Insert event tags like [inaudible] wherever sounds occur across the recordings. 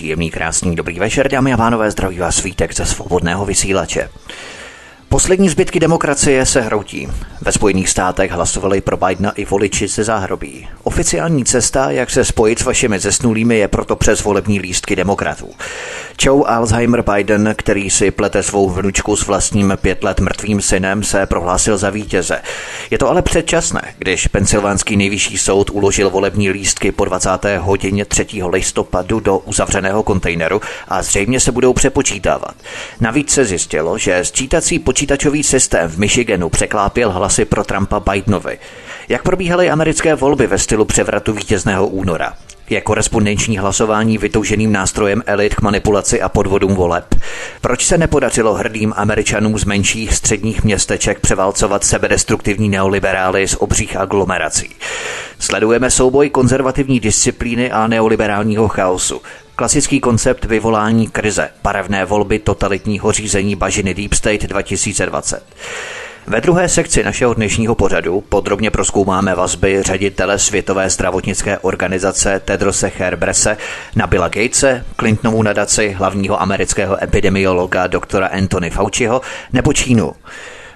Příjemný, krásný, dobrý večer, dámy a pánové, zdraví vás svítek ze svobodného vysílače. Poslední zbytky demokracie se hroutí. Ve Spojených státech hlasovali pro Bidena i voliči ze záhrobí. Oficiální cesta, jak se spojit s vašimi zesnulými, je proto přes volební lístky demokratů. Joe Alzheimer Biden, který si plete svou vnučku s vlastním pět let mrtvým synem, se prohlásil za vítěze. Je to ale předčasné, když pensylvánský nejvyšší soud uložil volební lístky po 20. hodině 3. listopadu do uzavřeného kontejneru a zřejmě se budou přepočítávat. Navíc se zjistilo, že sčítací počítačový systém v Michiganu překlápěl hlasy pro Trumpa Bidenovi. Jak probíhaly americké volby ve stylu převratu vítězného února? Je korespondenční hlasování vytouženým nástrojem elit k manipulaci a podvodům voleb? Proč se nepodařilo hrdým američanům z menších středních městeček převálcovat sebedestruktivní neoliberály z obřích aglomerací? Sledujeme souboj konzervativní disciplíny a neoliberálního chaosu. Klasický koncept vyvolání krize, barevné volby totalitního řízení bažiny Deep State 2020. Ve druhé sekci našeho dnešního pořadu podrobně proskoumáme vazby ředitele Světové zdravotnické organizace Tedrose Herbrese na Billa Gatese, Clintonovu nadaci hlavního amerického epidemiologa doktora Anthony Fauciho nebo Čínu.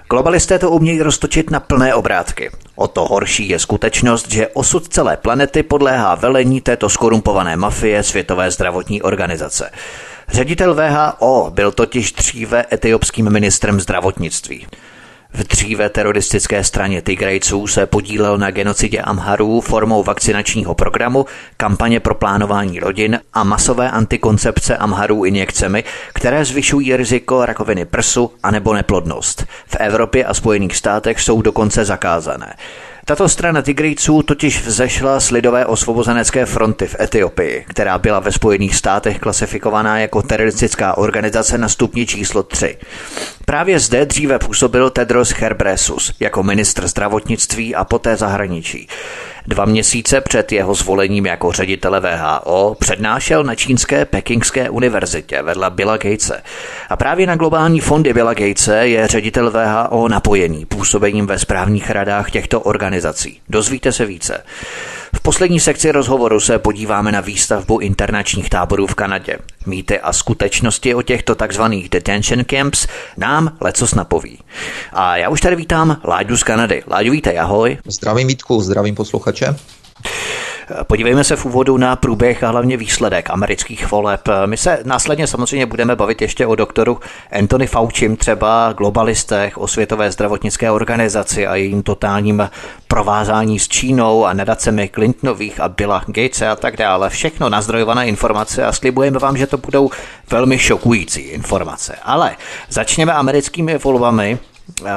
Globalisté to umějí roztočit na plné obrátky. O to horší je skutečnost, že osud celé planety podléhá velení této skorumpované mafie Světové zdravotní organizace. Ředitel VHO byl totiž dříve etiopským ministrem zdravotnictví. V dříve teroristické straně Tigrejců se podílel na genocidě Amharů formou vakcinačního programu, kampaně pro plánování rodin a masové antikoncepce Amharů injekcemi, které zvyšují riziko rakoviny prsu anebo neplodnost. V Evropě a Spojených státech jsou dokonce zakázané. Tato strana Tigrejců totiž vzešla z Lidové osvobozenecké fronty v Etiopii, která byla ve Spojených státech klasifikovaná jako teroristická organizace na stupni číslo 3. Právě zde dříve působil Tedros Herbresus jako ministr zdravotnictví a poté zahraničí. Dva měsíce před jeho zvolením jako ředitele VHO přednášel na čínské Pekingské univerzitě vedle Billa Gatese. A právě na globální fondy Billa Gatese je ředitel VHO napojený působením ve správních radách těchto organizací. Dozvíte se více. V poslední sekci rozhovoru se podíváme na výstavbu internačních táborů v Kanadě. Mýty a skutečnosti o těchto takzvaných detention camps nám lecos napoví. A já už tady vítám Láďu z Kanady. Láďu, vítej, ahoj. Zdravím Vítku, zdravím posluchače. Podívejme se v úvodu na průběh a hlavně výsledek amerických voleb. My se následně samozřejmě budeme bavit ještě o doktoru Anthony Fauci, třeba globalistech, o Světové zdravotnické organizaci a jejím totálním provázání s Čínou a nadacemi Clintonových a Billa Gatese a tak dále. Všechno nazdrojované informace a slibujeme vám, že to budou velmi šokující informace. Ale začněme americkými volbami.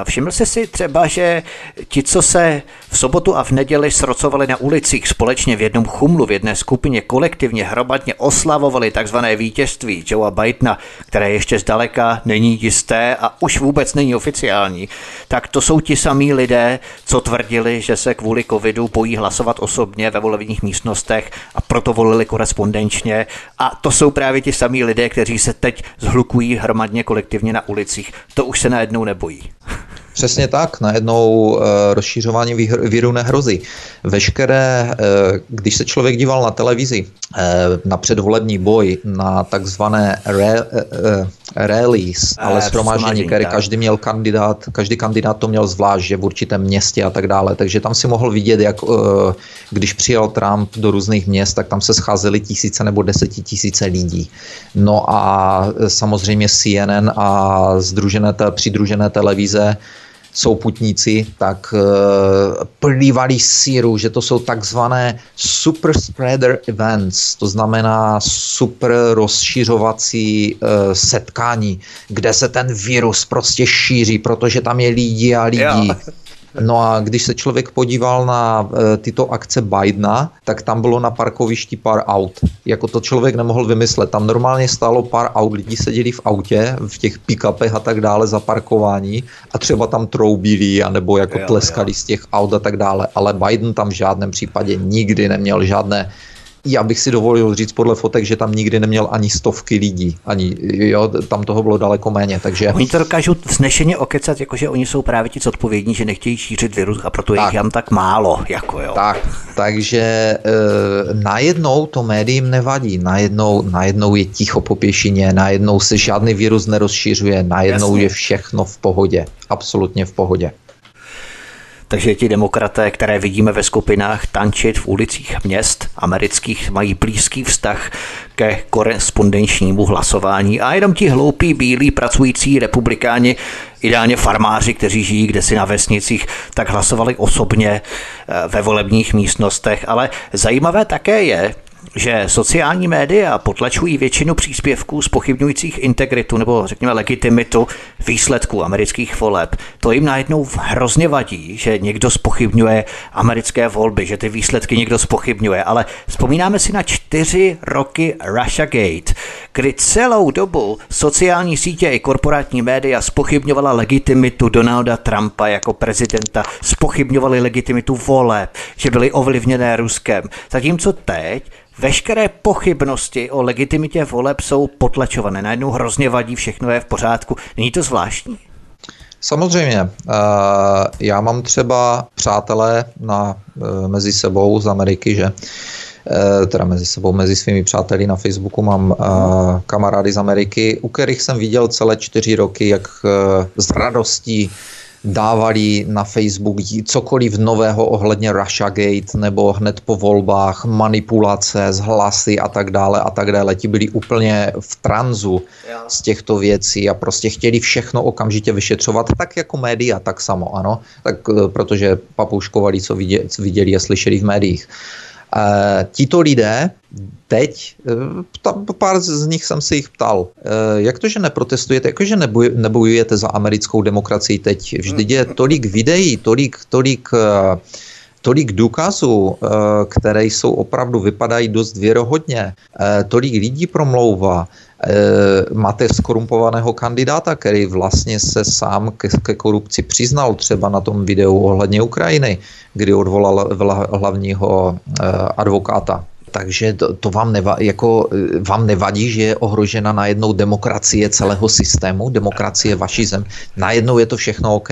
Všiml jsi si třeba, že ti, co se v sobotu a v neděli srocovali na ulicích společně v jednom chumlu, v jedné skupině kolektivně hromadně oslavovali takzvané vítězství Joea Bidena, které ještě zdaleka není jisté a už vůbec není oficiální, tak to jsou ti samí lidé, co tvrdili, že se kvůli covidu bojí hlasovat osobně ve volebních místnostech a proto volili korespondenčně. A to jsou právě ti samí lidé, kteří se teď zhlukují hromadně kolektivně na ulicích. To už se najednou nebojí. Přesně tak, najednou e, rozšířování víru nehrozí. Veškeré, e, když se člověk díval na televizi, e, na předvolební boj, na takzvané re, rallies, ale shromáždění, které každý měl kandidát, každý kandidát to měl zvlášť, že v určitém městě a tak dále, takže tam si mohl vidět, jak když přijel Trump do různých měst, tak tam se scházely tisíce nebo desetitisíce lidí. No a samozřejmě CNN a združené, přidružené televize souputníci, tak uh, plývali síru, že to jsou takzvané super spreader events, to znamená super rozšiřovací uh, setkání, kde se ten virus prostě šíří, protože tam je lidi a lidi. No a když se člověk podíval na e, tyto akce Bidena, tak tam bylo na parkovišti pár aut. Jako to člověk nemohl vymyslet. Tam normálně stálo pár aut, lidi seděli v autě, v těch pick-upech a tak dále za parkování a třeba tam troubili, anebo jako jo, tleskali jo. z těch aut a tak dále. Ale Biden tam v žádném případě nikdy neměl žádné já bych si dovolil říct podle fotek, že tam nikdy neměl ani stovky lidí, ani, jo, tam toho bylo daleko méně, takže... Oni to dokážou vznešeně okecat, jakože oni jsou právě ti zodpovědní, že nechtějí šířit virus a proto je jich tam tak málo, jako jo. Tak, takže e, najednou to médiím nevadí, najednou, najednou je ticho po pěšině, najednou se žádný virus nerozšířuje, najednou Jasně. je všechno v pohodě, absolutně v pohodě. Takže ti demokraté, které vidíme ve skupinách tančit v ulicích měst amerických, mají blízký vztah ke korespondenčnímu hlasování a jenom ti hloupí bílí pracující republikáni, ideálně farmáři, kteří žijí kde si na vesnicích, tak hlasovali osobně eh, ve volebních místnostech. Ale zajímavé také je, že sociální média potlačují většinu příspěvků spochybňujících integritu nebo řekněme legitimitu výsledků amerických voleb. To jim najednou hrozně vadí, že někdo spochybňuje americké volby, že ty výsledky někdo spochybňuje, ale vzpomínáme si na čtyři roky Russiagate, kdy celou dobu sociální sítě i korporátní média spochybňovala legitimitu Donalda Trumpa jako prezidenta, spochybňovali legitimitu voleb, že byly ovlivněné Ruskem. Zatímco teď Veškeré pochybnosti o legitimitě voleb jsou potlačované. Najednou hrozně vadí, všechno je v pořádku. Není to zvláštní? Samozřejmě. Eh, já mám třeba přátelé na, eh, mezi sebou z Ameriky, že eh, teda mezi sebou, mezi svými přáteli na Facebooku mám kamarády z Ameriky, u kterých jsem viděl celé čtyři roky, jak s radostí dávali na Facebook cokoliv nového ohledně Russiagate nebo hned po volbách, manipulace z hlasy a tak dále a tak dále. Ti byli úplně v tranzu z těchto věcí a prostě chtěli všechno okamžitě vyšetřovat, tak jako média, tak samo, ano. Tak eh, protože papouškovali, co viděli, co viděli a slyšeli v médiích. Tito lidé teď, eh, pár z nich jsem se jich ptal, eh, jak to, že neprotestujete, jakože nebojujete za americkou demokracii teď? Vždyť je tolik videí, tolik, tolik tolik důkazů, které jsou opravdu, vypadají dost věrohodně, tolik lidí promlouvá, máte skorumpovaného kandidáta, který vlastně se sám ke, ke korupci přiznal třeba na tom videu ohledně Ukrajiny, kdy odvolal hlavního advokáta takže to, to vám, neva, jako, eh, vám nevadí, že je ohrožena najednou demokracie celého systému, demokracie vaší zem. Najednou je to všechno OK?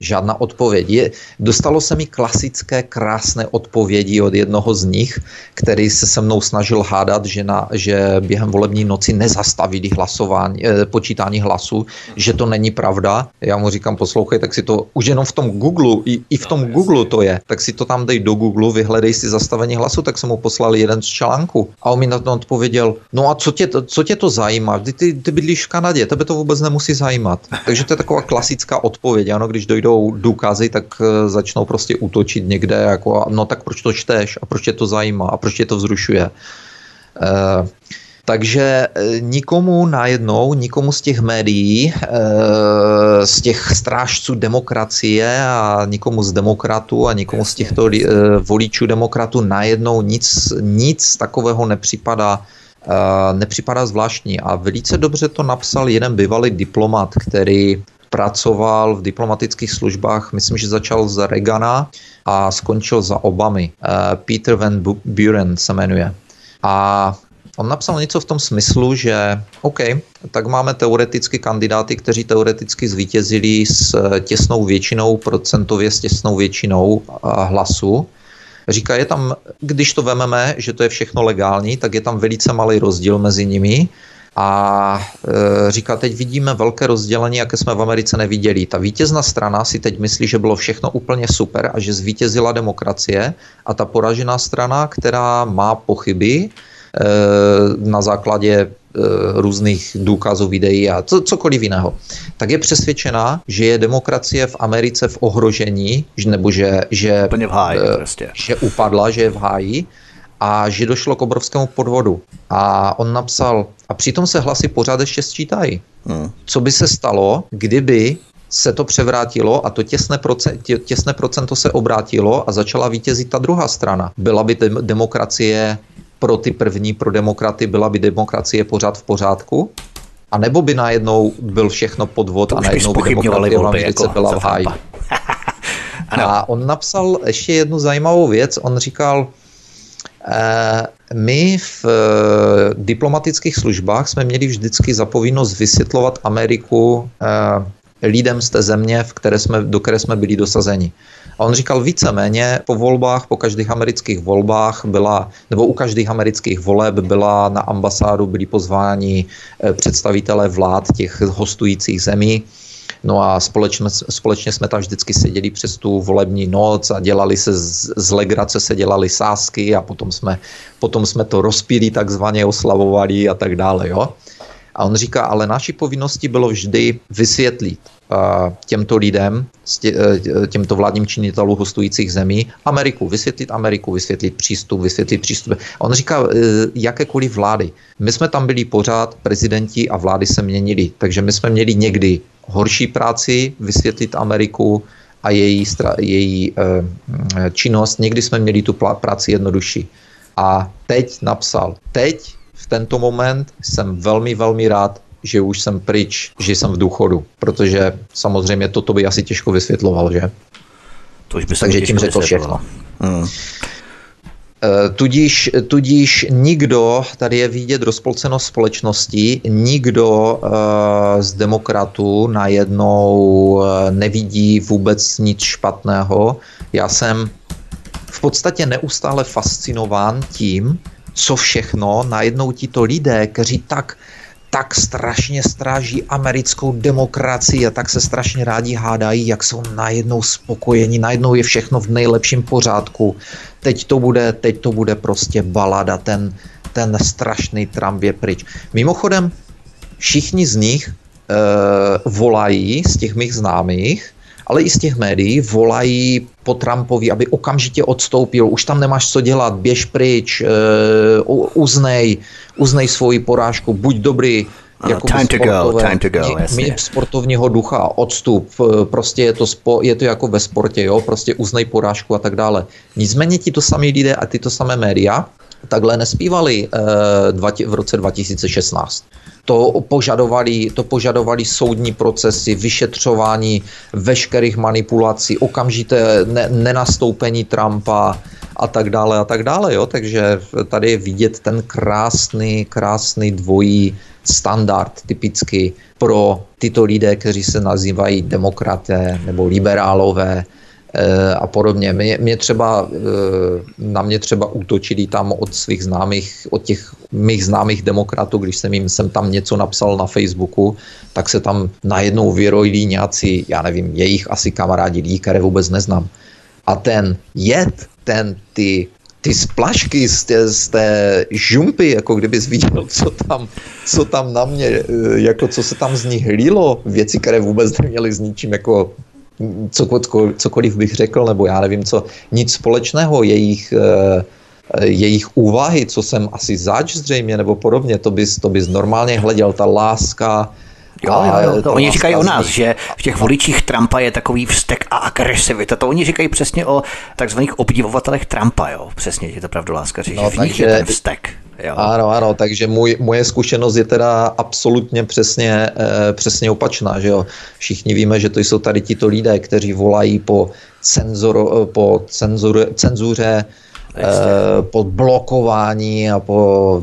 Žádná odpověď. Je, dostalo se mi klasické krásné odpovědi od jednoho z nich, který se se mnou snažil hádat, že, na, že během volební noci nezastavili hlasování, eh, počítání hlasů, že to není pravda. Já mu říkám, poslouchej, tak si to už jenom v tom Google, i, i v tom no, Google to je, tak si to tam dej do Google, vyhledej si zastavení hlasu, tak jsem mu poslal jeden jeden z článku. A on mi na to odpověděl, no a co tě, co tě to zajímá? Ty, ty, ty bydlíš v Kanadě, tebe to vůbec nemusí zajímat. Takže to je taková klasická odpověď. Ano, když dojdou důkazy, tak uh, začnou prostě útočit někde, jako, no tak proč to čteš a proč tě to zajímá a proč tě to vzrušuje. Uh, takže e, nikomu najednou, nikomu z těch médií, e, z těch strážců demokracie a nikomu z demokratů a nikomu z těchto e, voličů demokratů najednou nic, nic takového nepřipadá nepřipadá zvláštní. A velice dobře to napsal jeden bývalý diplomat, který pracoval v diplomatických službách, myslím, že začal z Reagana a skončil za Obamy. Peter Van Buren se jmenuje. A On napsal něco v tom smyslu, že OK, tak máme teoreticky kandidáty, kteří teoreticky zvítězili s eh, těsnou většinou, procentově s těsnou většinou hlasu. Říká, je tam, když to vememe, že to je všechno legální, tak je tam velice malý rozdíl mezi nimi. A e, říká, teď vidíme velké rozdělení, jaké jsme v Americe neviděli. Ta vítězná strana si teď myslí, že bylo všechno úplně super a že zvítězila demokracie a ta poražená strana, která má pochyby, Eh, na základě eh, různých důkazů, videí a co, cokoliv jiného, tak je přesvědčená, že je demokracie v Americe v ohrožení, nebo že, že, v háji, eh, prostě. že upadla, že je v háji a že došlo k obrovskému podvodu. A on napsal, a přitom se hlasy pořád ještě sčítají. Hmm. Co by se stalo, kdyby se to převrátilo a to těsné, procent, tě, těsné procento se obrátilo a začala vítězit ta druhá strana. Byla by demokracie pro ty první, pro demokraty, byla by demokracie pořád v pořádku? A nebo by najednou byl všechno podvod a najednou by demokracie v jako byla v háji. [laughs] a on napsal ještě jednu zajímavou věc. On říkal, eh, my v eh, diplomatických službách jsme měli vždycky zapovinnost vysvětlovat Ameriku eh, lidem z té země, v které jsme, do které jsme byli dosazeni. A on říkal víceméně po volbách, po každých amerických volbách byla, nebo u každých amerických voleb byla na ambasádu byli pozváni eh, představitelé vlád těch hostujících zemí. No a společně, společně jsme tam vždycky seděli přes tu volební noc a dělali se z, z legrace, se dělali sásky a potom jsme, potom jsme to rozpíli takzvaně, oslavovali a tak dále. Jo? A on říká, ale naší povinností bylo vždy vysvětlit těmto lidem, uh, těmto vládním činitelům hostujících zemí, Ameriku, vysvětlit Ameriku, vysvětlit přístup, vysvětlit přístup. On říká, uh, jakékoliv vlády. My jsme tam byli pořád, prezidenti a vlády se měnili, takže my jsme měli někdy horší práci vysvětlit Ameriku a její, její uh, činnost, někdy jsme měli tu práci jednodušší. A teď napsal, teď v tento moment jsem velmi, velmi rád, že už jsem pryč, že jsem v důchodu, protože samozřejmě toto by asi těžko vysvětloval, že? To už by Takže tím řekl všechno. Hmm. Eh, tudíž, tudíž nikdo, tady je vidět rozpolcenost společnosti, nikdo uh, z demokratů najednou uh, nevidí vůbec nic špatného. Já jsem v podstatě neustále fascinován tím, co všechno najednou tito lidé, kteří tak tak strašně stráží americkou demokracii a tak se strašně rádi hádají, jak jsou najednou spokojení, najednou je všechno v nejlepším pořádku. Teď to bude, teď to bude prostě balada, ten, ten strašný Trump je pryč. Mimochodem, všichni z nich e, volají, z těch mých známých, ale i z těch médií volají po Trumpovi, aby okamžitě odstoupil, už tam nemáš co dělat, běž pryč, uh, uznej, uznej svoji porážku, buď dobrý, jako time to go, time to go, jasně. sportovního ducha, odstup, eh, prostě je to, spo, je to jako ve sportě, jo, prostě uznej porážku a tak dále. Nicméně ti to samý lidé a ty to samé média takhle nespívali uh, v roce 2016 to požadovali, to požadovali soudní procesy, vyšetřování veškerých manipulací, okamžité ne, nenastoupení Trumpa a tak dále a tak dále. Jo? Takže tady je vidět ten krásný, krásný dvojí standard typicky pro tyto lidé, kteří se nazývají demokraté nebo liberálové, a podobně. Mě, mě třeba, eh, na mě třeba útočili tam od svých známých, od těch mých známých demokratů, když jsem jim jsem tam něco napsal na Facebooku, tak se tam najednou vyrojili nějací, já nevím, jejich asi kamarádi lidí, které vůbec neznám. A ten jed, ten ty ty splašky z té, z té žumpy, jako kdybys viděl, co tam, co tam na mě, eh, jako co se tam z nich hlílo, věci, které vůbec neměly s ničím jako cokoliv, cokoliv bych řekl, nebo já nevím co, nic společného, jejich, eh, jejich úvahy, co jsem asi zač zřejmě, nebo podobně, to bys, to bys normálně hleděl, ta láska, Jo, jo, jo. To oni říkají o nás, že v těch voličích Trumpa je takový vztek a agresivita. To oni říkají přesně o takzvaných obdivovatelech Trumpa, jo. Přesně, je to pravdu láska, že no, v nich je ten vztek. Jo. Ano, ano, takže můj, moje zkušenost je teda absolutně přesně, e, přesně opačná, že jo. Všichni víme, že to jsou tady tito lidé, kteří volají po, cenzor, po cenzur, cenzuře, Eh, po blokování a po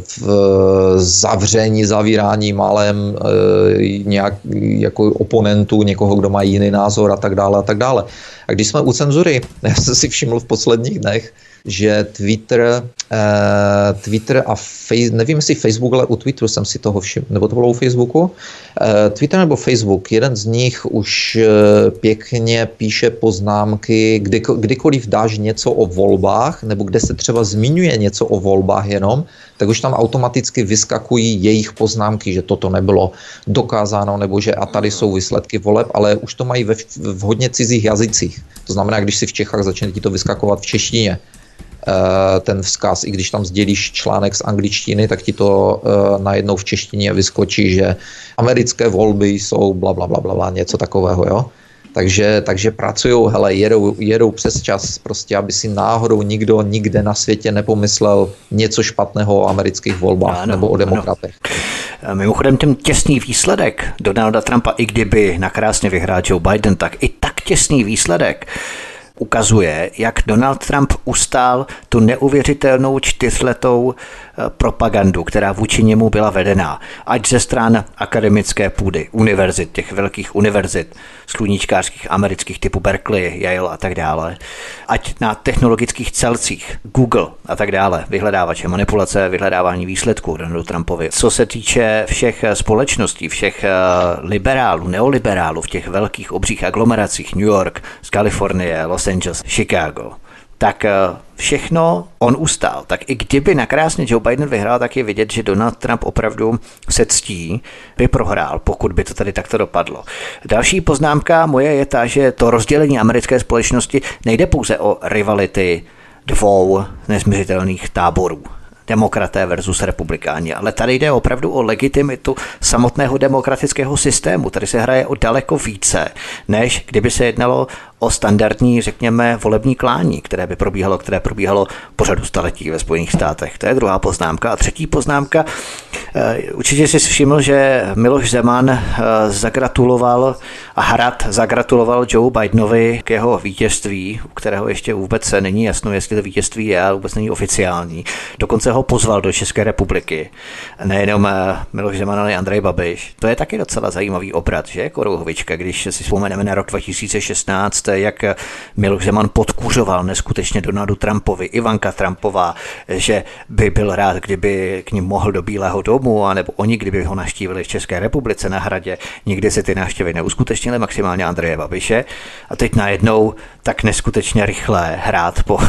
zavření, zavírání malem eh, nějak jako oponentů, někoho, kdo má jiný názor a tak dále a tak dále. A když jsme u cenzury, [laughs] já jsem si všiml v posledních dnech, že Twitter, uh, Twitter a face, nevím jestli Facebook, ale u Twitteru jsem si toho všiml, nebo to bylo u Facebooku, uh, Twitter nebo Facebook, jeden z nich už uh, pěkně píše poznámky, kdy, kdykoliv dáš něco o volbách, nebo kde se třeba zmiňuje něco o volbách jenom, tak už tam automaticky vyskakují jejich poznámky, že toto nebylo dokázáno, nebo že a tady jsou výsledky voleb, ale už to mají ve, v hodně cizích jazycích. To znamená, když si v Čechách začne ti to vyskakovat v češtině, ten vzkaz, i když tam sdělíš článek z angličtiny, tak ti to najednou v češtině vyskočí, že americké volby jsou bla, bla, bla, bla, bla něco takového, jo. Takže, takže pracují, hele, jedou, jedou přes čas, prostě, aby si náhodou nikdo nikde na světě nepomyslel něco špatného o amerických volbách ano, nebo o demokratech. Ano. Mimochodem ten těsný výsledek Donalda Trumpa, i kdyby nakrásně vyhrál Joe Biden, tak i tak těsný výsledek ukazuje, jak Donald Trump ustál tu neuvěřitelnou čtyřletou propagandu, která vůči němu byla vedená, ať ze stran akademické půdy, univerzit, těch velkých univerzit, sluníčkářských amerických typu Berkeley, Yale a tak dále, ať na technologických celcích, Google a tak dále, vyhledávače, manipulace, vyhledávání výsledků Donaldu Trumpovi. Co se týče všech společností, všech eh, liberálů, neoliberálů v těch velkých obřích aglomeracích New York, z Kalifornie, Los Angeles, Chicago, tak eh, všechno on ustál. Tak i kdyby nakrásně Joe Biden vyhrál, tak je vidět, že Donald Trump opravdu se ctí, by prohrál, pokud by to tady takto dopadlo. Další poznámka moje je ta, že to rozdělení americké společnosti nejde pouze o rivality dvou nezměřitelných táborů demokraté versus republikáni. Ale tady jde opravdu o legitimitu samotného demokratického systému. Tady se hraje o daleko více, než kdyby se jednalo o standardní, řekněme, volební klání, které by probíhalo, které probíhalo pořadu staletí ve Spojených státech. To je druhá poznámka. A třetí poznámka, eh, určitě si všiml, že Miloš Zeman eh, zagratuloval a Hrad zagratuloval Joe Bidenovi k jeho vítězství, u kterého ještě vůbec není jasno, jestli to vítězství je, ale vůbec není oficiální. Dokonce ho pozval do České republiky. Nejenom eh, Miloš Zeman, ale Andrej Babiš. To je taky docela zajímavý obrat, že, Korouhovička, když si vzpomeneme na rok 2016, jak Miloš Zeman podkuřoval neskutečně Donaldu Trumpovi, Ivanka Trumpová, že by byl rád, kdyby k ním mohl do Bílého domu, anebo oni, kdyby ho naštívili v České republice na hradě. Nikdy se ty návštěvy neuskutečnily, maximálně Andreje Babiše. A teď najednou tak neskutečně rychle hrát po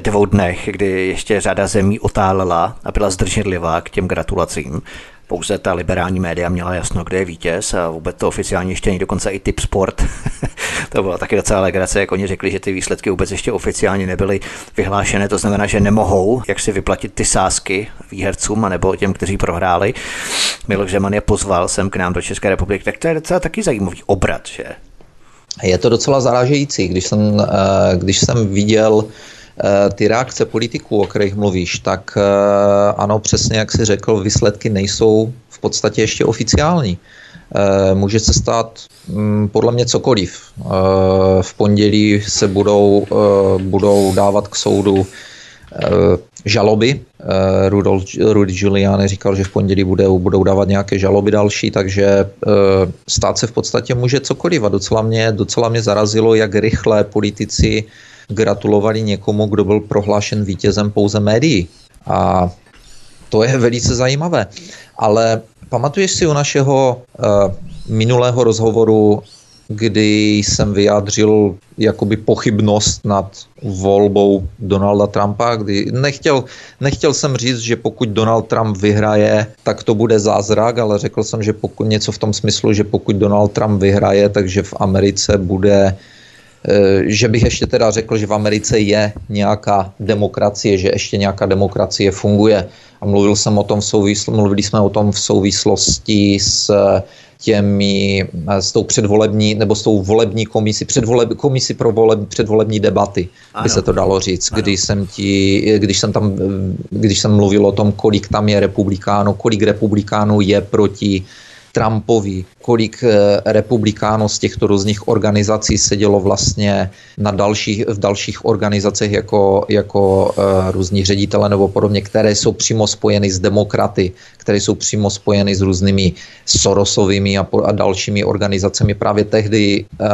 dvou dnech, kdy ještě řada zemí otálela a byla zdrženlivá k těm gratulacím pouze ta liberální média měla jasno, kde je vítěz a vůbec to oficiálně ještě ani dokonce i typ sport. [laughs] to byla taky docela legrace, jak oni řekli, že ty výsledky vůbec ještě oficiálně nebyly vyhlášené, to znamená, že nemohou jak si vyplatit ty sázky výhercům nebo těm, kteří prohráli. Miloš Zeman je pozval sem k nám do České republiky, tak to je docela taky zajímavý obrat, že? Je to docela zarážející, když jsem, eh, když jsem viděl ty reakce politiků, o kterých mluvíš, tak eh, ano, přesně jak jsi řekl, výsledky nejsou v podstatě ještě oficiální. Eh, může se stát mm, podle mě cokoliv. V pondělí se budou, budou dávat k soudu žaloby. Rudolf, Rudy Giuliani říkal, že v pondělí bude, budou dávat nějaké žaloby další, takže stát se v podstatě může cokoliv. A docela mě, docela mě zarazilo, jak rychle politici gratulovali někomu, kdo byl prohlášen vítězem pouze médií. A to je velice zajímavé. Ale pamatuješ si u našeho uh, minulého rozhovoru, kdy jsem vyjádřil jakoby pochybnost nad volbou Donalda Trumpa, kdy nechtěl, nechtěl jsem říct, že pokud Donald Trump vyhraje, tak to bude zázrak, ale řekl jsem, že pokud něco v tom smyslu, že pokud Donald Trump vyhraje, takže v Americe bude Eh, že bych ještě teda řekl, že v Americe je nějaká demokracie, že ještě nějaká demokracie funguje. A mluvil jsem o tom v souvisl, mluvili jsme o tom v souvislosti s těmi, s tou předvolební, nebo s tou volební komisi, předvoleb, komisi pro voleb, předvolební debaty, ano. by se to dalo říct, ano. když jsem, ti, když, jsem tam, když jsem mluvil o tom, kolik tam je republikánů, kolik republikánů je proti Trumpovi, kolik eh, republikánů z těchto různých organizací sedělo vlastně na dalších, v dalších organizacích jako, jako uh, různí ředitele nebo podobně, které jsou přímo spojeny s demokraty, které jsou přímo spojeny s různými Sorosovými a, a dalšími organizacemi. Právě tehdy uh,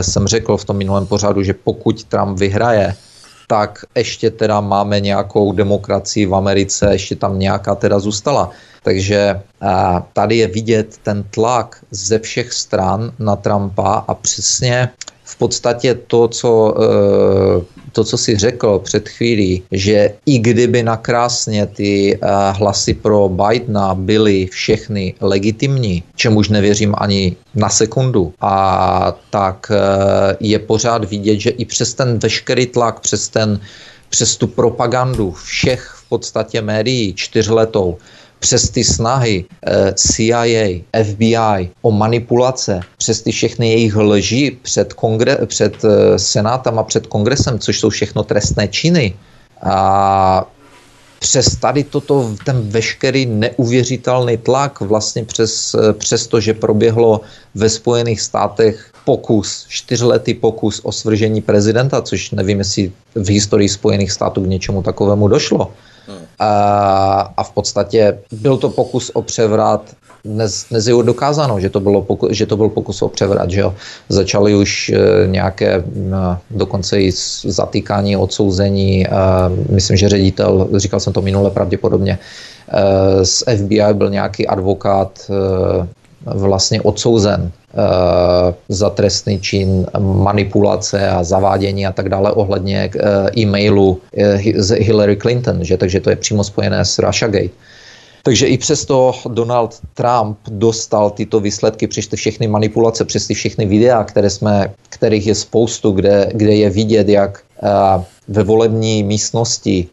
jsem řekl v tom minulém pořadu, že pokud Trump vyhraje, tak ještě teda máme nějakou demokracii v Americe, ještě tam nějaká teda zůstala. Takže tady je vidět ten tlak ze všech stran na Trumpa a přesně v podstatě to, co, eh, to, co si řekl před chvílí, že i kdyby nakrásně ty eh, hlasy pro Bidena byly všechny legitimní, čemuž nevěřím ani na sekundu, a tak eh, je pořád vidět, že i přes ten veškerý tlak, přes ten přes tu propagandu všech v podstatě médií čtyřletou, přes ty snahy eh, CIA, FBI o manipulace, přes ty všechny jejich lži před, kongre- před eh, senátem a před kongresem, což jsou všechno trestné činy, a přes tady toto, ten veškerý neuvěřitelný tlak, vlastně přes, eh, přes to, že proběhlo ve Spojených státech pokus, čtyřletý pokus o svržení prezidenta, což nevím, jestli v historii Spojených států k něčemu takovému došlo. A, a v podstatě byl to pokus o převrat dnes, dnes je dokázáno, že to, bylo pokus, že to byl pokus o převrat. Že jo. Začaly už e, nějaké, e, dokonce i zatýkání, odsouzení. E, myslím, že ředitel, říkal jsem to minule pravděpodobně, e, z FBI byl nějaký advokát e, vlastně odsouzen Eh, za trestný čin manipulace a zavádění a tak dále ohledně eh, e-mailu eh, z Hillary Clinton, že? takže to je přímo spojené s Russiagate. Takže i přesto Donald Trump dostal tyto výsledky přes ty všechny manipulace, přes ty všechny videa, které jsme, kterých je spoustu, kde, kde je vidět, jak ve volební místnosti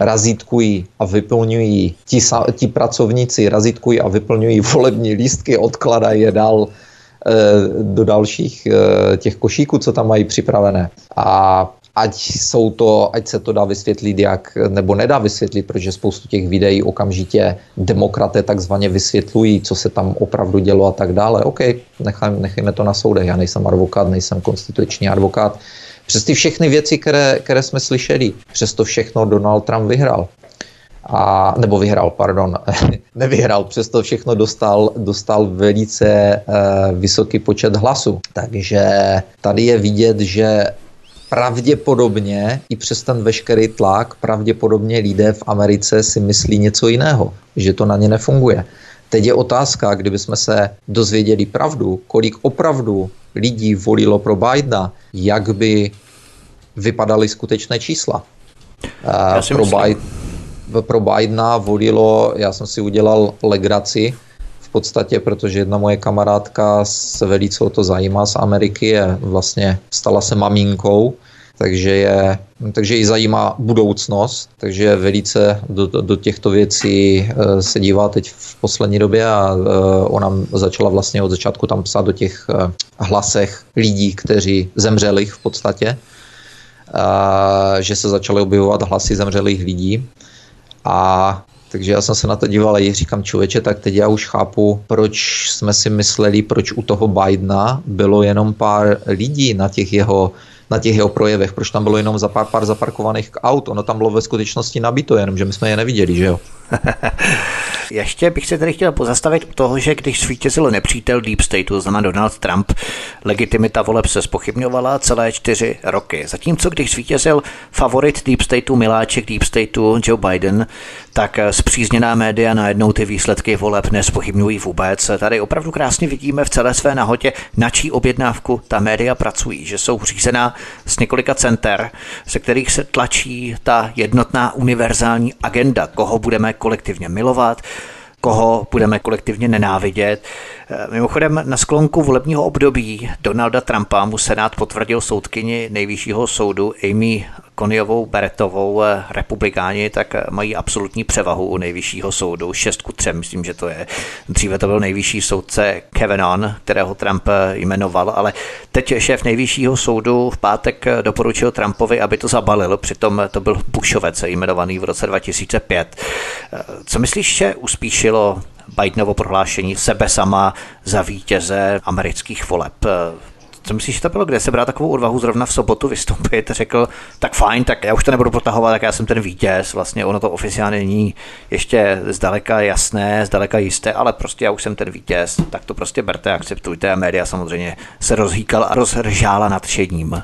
razítkují a vyplňují, ti, ti pracovníci razítkují a vyplňují volební lístky, odkladají je dál Eh, do dalších eh, těch košíků, co tam mají připravené. A ať, jsou to, ať se to dá vysvětlit, jak, nebo nedá vysvětlit, protože spoustu těch videí okamžitě demokraté takzvaně vysvětlují, co se tam opravdu dělo a tak dále. OK, nechajme, nechajme to na soudech. Já nejsem advokát, nejsem konstituční advokát. Přes ty všechny věci, které, které jsme slyšeli, přes to všechno Donald Trump vyhrál a, nebo vyhrál, pardon, [laughs] nevyhrál, přesto všechno dostal, dostal velice uh, vysoký počet hlasů. Takže tady je vidět, že pravděpodobně i přes ten veškerý tlak, pravděpodobně lidé v Americe si myslí něco jiného, že to na ně nefunguje. Teď je otázka, kdybychom se dozvěděli pravdu, kolik opravdu lidí volilo pro Bidena, jak by vypadaly skutečné čísla. Já si pro myslím. Biden, pro Bidena volilo, já jsem si udělal legraci v podstatě, protože jedna moje kamarádka se velice o to zajímá z Ameriky, je vlastně stala se maminkou, takže, je, takže ji zajímá budoucnost, takže velice do, do těchto věcí eh, se dívá teď v poslední době a eh, ona začala vlastně od začátku tam psát do těch eh, hlasech lidí, kteří zemřeli v podstatě, že se začaly objevovat hlasy zemřelých lidí. A takže já jsem se na to díval a říkám člověče, tak teď já už chápu, proč jsme si mysleli, proč u toho Bidena bylo jenom pár lidí na těch jeho na těch jeho projevech, proč tam bylo jenom za pár, pár zaparkovaných aut. Ono tam bylo ve skutečnosti nabito, jenom že my jsme je neviděli, že jo? [laughs] Ještě bych se tady chtěl pozastavit u toho, že když svítězil nepřítel Deep Stateu, to znamená Donald Trump, legitimita voleb se spochybňovala celé čtyři roky. Zatímco když svítězil favorit Deep Stateu, miláček Deep Stateu Joe Biden, tak zpřízněná média najednou ty výsledky voleb nespochybňují vůbec. Tady opravdu krásně vidíme v celé své nahotě, na čí objednávku ta média pracují, že jsou řízená z několika center, se kterých se tlačí ta jednotná univerzální agenda, koho budeme kolektivně milovat, koho budeme kolektivně nenávidět. Mimochodem na sklonku volebního období Donalda Trumpa mu Senát potvrdil soudkyni nejvyššího soudu Amy Koniovou Beretovou. Republikáni tak mají absolutní převahu u nejvyššího soudu, 6 ku 3, myslím, že to je. Dříve to byl nejvyšší soudce Kevin On, kterého Trump jmenoval, ale teď šéf nejvyššího soudu v pátek doporučil Trumpovi, aby to zabalil, přitom to byl Bushovec jmenovaný v roce 2005. Co myslíš, že uspíšilo Bidenovo prohlášení sebe sama za vítěze amerických voleb. Co myslíš, že to bylo? Kde se bral takovou odvahu zrovna v sobotu vystoupit? Řekl, tak fajn, tak já už to nebudu protahovat, tak já jsem ten vítěz. Vlastně ono to oficiálně není ještě zdaleka jasné, zdaleka jisté, ale prostě já už jsem ten vítěz. Tak to prostě berte, akceptujte. A média samozřejmě se rozhýkal a rozhržála nadšením.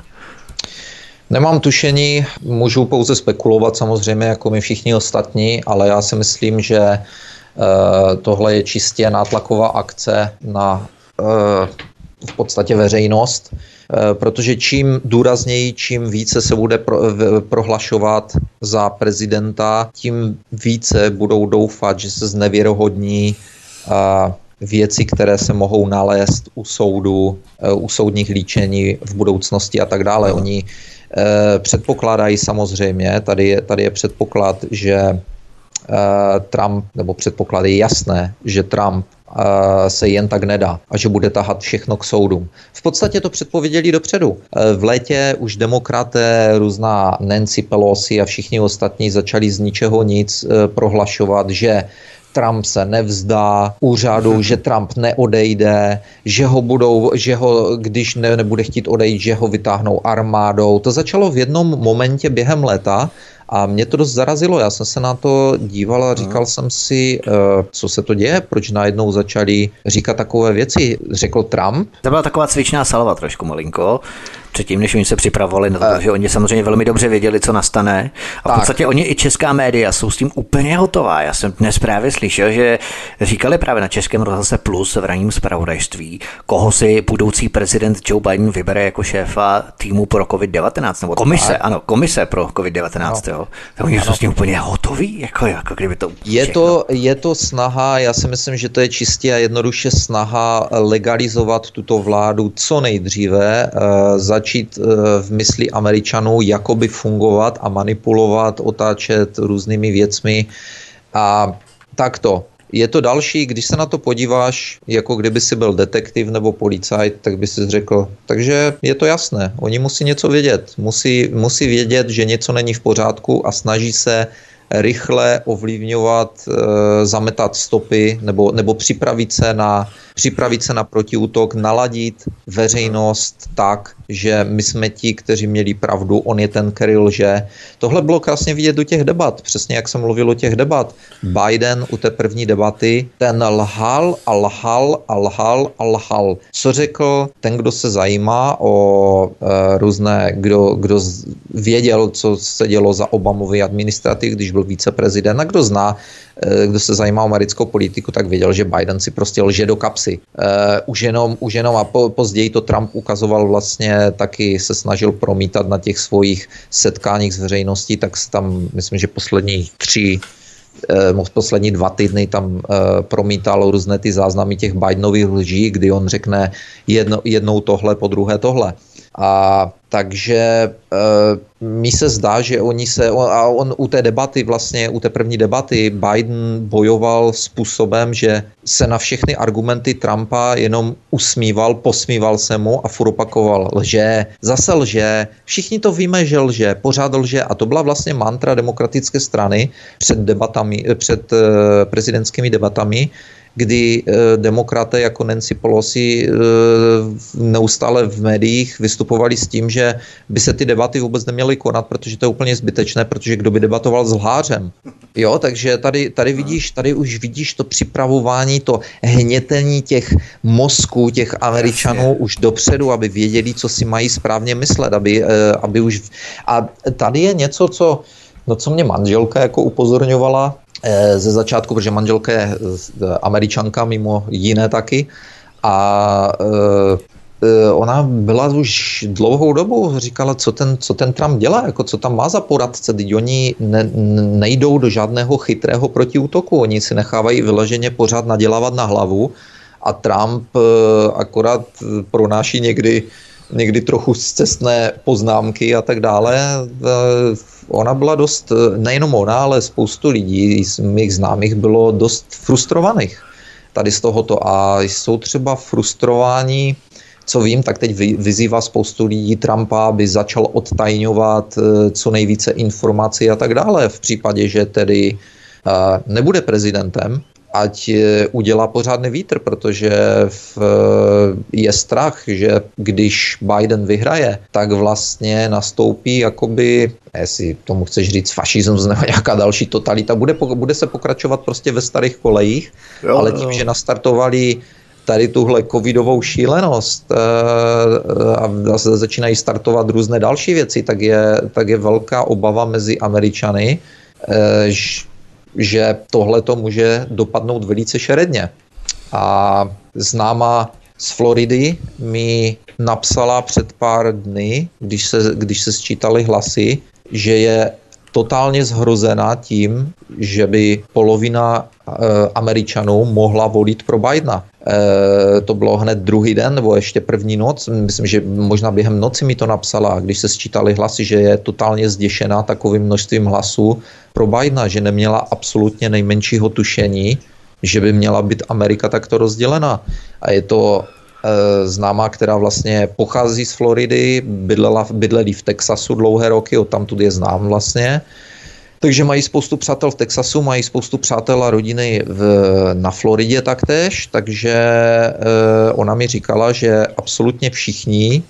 Nemám tušení, můžu pouze spekulovat samozřejmě, jako my všichni ostatní, ale já si myslím, že tohle je čistě nátlaková akce na eh, v podstatě veřejnost, eh, protože čím důrazněji, čím více se bude pro, prohlašovat za prezidenta, tím více budou doufat, že se znevěrohodní věci, které se mohou nalézt u soudu, u soudních líčení v budoucnosti a tak dále. Oni Předpokládají samozřejmě, tady je, tady je předpoklad, že Trump, nebo předpoklad je jasné, že Trump se jen tak nedá a že bude tahat všechno k soudům. V podstatě to předpověděli dopředu. V létě už demokraté, různá Nancy Pelosi a všichni ostatní začali z ničeho nic prohlašovat, že Trump se nevzdá úřadu, [laughs] že Trump neodejde, že ho budou, že ho, když ne, nebude chtít odejít, že ho vytáhnou armádou. To začalo v jednom momentě během léta a mě to dost zarazilo, já jsem se na to díval a říkal jsem si, uh, co se to děje, proč najednou začali říkat takové věci. Řekl Trump. To byla taková cvičná salva trošku malinko předtím, než oni se připravovali na to, uh, že oni samozřejmě velmi dobře věděli, co nastane. A v tak. podstatě oni i česká média jsou s tím úplně hotová. Já jsem dnes právě slyšel, že říkali právě na Českém rozhlase Plus v ranním zpravodajství, koho si budoucí prezident Joe Biden vybere jako šéfa týmu pro COVID-19, nebo komise, tak. ano, komise pro COVID-19. No. Jo. Oni jsou s tím úplně hotoví, jako, jako kdyby to je to, je to snaha, já si myslím, že to je čistě a jednoduše snaha legalizovat tuto vládu co nejdříve, uh, začít uh, v mysli Američanů jakoby fungovat a manipulovat, otáčet různými věcmi a takto. Je to další, když se na to podíváš, jako kdyby si byl detektiv nebo policajt, tak by si řekl, takže je to jasné, oni musí něco vědět, musí, musí vědět, že něco není v pořádku a snaží se rychle ovlivňovat, e, zametat stopy nebo, nebo připravit se na připravit se na protiútok, naladit veřejnost tak, že my jsme ti, kteří měli pravdu, on je ten, který lže. Tohle bylo krásně vidět do těch debat, přesně jak jsem mluvil o těch debat. Biden u té první debaty, ten lhal a lhal a lhal a lhal. Co řekl ten, kdo se zajímá o e, různé, kdo, kdo věděl, co se dělo za Obamovy administrativ, když byl viceprezident a kdo zná kdo se zajímá o americkou politiku, tak věděl, že Biden si prostě lže do kapsy. Uh, už, jenom, už jenom a po, později to Trump ukazoval vlastně, taky se snažil promítat na těch svých setkáních s veřejností, tak tam, myslím, že poslední tři eh, poslední dva týdny tam promítal různé ty záznamy těch Bidenových lží, kdy on řekne jedno, jednou tohle, po druhé tohle. A takže e, mi se zdá, že oni se, a on u té debaty vlastně, u té první debaty Biden bojoval způsobem, že se na všechny argumenty Trumpa jenom usmíval, posmíval se mu a furt opakoval lže, zase lže, všichni to víme, že lže, pořád lže. A to byla vlastně mantra demokratické strany před debatami, před e, prezidentskými debatami, kdy eh, demokraté jako Nancy Pelosi eh, neustále v médiích vystupovali s tím, že by se ty debaty vůbec neměly konat, protože to je úplně zbytečné, protože kdo by debatoval s lhářem. Jo, takže tady, tady vidíš, tady už vidíš to připravování, to hnětení těch mozků, těch Američanů Jasně. už dopředu, aby věděli, co si mají správně myslet, aby, eh, aby už... A tady je něco, co No co mě manželka jako upozorňovala, Eh, ze začátku, protože manželka je eh, američanka, mimo jiné taky. A eh, ona byla už dlouhou dobu, říkala, co ten, co ten Trump dělá, jako co tam má za poradce, teď oni ne, nejdou do žádného chytrého protiútoku, oni si nechávají vyloženě pořád nadělávat na hlavu a Trump akorát pronáší někdy, někdy trochu zcestné poznámky a tak dále. Ona byla dost, nejenom ona, ale spoustu lidí z mých známých bylo dost frustrovaných tady z tohoto. A jsou třeba frustrováni co vím, tak teď vyzývá spoustu lidí Trumpa, aby začal odtajňovat eh, co nejvíce informací a tak dále v případě, že tedy nebude prezidentem, ať udělá pořádný vítr, protože v, je strach, že když Biden vyhraje, tak vlastně nastoupí jakoby, jestli tomu chceš říct fašismus nebo nějaká další totalita, bude, bude se pokračovat prostě ve starých kolejích, jo, ale tím, jo. že nastartovali tady tuhle covidovou šílenost eh, a zase začínají startovat různé další věci, tak je, tak je velká obava mezi Američany, eh, že tohle to může dopadnout velice šeredně. A známa z Floridy mi napsala před pár dny, když se, když se sčítali hlasy, že je totálně zhrozena tím, že by polovina e, Američanů mohla volit pro Bidena. E, to bylo hned druhý den, nebo ještě první noc. Myslím, že možná během noci mi to napsala, když se sčítali hlasy, že je totálně zděšená takovým množstvím hlasů pro Bidena, že neměla absolutně nejmenšího tušení, že by měla být Amerika takto rozdělena. A je to známá, která vlastně pochází z Floridy, bydlela, bydleli v Texasu dlouhé roky, od tamtud je znám vlastně. Takže mají spoustu přátel v Texasu, mají spoustu přátel a rodiny v, na Floridě taktéž, takže e, ona mi říkala, že absolutně všichni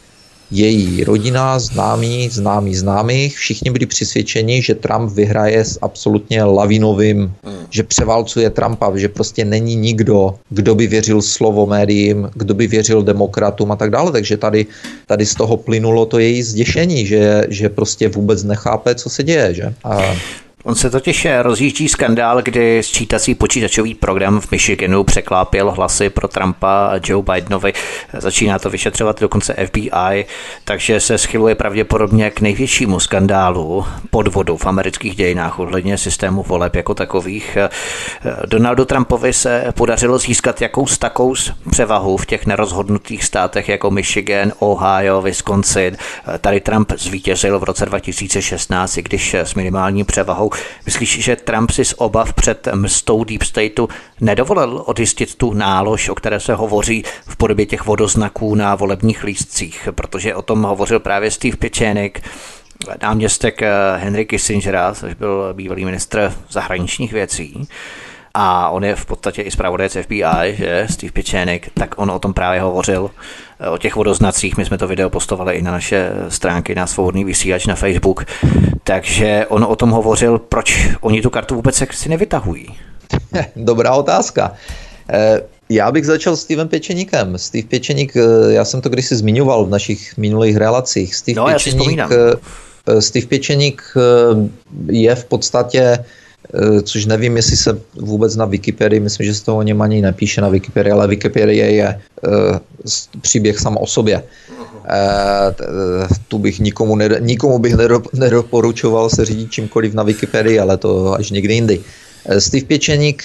její rodina, známí, známí známých, všichni byli přesvědčeni, že Trump vyhraje s absolutně lavinovým, hmm. že převálcuje Trumpa, že prostě není nikdo, kdo by věřil slovo médiím, kdo by věřil demokratům a tak dále. Takže tady, tady z toho plynulo to její zděšení, že, že prostě vůbec nechápe, co se děje. Že? A On se totiž rozjíždí skandál, kdy sčítací počítačový program v Michiganu překlápěl hlasy pro Trumpa a Joe Bidenovi. Začíná to vyšetřovat dokonce FBI, takže se schyluje pravděpodobně k největšímu skandálu podvodu v amerických dějinách ohledně systému voleb jako takových. Donaldu Trumpovi se podařilo získat jakous takou převahu v těch nerozhodnutých státech jako Michigan, Ohio, Wisconsin. Tady Trump zvítězil v roce 2016, i když s minimální převahou Myslíš, že Trump si z obav před mstou Deep Stateu nedovolil odjistit tu nálož, o které se hovoří v podobě těch vodoznaků na volebních lístcích, protože o tom hovořil právě Steve Pěčenik, náměstek eh, Henry Kissingera, což byl bývalý ministr zahraničních věcí a on je v podstatě i zpravodajec FBI, že Steve Pěčenik, tak on o tom právě hovořil, eh, o těch vodoznacích, my jsme to video postovali i na naše stránky, na svobodný vysílač na Facebook, takže on o tom hovořil, proč oni tu kartu vůbec si nevytahují. [laughs] Dobrá otázka. Eh, já bych začal s Stevem Pěčeníkem. Steve Pěčeník, eh, já jsem to kdysi zmiňoval v našich minulých relacích. Steve no, Pěčeník, Steve Pěčeník je v podstatě což nevím, jestli se vůbec na Wikipedii, myslím, že se to o něm ani nepíše na Wikipedii, ale Wikipedie je uh, příběh sam o sobě. Uh, tu bych nikomu, ne, nikomu bych nedoporučoval se řídit čímkoliv na Wikipedii, ale to až někdy jindy. Steve Pěčeník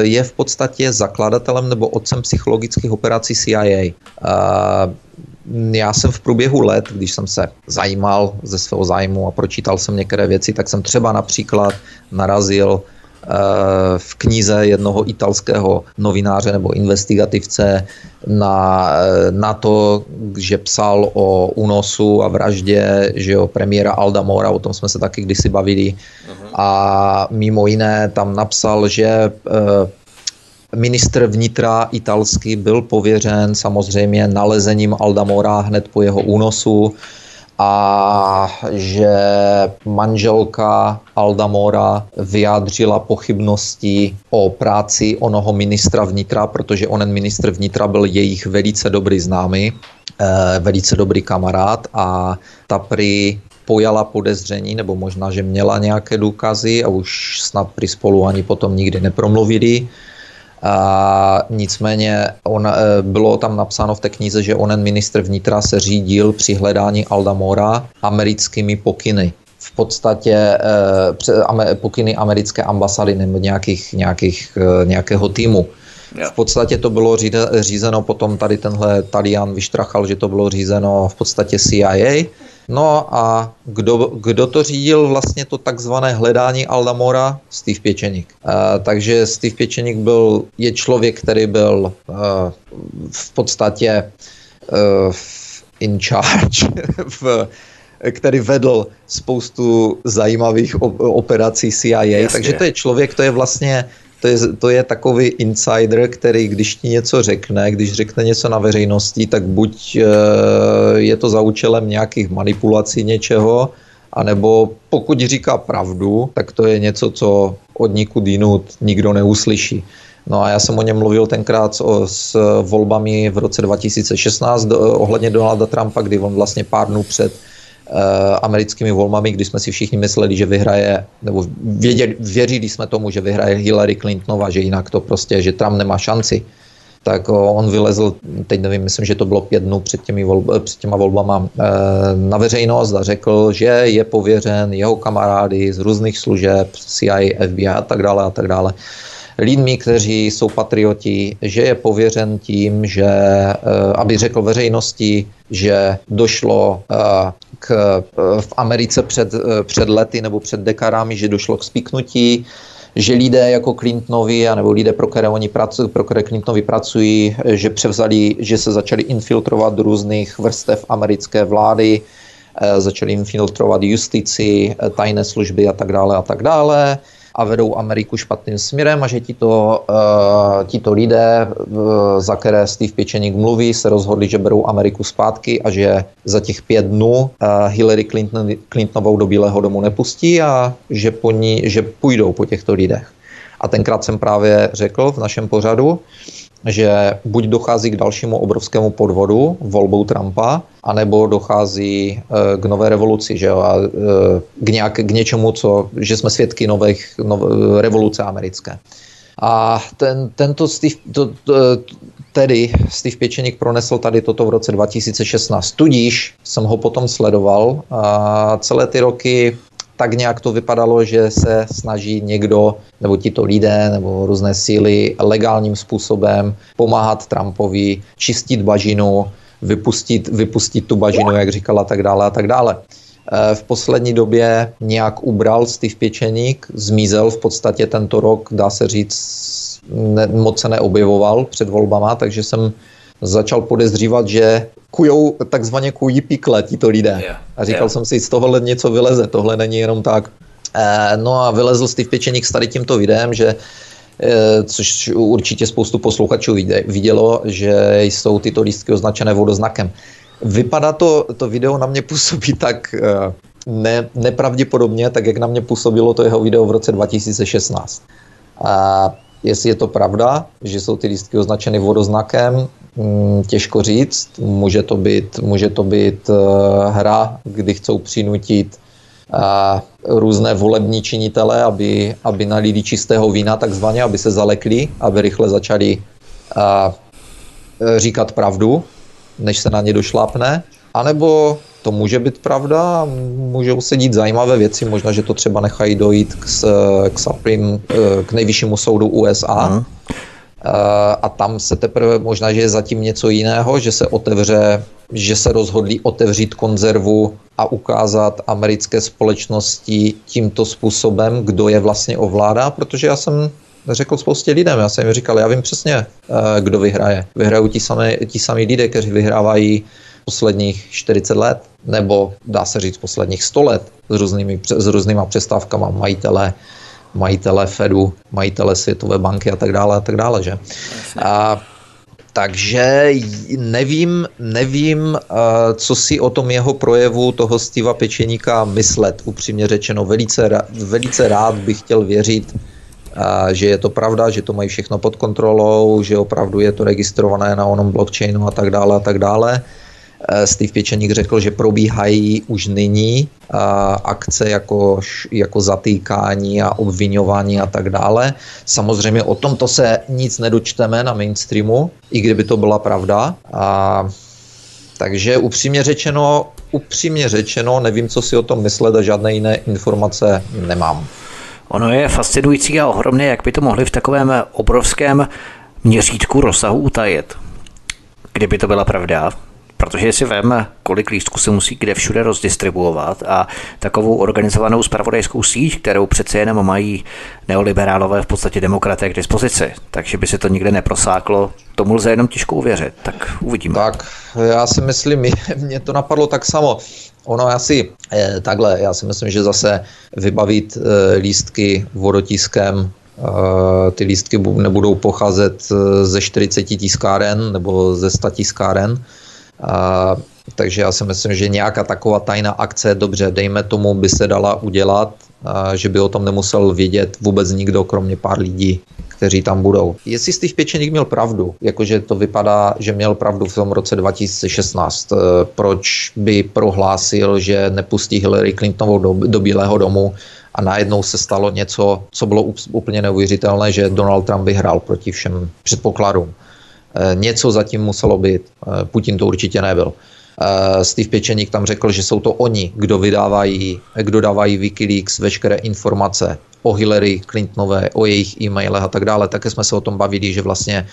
je v podstatě zakladatelem nebo otcem psychologických operací CIA já jsem v průběhu let, když jsem se zajímal ze svého zájmu a pročítal jsem některé věci, tak jsem třeba například narazil eh, v knize jednoho italského novináře nebo investigativce na, eh, na to, že psal o únosu a vraždě že jo, premiéra Alda Mora, o tom jsme se taky kdysi bavili. Uh-huh. A mimo jiné tam napsal, že eh, Ministr vnitra italský byl pověřen samozřejmě nalezením Aldamora hned po jeho únosu a že manželka Aldamora vyjádřila pochybnosti o práci onoho ministra vnitra, protože onen ministr vnitra byl jejich velice dobrý známý, eh, velice dobrý kamarád a ta prý pojala podezření, nebo možná, že měla nějaké důkazy a už snad při spolu ani potom nikdy nepromluvili a nicméně on, e, bylo tam napsáno v té knize, že onen ministr vnitra se řídil při hledání Aldamora americkými pokyny. V podstatě eh, pokyny americké ambasady nebo nějakých, nějakých, eh, nějakého týmu. V podstatě to bylo řízeno, potom tady tenhle Talian vyštrachal, že to bylo řízeno v podstatě CIA No a kdo, kdo to řídil vlastně to takzvané hledání Aldamora? Steve Pěčeník. Uh, takže Steve Pěčeník byl, je člověk, který byl uh, v podstatě uh, in charge, [laughs] v, který vedl spoustu zajímavých operací CIA. Jasně. Takže to je člověk, to je vlastně to je, to je takový insider, který když ti něco řekne, když řekne něco na veřejnosti, tak buď e, je to za účelem nějakých manipulací něčeho, anebo pokud říká pravdu, tak to je něco, co od nikud jinut nikdo neuslyší. No a já jsem o něm mluvil tenkrát s, s volbami v roce 2016 do, ohledně Donalda Trumpa, kdy on vlastně pár dnů před Eh, americkými volbami, kdy jsme si všichni mysleli, že vyhraje, nebo věděli, věřili jsme tomu, že vyhraje Hillary Clintonova, že jinak to prostě, že Trump nemá šanci, tak on vylezl, teď nevím, myslím, že to bylo pět dnů před, těmi volb, před těma volbama na veřejnost a řekl, že je pověřen jeho kamarády z různých služeb, CIA, FBI a tak dále a tak dále lidmi, kteří jsou patrioti, že je pověřen tím, že aby řekl veřejnosti, že došlo k, v Americe před, před lety nebo před dekadami, že došlo k spiknutí že lidé jako Clintonovi, nebo lidé, pro které oni pracují, pro které Clintonovi pracují, že převzali, že se začali infiltrovat do různých vrstev americké vlády, eh, začali infiltrovat justici, eh, tajné služby a tak dále a tak dále a vedou Ameriku špatným směrem a že tito, uh, tito lidé, za které Steve Pěčeník mluví, se rozhodli, že berou Ameriku zpátky a že za těch pět dnů uh, Hillary Clinton, Clintonovou do Bílého domu nepustí a že, po ní, že půjdou po těchto lidech. A tenkrát jsem právě řekl v našem pořadu, že buď dochází k dalšímu obrovskému podvodu volbou Trumpa, anebo dochází eh, k nové revoluci, že jo, a eh, k, nějak, k něčemu, co, že jsme svědky nových, nové revoluce americké. A ten, tento Steve, to, to, tedy Steve Pěčeník pronesl tady toto v roce 2016. Tudíž jsem ho potom sledoval a celé ty roky tak nějak to vypadalo, že se snaží někdo, nebo tito lidé, nebo různé síly legálním způsobem pomáhat Trumpovi, čistit bažinu, vypustit, vypustit tu bažinu, jak říkala, tak dále a tak dále. E, v poslední době nějak ubral Steve Pěčeník, zmizel v podstatě tento rok, dá se říct, ne, moc se neobjevoval před volbama, takže jsem začal podezřívat, že kujou, takzvaně kují pikle tito lidé. A říkal yeah. jsem si, z tohohle něco vyleze, tohle není jenom tak. E, no a vylezl Steve Pěčeník s tady tímto videem, že e, což určitě spoustu posluchačů vidělo, že jsou tyto lístky označené vodoznakem. Vypadá to, to video na mě působí [laughs] tak e, ne, nepravděpodobně, tak jak na mě působilo to jeho video v roce 2016. A jestli je to pravda, že jsou ty lístky označeny vodoznakem, Mm, těžko říct. Může to být, může to být uh, hra, kdy chcou přinutit uh, různé volební činitele, aby, aby nalili čistého vína takzvaně, aby se zalekli, aby rychle začali uh, říkat pravdu, než se na ně došlápne. A nebo to může být pravda, můžou se dít zajímavé věci, možná, že to třeba nechají dojít k, k, Supreme, k nejvyššímu soudu USA. Uh-huh Eh, a tam se teprve možná, že je zatím něco jiného, že se otevře, že se rozhodli otevřít konzervu a ukázat americké společnosti tímto způsobem, kdo je vlastně ovládá, protože já jsem řekl spoustě lidem, já jsem jim říkal, já vím přesně, eh, kdo vyhraje. Vyhrajou ti samé, ti samí lidé, kteří vyhrávají posledních 40 let, nebo dá se říct posledních 100 let s různými, s různýma přestávkama majitele majitele Fedu, majitele Světové banky a tak dále a tak dále, že? A, takže nevím, nevím, co si o tom jeho projevu toho Steva Pečeníka myslet, upřímně řečeno. Velice, velice rád bych chtěl věřit, že je to pravda, že to mají všechno pod kontrolou, že opravdu je to registrované na onom blockchainu a tak dále a tak dále. Eh, Steve Pěčeník řekl, že probíhají už nyní eh, akce jako, jako zatýkání a obvinování a tak dále. Samozřejmě o tomto se nic nedočteme na mainstreamu, i kdyby to byla pravda. A, takže upřímně řečeno, upřímně řečeno, nevím, co si o tom myslet a žádné jiné informace nemám. Ono je fascinující a ohromné, jak by to mohli v takovém obrovském měřítku rozsahu utajit. Kdyby to byla pravda, Protože si vem, kolik lístků se musí kde všude rozdistribuovat a takovou organizovanou spravodajskou síť, kterou přece jenom mají neoliberálové v podstatě demokraté k dispozici, takže by se to nikde neprosáklo, tomu lze jenom těžko uvěřit, tak uvidíme. Tak, já si myslím, mě to napadlo tak samo. Ono asi eh, takhle, já si myslím, že zase vybavit eh, lístky vodotiskem eh, ty lístky nebudou pocházet ze 40 tiskáren nebo ze 100 tiskáren, a, takže já si myslím, že nějaká taková tajná akce, dobře, dejme tomu, by se dala udělat, a, že by o tom nemusel vědět vůbec nikdo, kromě pár lidí, kteří tam budou. Jestli Steve Pěčeník měl pravdu, jakože to vypadá, že měl pravdu v tom roce 2016, e, proč by prohlásil, že nepustí Hillary Clintonovou do, do Bílého domu a najednou se stalo něco, co bylo úplně neuvěřitelné, že Donald Trump vyhrál proti všem předpokladům. Něco zatím muselo být. Putin to určitě nebyl. Steve Pečeník tam řekl, že jsou to oni, kdo vydávají, kdo dávají Wikileaks veškeré informace o Hillary Clintonové, o jejich e-mailech a tak dále. Také jsme se o tom bavili, že vlastně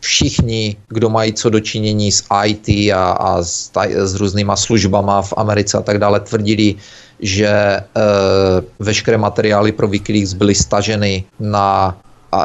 všichni, kdo mají co dočinění s IT a, a s, s různýma službama v Americe a tak dále, tvrdili, že e, veškeré materiály pro Wikileaks byly staženy na,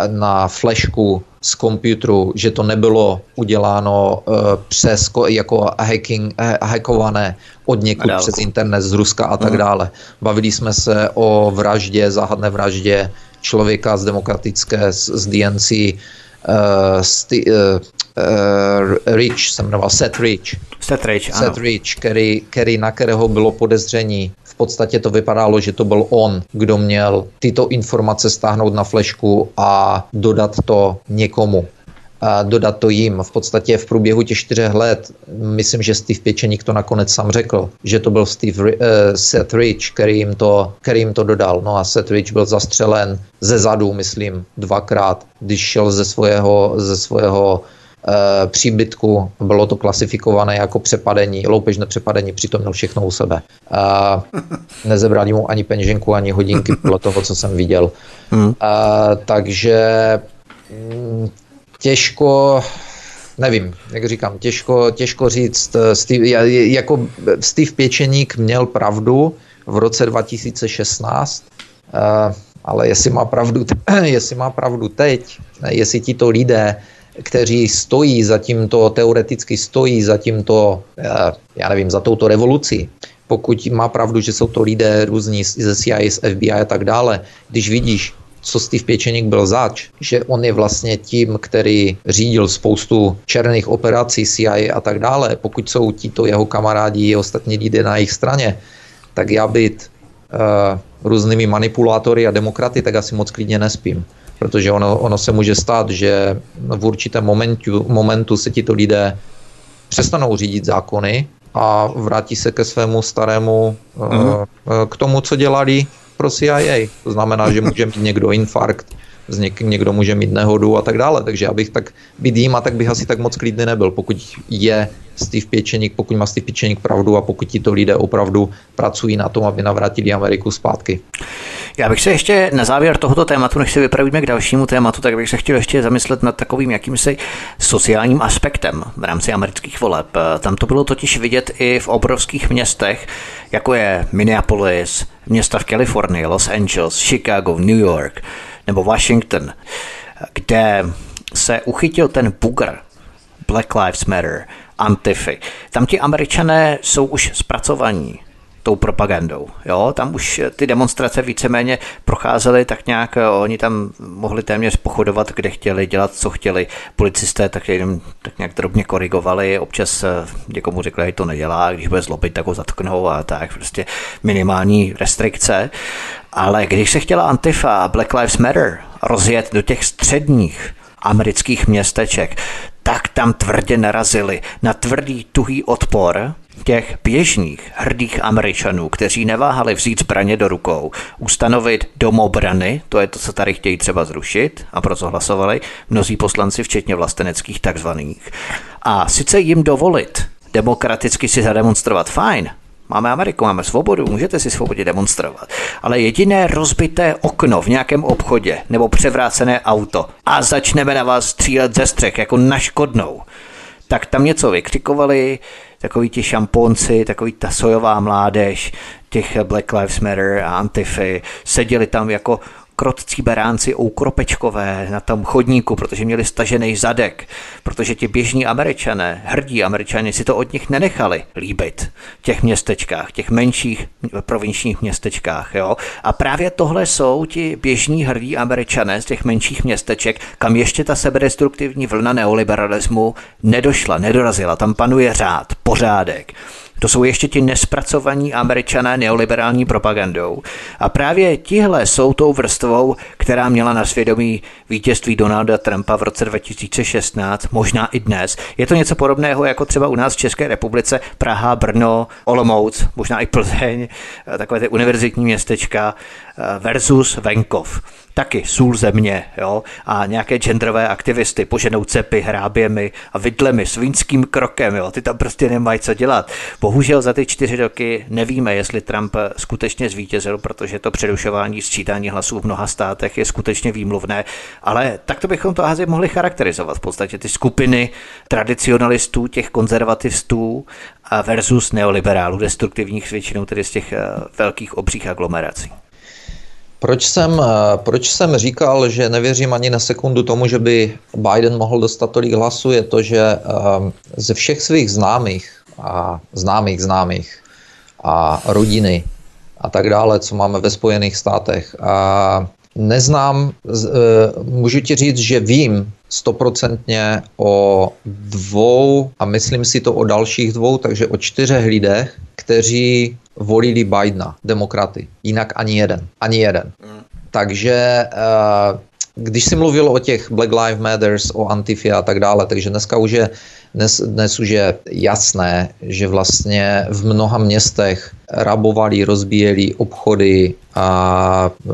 na flešku z komputeru, že to nebylo uděláno e, přes jako hacking, e, hackované od někud přes internet z Ruska a tak mm. dále. Bavili jsme se o vraždě, záhadné vraždě člověka z demokratické, z, z DNC, uh, sti, uh, uh, Rich, se jmenoval Seth Rich. Seth Rich, ano. Seth Rich, který, který, na kterého bylo podezření. V podstatě to vypadalo, že to byl on, kdo měl tyto informace stáhnout na flešku a dodat to někomu a dodat to jim. V podstatě v průběhu těch čtyřech let, myslím, že Steve Pěčeník to nakonec sám řekl, že to byl Steve, uh, Seth Rich, který jim, to, který jim to dodal. No a Seth Rich byl zastřelen ze zadu, myslím, dvakrát, když šel ze svého, ze svého uh, příbytku. Bylo to klasifikované jako přepadení, loupežné přepadení, přitom měl všechno u sebe. Uh, [laughs] nezebrali mu ani peněženku, ani hodinky [laughs] podle toho, co jsem viděl. Hmm. Uh, takže mm, těžko, nevím, jak říkám, těžko, těžko říct. Eh, Steve, jako Steve Pěčeník měl pravdu v roce 2016, eh, ale jestli má pravdu, [clears throat] jestli má pravdu teď, jestli ti to lidé, kteří stojí za tímto, teoreticky stojí za tímto, eh, já nevím, za touto revolucí, pokud má pravdu, že jsou to lidé různí ze CIA, z FBI a tak dále, když vidíš, co Steve Pěčeník byl zač, že on je vlastně tím, který řídil spoustu černých operací CIA a tak dále. Pokud jsou tito jeho kamarádi a ostatní lidé na jejich straně, tak já být uh, různými manipulátory a demokraty, tak asi moc klidně nespím. Protože ono, ono se může stát, že v určitém momentu, momentu se tito lidé přestanou řídit zákony a vrátí se ke svému starému, mm-hmm. k tomu, co dělali pro CIA. To znamená, že může mít někdo infarkt, něk, někdo může mít nehodu a tak dále. Takže abych tak být a tak bych asi tak moc klidný nebyl, pokud je Steve Pěčeník, pokud má Steve Pěčeník pravdu a pokud ti to lidé opravdu pracují na tom, aby navrátili Ameriku zpátky. Já bych se ještě na závěr tohoto tématu, než se vypravíme k dalšímu tématu, tak bych se chtěl ještě zamyslet nad takovým jakýmsi sociálním aspektem v rámci amerických voleb. Tam to bylo totiž vidět i v obrovských městech, jako je Minneapolis, města v Kalifornii, Los Angeles, Chicago, New York nebo Washington, kde se uchytil ten bugr Black Lives Matter, Antify. Tam ti američané jsou už zpracovaní tou propagandou. Jo? Tam už ty demonstrace víceméně procházely tak nějak, oni tam mohli téměř pochodovat, kde chtěli, dělat, co chtěli. Policisté tak jenom tak nějak drobně korigovali, občas eh, někomu řekli, že to nedělá, když bude zlobit, tak ho zatknou a tak, prostě minimální restrikce. Ale když se chtěla Antifa Black Lives Matter rozjet do těch středních amerických městeček, tak tam tvrdě narazili na tvrdý tuhý odpor těch běžných hrdých Američanů, kteří neváhali vzít zbraně do rukou, ustanovit domobrany, to je to, co tady chtějí třeba zrušit a proto hlasovali mnozí poslanci, včetně vlasteneckých takzvaných. A sice jim dovolit demokraticky si zademonstrovat, fajn, Máme Ameriku, máme svobodu, můžete si svobodně demonstrovat. Ale jediné rozbité okno v nějakém obchodě nebo převrácené auto a začneme na vás střílet ze střech jako na škodnou, tak tam něco vykřikovali, takový ti šamponci, takový ta sojová mládež, těch Black Lives Matter a Antify, seděli tam jako krotcí beránci ukropečkové na tom chodníku, protože měli stažený zadek, protože ti běžní američané, hrdí američani si to od nich nenechali líbit v těch městečkách, těch menších provinčních městečkách. Jo? A právě tohle jsou ti běžní hrdí američané z těch menších městeček, kam ještě ta sebedestruktivní vlna neoliberalismu nedošla, nedorazila. Tam panuje řád, pořádek. To jsou ještě ti nespracovaní američané neoliberální propagandou. A právě tihle jsou tou vrstvou, která měla na svědomí vítězství Donalda Trumpa v roce 2016, možná i dnes. Je to něco podobného jako třeba u nás v České republice Praha, Brno, Olomouc, možná i Plzeň, takové ty univerzitní městečka, versus venkov taky sůl země jo? a nějaké genderové aktivisty poženou cepy, hráběmi a vidlemi, svínským krokem. Jo? Ty tam prostě nemají co dělat. Bohužel za ty čtyři roky nevíme, jestli Trump skutečně zvítězil, protože to přerušování sčítání hlasů v mnoha státech je skutečně výmluvné, ale takto bychom to asi mohli charakterizovat. V podstatě ty skupiny tradicionalistů, těch konzervativistů versus neoliberálů, destruktivních většinou tedy z těch eh, velkých obřích aglomerací. Proč jsem, eh, proč jsem říkal, že nevěřím ani na sekundu tomu, že by Biden mohl dostat tolik hlasů, je to, že eh, ze všech svých známých a známých známých a rodiny a tak dále, co máme ve Spojených státech, a neznám, eh, můžu ti říct, že vím stoprocentně o dvou, a myslím si to o dalších dvou, takže o čtyřech lidech, kteří volili Bidena, demokraty. Jinak ani jeden. Ani jeden. Mm. Takže uh, když jsi mluvil o těch Black Lives Matters, o Antifia a tak dále, takže dneska už je, dnes, dnes už je jasné, že vlastně v mnoha městech rabovali, rozbíjeli obchody a uh,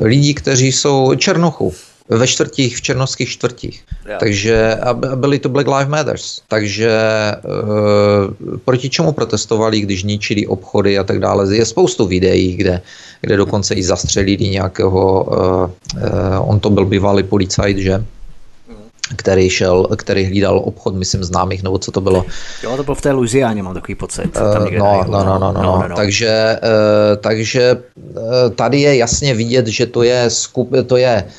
lidi, kteří jsou černochů ve čtvrtích, v černovských čtvrtích. Yeah. Takže a byly to Black Lives Matters. Takže e, proti čemu protestovali, když ničili obchody a tak dále. Je spoustu videí, kde, kde dokonce i zastřelili nějakého, e, e, on to byl bývalý policajt, že? který šel, který hlídal obchod, myslím, známých, nebo co to bylo. Jo, to bylo v té Louisianě, mám takový pocit. Tam no, no, no, no, no, no, no, Takže, uh, takže uh, tady je jasně vidět, že to je, skup, to je uh,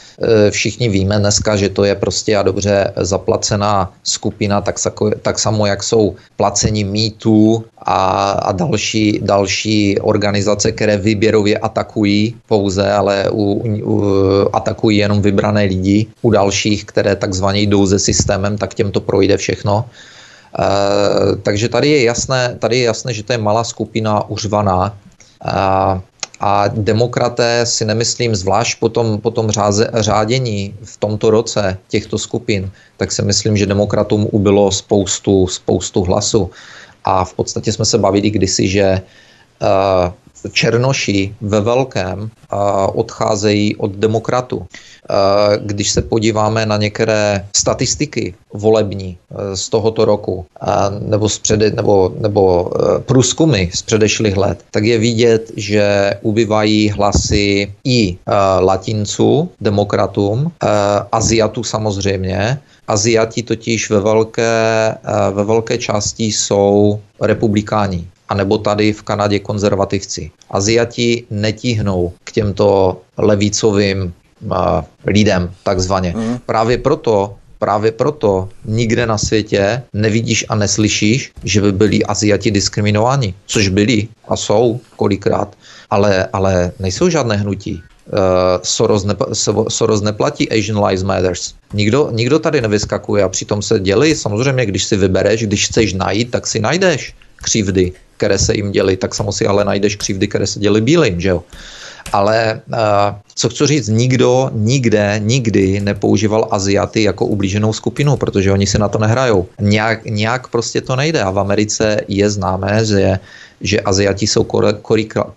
všichni víme dneska, že to je prostě a dobře zaplacená skupina, tak, tak samo, jak jsou placení mýtů a, a další, další organizace, které výběrově atakují pouze, ale u, u, atakují jenom vybrané lidi. U dalších, které takzvaně jdou se systémem, tak těm to projde všechno. E, takže tady je, jasné, tady je jasné, že to je malá skupina uřvaná. E, a demokraté si nemyslím, zvlášť po tom, po tom řáze, řádění v tomto roce těchto skupin, tak si myslím, že demokratům ubylo spoustu, spoustu hlasu. A v podstatě jsme se bavili kdysi, že uh, Černoši ve velkém uh, odcházejí od demokratu. Uh, když se podíváme na některé statistiky volební uh, z tohoto roku nebo, z přede, nebo, nebo průzkumy z předešlých let, tak je vidět, že ubývají hlasy i latinců, demokratům, Aziatů samozřejmě, Aziati totiž ve velké, eh, ve velké části jsou republikáni, anebo tady v Kanadě konzervativci. Aziati netíhnou k těmto levicovým lidem, takzvaně. Mm. Právě proto Právě proto nikde na světě nevidíš a neslyšíš, že by byli Aziati diskriminováni, což byli a jsou kolikrát, ale, ale nejsou žádné hnutí. Uh, Soros, nepa, Soros neplatí Asian Lives Matters. Nikdo, nikdo tady nevyskakuje a přitom se děli. Samozřejmě, když si vybereš, když chceš najít, tak si najdeš křivdy, které se jim děly, tak samozřejmě si ale najdeš křivdy, které se děly bílým, že jo? Ale uh, co chci říct, nikdo nikde, nikdy nepoužíval Aziaty jako ublíženou skupinu, protože oni si na to nehrajou. Nějak, nějak prostě to nejde a v Americe je známé, že, že Aziati jsou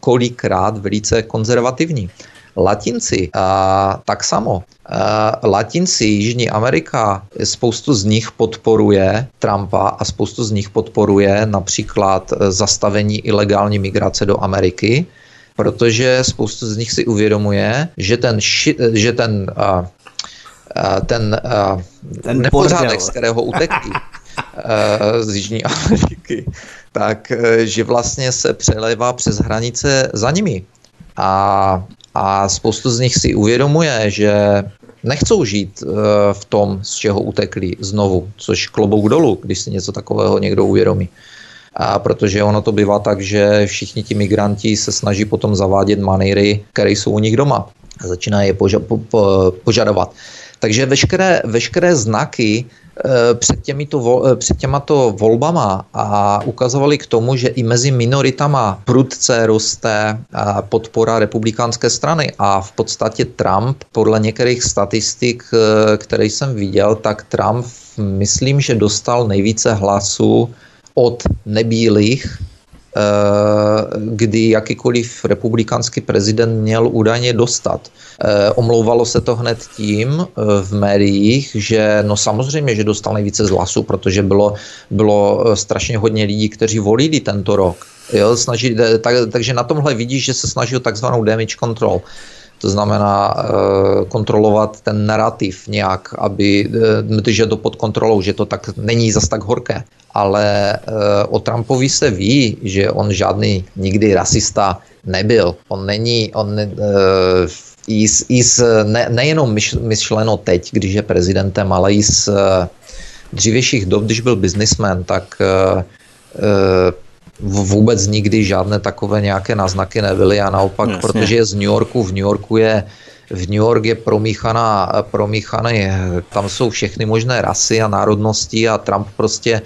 kolikrát velice konzervativní. Latinci a, tak samo. A, Latinci, Jižní Amerika, spoustu z nich podporuje Trumpa a spoustu z nich podporuje například zastavení ilegální migrace do Ameriky, protože spoustu z nich si uvědomuje, že ten, ši, že ten, a, a, ten, a, ten nepořádek, z kterého utekli, [laughs] z Jižní Ameriky, tak e, že vlastně se přelevá přes hranice za nimi. A a spoustu z nich si uvědomuje, že nechcou žít uh, v tom, z čeho utekli znovu, což klobouk dolů, když si něco takového někdo uvědomí. A protože ono to bývá tak, že všichni ti migranti se snaží potom zavádět manéry, které jsou u nich doma. Začínají je poža- po- po- požadovat. Takže veškeré, veškeré znaky Eh, před, těmito, eh, před těmato volbama a ukazovali k tomu, že i mezi minoritama prudce roste eh, podpora republikánské strany a v podstatě Trump, podle některých statistik, které jsem viděl, tak Trump myslím, že dostal nejvíce hlasů od nebílých kdy jakýkoliv republikánský prezident měl údajně dostat. Omlouvalo se to hned tím v médiích, že no samozřejmě, že dostal nejvíce z hlasu, protože bylo, bylo strašně hodně lidí, kteří volili tento rok. Jo, snaží, tak, takže na tomhle vidíš, že se snaží o takzvanou damage control. To znamená kontrolovat ten narrativ nějak, aby e, držet to pod kontrolou, že to tak není zas tak horké. Ale e, o Trumpovi se ví, že on žádný nikdy rasista nebyl. On není, on e, i z, ne, nejenom myšleno teď, když je prezidentem, ale i z dřívějších dob, když byl biznismen, tak e, e, vůbec nikdy žádné takové nějaké náznaky nebyly a naopak, Jasně. protože je z New Yorku, v New Yorku je v New York je promíchaná, promíchaný, tam jsou všechny možné rasy a národnosti a Trump prostě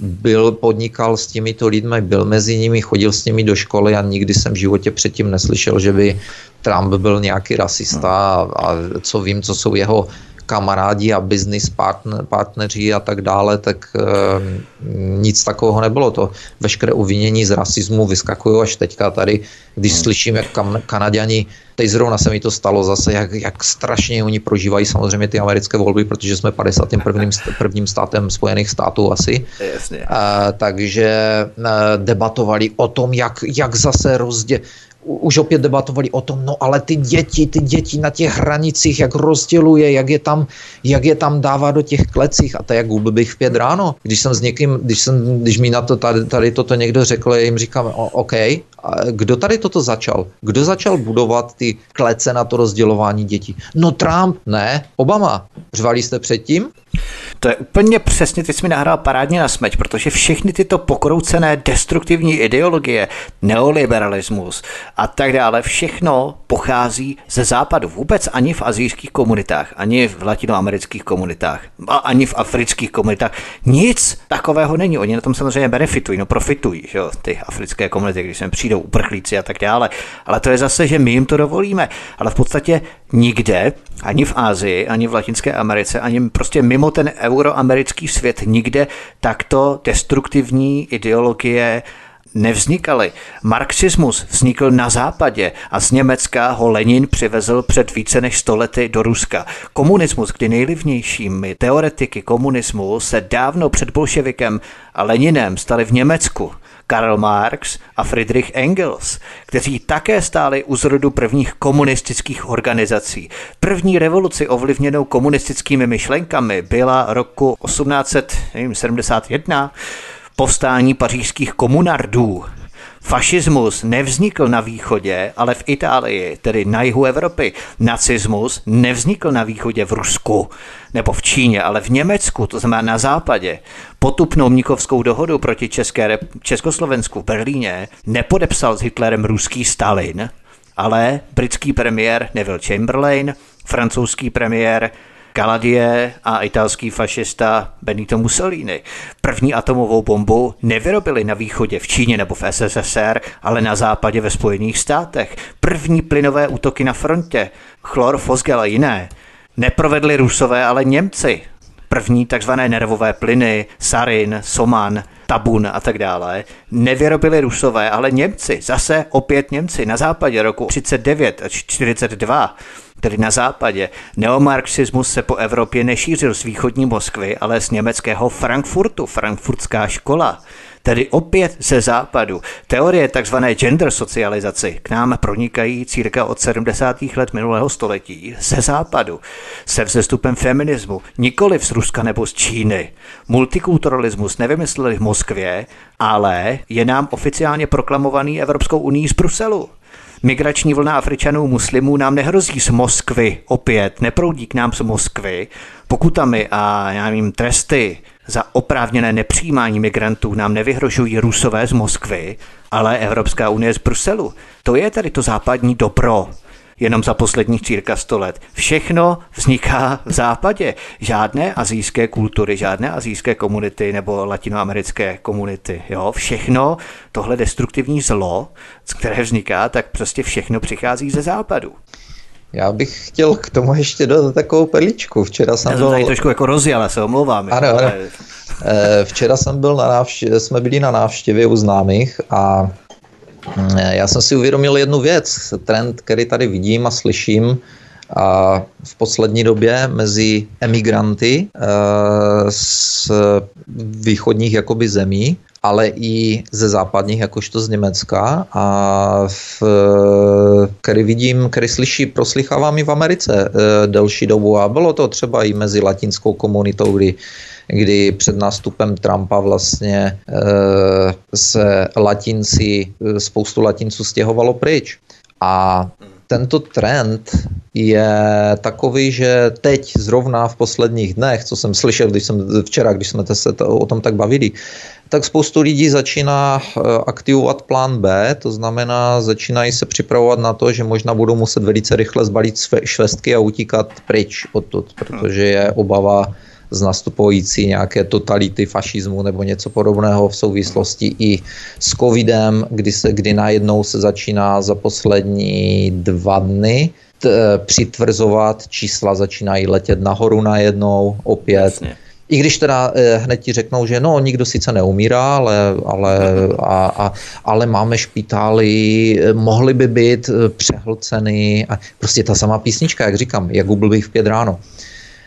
byl, podnikal s těmito lidmi, byl mezi nimi, chodil s nimi do školy a nikdy jsem v životě předtím neslyšel, že by Trump byl nějaký rasista a, a co vím, co jsou jeho kamarádi a business partner, partneři a tak dále, tak e, nic takového nebylo. To veškeré uvinění z rasismu vyskakují až teďka tady, když hmm. slyším, jak kam, Kanaděni, teď zrovna se mi to stalo zase, jak, jak strašně oni prožívají samozřejmě ty americké volby, protože jsme 51. prvním státem Spojených států asi. Jasně. E, takže e, debatovali o tom, jak, jak zase rozdě, už opět debatovali o tom, no ale ty děti, ty děti na těch hranicích, jak rozděluje, jak je tam, jak je tam dává do těch klecích a to jak bych v pět ráno. Když jsem s někým, když, jsem, když mi na to tady, tady toto někdo řekl, já jim říkám, OK, a kdo tady toto začal? Kdo začal budovat ty klece na to rozdělování dětí? No Trump, ne, Obama. Řvali jste předtím? To je úplně přesně, ty jsi mi nahrál parádně na smeč, protože všechny tyto pokroucené destruktivní ideologie, neoliberalismus a tak dále, všechno pochází ze západu. Vůbec ani v azijských komunitách, ani v latinoamerických komunitách, ani v afrických komunitách. Nic takového není. Oni na tom samozřejmě benefitují, no profitují, že jo, ty africké komunity, když sem přijdou uprchlíci a tak dále. Ale to je zase, že my jim to dovolíme. Ale v podstatě nikde, ani v Ázii, ani v Latinské Americe, ani prostě mimo ten euroamerický svět, nikde takto destruktivní ideologie nevznikaly. Marxismus vznikl na západě a z Německa ho Lenin přivezl před více než stolety do Ruska. Komunismus, kdy nejlivnějšími teoretiky komunismu se dávno před bolševikem a Leninem stali v Německu. Karl Marx a Friedrich Engels, kteří také stáli u zrodu prvních komunistických organizací. První revoluci ovlivněnou komunistickými myšlenkami byla roku 1871 povstání pařížských komunardů. Fašismus nevznikl na východě, ale v Itálii, tedy na jihu Evropy. Nacismus nevznikl na východě v Rusku nebo v Číně, ale v Německu, to znamená na západě. Potupnou mnikovskou dohodu proti České, Československu v Berlíně nepodepsal s Hitlerem ruský Stalin, ale britský premiér Neville Chamberlain, francouzský premiér Galadie a italský fašista Benito Mussolini. První atomovou bombu nevyrobili na východě v Číně nebo v SSSR, ale na západě ve Spojených státech. První plynové útoky na frontě, chlor, fosgel a jiné, neprovedli Rusové, ale Němci. První takzvané nervové plyny, sarin, soman, tabun a tak dále, nevyrobili Rusové, ale Němci, zase opět Němci na západě roku 39 až 42 tedy na západě. Neomarxismus se po Evropě nešířil z východní Moskvy, ale z německého Frankfurtu, frankfurtská škola tedy opět ze západu. Teorie tzv. gender socializaci k nám pronikají círka od 70. let minulého století ze západu, se vzestupem feminismu, nikoli z Ruska nebo z Číny. Multikulturalismus nevymysleli v Moskvě, ale je nám oficiálně proklamovaný Evropskou unii z Bruselu. Migrační vlna Afričanů muslimů nám nehrozí z Moskvy opět, neproudí k nám z Moskvy pokutami a já nevím, tresty za oprávněné nepřijímání migrantů nám nevyhrožují Rusové z Moskvy, ale Evropská unie z Bruselu. To je tedy to západní dobro, jenom za posledních círka 100 let. Všechno vzniká v západě. Žádné azijské kultury, žádné azijské komunity nebo latinoamerické komunity. Jo? Všechno tohle destruktivní zlo, z které vzniká, tak prostě všechno přichází ze západu. Já bych chtěl k tomu ještě dodat takovou perličku. Včera jsem Já jsem tady trošku jako rozjel, se omlouvám. Ano, ano. Včera jsem byl na návště- jsme byli na návštěvě u známých a já jsem si uvědomil jednu věc, trend, který tady vidím a slyším a v poslední době mezi emigranty z východních jakoby zemí, ale i ze západních, jakožto z Německa. A v, který vidím, který slyší, proslychávám i v Americe delší dobu. A bylo to třeba i mezi latinskou komunitou, kdy kdy před nástupem Trumpa vlastně e, se latinci, spoustu latinců stěhovalo pryč. A tento trend je takový, že teď zrovna v posledních dnech, co jsem slyšel, když jsem včera, když jsme se o tom tak bavili, tak spoustu lidí začíná eh, aktivovat plán B, to znamená, začínají se připravovat na to, že možná budou muset velice rychle zbalit švestky a utíkat pryč odtud, protože je obava z nastupující nějaké totality fašismu nebo něco podobného v souvislosti i s covidem, kdy, se, kdy najednou se začíná za poslední dva dny t, přitvrzovat, čísla začínají letět nahoru najednou opět. Jasně. I když teda eh, hned ti řeknou, že no, nikdo sice neumírá, ale, ale, a, a, ale máme špitály, eh, mohly by být eh, přehlceny. A prostě ta samá písnička, jak říkám, jak Google bych v pět ráno.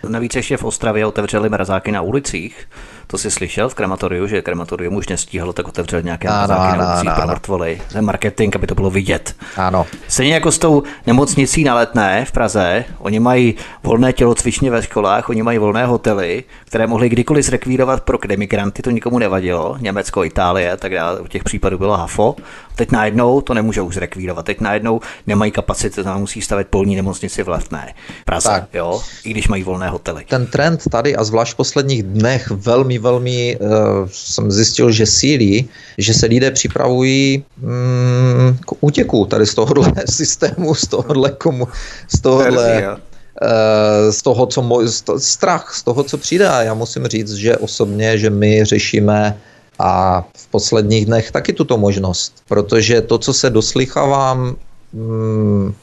Navíc ještě v Ostravě otevřeli mrazáky na ulicích. To jsi slyšel v krematoriu, že krematorium už nestíhalo, tak otevřeli nějaké ano, na ulicích pro mrtvoly. To je marketing, aby to bylo vidět. Ano. Stejně jako s tou nemocnicí na letné v Praze, oni mají volné tělocvičně ve školách, oni mají volné hotely, které mohli kdykoliv zrekvírovat pro demigranty, to nikomu nevadilo. Německo, Itálie, tak dále, u těch případů bylo HAFO. Teď najednou to nemůžou už zrekvírovat, teď najednou nemají kapacity, tam musí stavit polní nemocnici v letné Praze, tak. jo, i když mají volné hotely. Ten trend tady a zvlášť v posledních dnech velmi, velmi uh, jsem zjistil, že sílí, že se lidé připravují mm, k útěku tady z tohohle [laughs] systému, z tohohle komu, z tohohle eh, z toho, co moj, strach z toho, co přijde. A já musím říct, že osobně, že my řešíme a v posledních dnech taky tuto možnost, protože to, co se doslychávám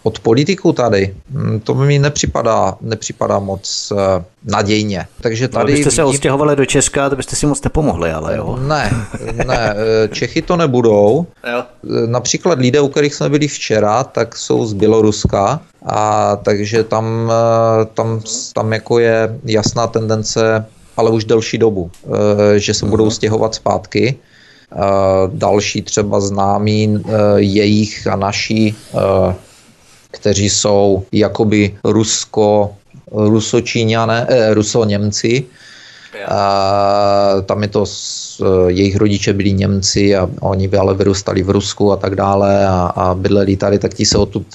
od politiků tady, mm, to mi nepřipadá, nepřipadá moc uh, nadějně. Takže tady Kdybyste se odstěhovali do Česka, to byste si moc nepomohli, ale jo? Ne, ne, eh, Čechy to nebudou. Jo. Eh, například lidé, u kterých jsme byli včera, tak jsou z Běloruska, a takže tam, tam, tam jako je jasná tendence ale už delší dobu, eh, že se budou mhm. stěhovat zpátky. Eh, další třeba známí eh, jejich a naší, kteří jsou jakoby rusko, rusočíňané, ruso-němci, a tam je to, jejich rodiče byli Němci a oni ale vyrůstali v Rusku a tak dále a, a bydleli tady, tak ti se odtud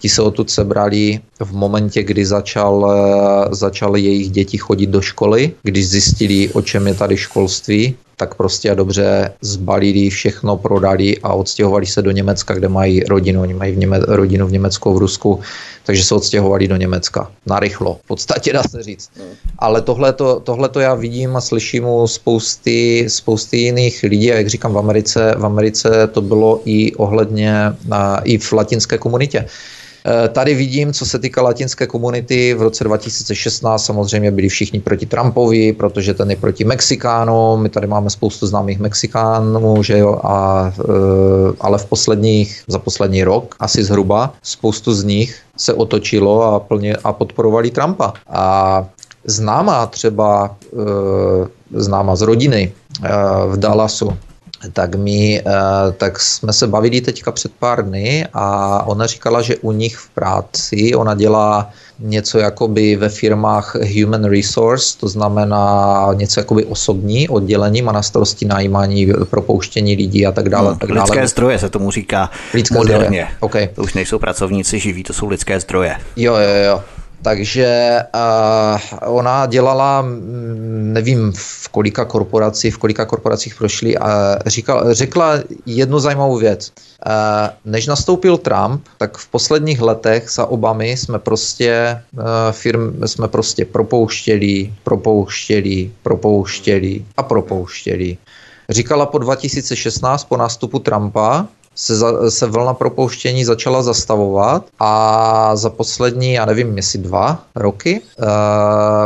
Ti se odtud sebrali v momentě, kdy začal, eh, začal jejich děti chodit do školy, když zjistili, o čem je tady školství, tak prostě a dobře zbalili všechno, prodali a odstěhovali se do Německa, kde mají rodinu. Oni mají v Něme- rodinu v Německu, v Rusku, takže se odstěhovali do Německa. Narychlo, v podstatě dá se říct. Ale tohle to já vidím a slyším u spousty, spousty jiných lidí a jak říkám, v Americe, v Americe to bylo i ohledně, i v latinské komunitě. Eh, tady vidím, co se týká latinské komunity, v roce 2016 samozřejmě byli všichni proti Trumpovi, protože ten je proti Mexikánům, my tady máme spoustu známých Mexikánů, že jo, a, eh, ale v posledních, za poslední rok asi zhruba, spoustu z nich se otočilo a, plně, a podporovali Trumpa. A známá třeba, eh, známá z rodiny v Dallasu, tak my, eh, tak jsme se bavili teďka před pár dny a ona říkala, že u nich v práci ona dělá něco jakoby ve firmách human resource, to znamená něco jakoby osobní oddělení, má na starosti najímání, propouštění lidí a tak dále. Hmm, tak dále. Lidské zdroje se tomu říká lidské moderně. Zdroje. Okay. To už nejsou pracovníci živí, to jsou lidské zdroje. Jo, jo, jo. Takže uh, ona dělala, nevím v kolika korporací, v kolika korporacích prošli a říkala, řekla jednu zajímavou věc. Uh, než nastoupil Trump, tak v posledních letech za Obamy jsme prostě uh, firm, jsme prostě propouštěli, propouštěli, propouštěli a propouštěli. Říkala po 2016, po nástupu Trumpa, se, za, se vlna propouštění začala zastavovat a za poslední, já nevím, jestli dva roky, uh,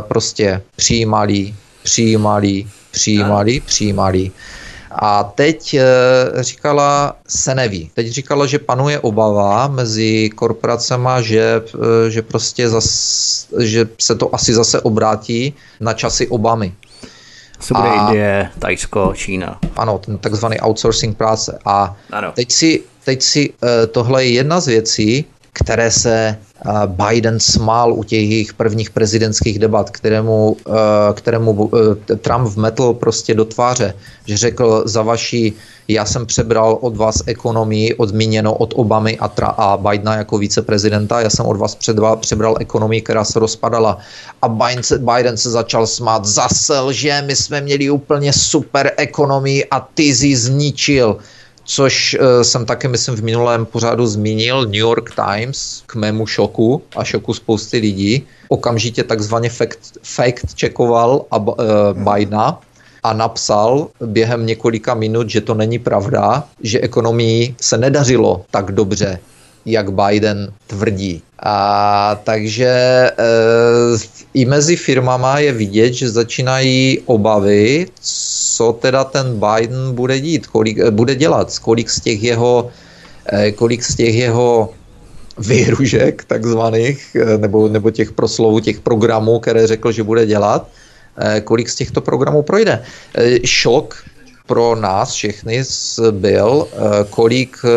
prostě přijímali, přijímali, Přijímali, přijímali. A teď e, říkala, se neví. Teď říkala, že panuje obava mezi korporacemi, že, e, že prostě zas, že se to asi zase obrátí na časy Obamy. Se bude a, Indie, Tajsko, Čína. Ano, ten takzvaný outsourcing práce. A ano. teď si, teď si e, tohle je jedna z věcí, které se Biden smál u těch jejich prvních prezidentských debat, kterému, kterému Trump vmetl prostě do tváře, že řekl za vaší, já jsem přebral od vás ekonomii odmíněno od Obamy a, Tra- a Bidena jako viceprezidenta, já jsem od vás předval, přebral ekonomii, která se rozpadala. A Biden se, Biden se začal smát, zase že my jsme měli úplně super ekonomii a ty jsi zničil což uh, jsem také, myslím, v minulém pořádu zmínil, New York Times k mému šoku a šoku spousty lidí, okamžitě takzvaně fact, fact checkoval uh, Bidena a napsal během několika minut, že to není pravda, že ekonomii se nedařilo tak dobře, jak Biden tvrdí. A takže e, i mezi firmama je vidět, že začínají obavy, co teda ten Biden bude dít, kolik, eh, bude dělat, kolik z těch jeho, e, kolik z těch jeho výhružek takzvaných, nebo, nebo těch proslovů, těch programů, které řekl, že bude dělat, kolik z těchto programů projde. Šok pro nás všechny byl, eh, kolik eh,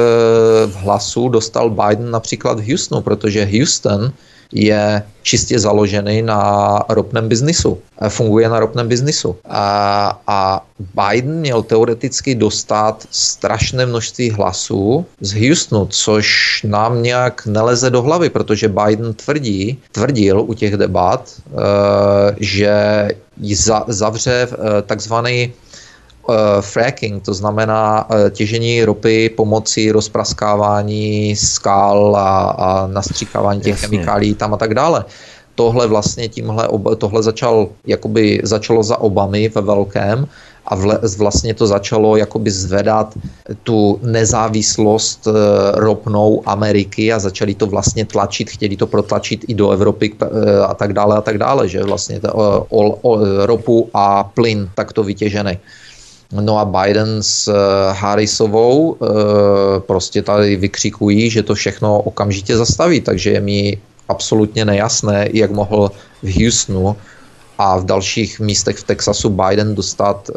hlasů dostal Biden například v Houstonu, protože Houston je čistě založený na ropném biznisu. Eh, funguje na ropném biznisu. A, a Biden měl teoreticky dostat strašné množství hlasů z Houstonu, což nám nějak neleze do hlavy, protože Biden tvrdí, tvrdil u těch debat, že zavře takzvaný fracking, to znamená uh, těžení ropy pomocí rozpraskávání skal a, a nastříkávání těch Jasně. chemikálí tam a tak dále. Tohle vlastně tímhle, tohle začal, jakoby začalo za Obamy ve velkém a vle, vlastně to začalo jakoby zvedat tu nezávislost e, ropnou Ameriky a začali to vlastně tlačit, chtěli to protlačit i do Evropy e, a tak dále a tak dále, že vlastně to, o, o, ropu a plyn takto vytěžený. No a Biden s eh, Harrisovou eh, prostě tady vykřikují, že to všechno okamžitě zastaví, takže je mi absolutně nejasné, jak mohl v Houstonu a v dalších místech v Texasu Biden dostat uh,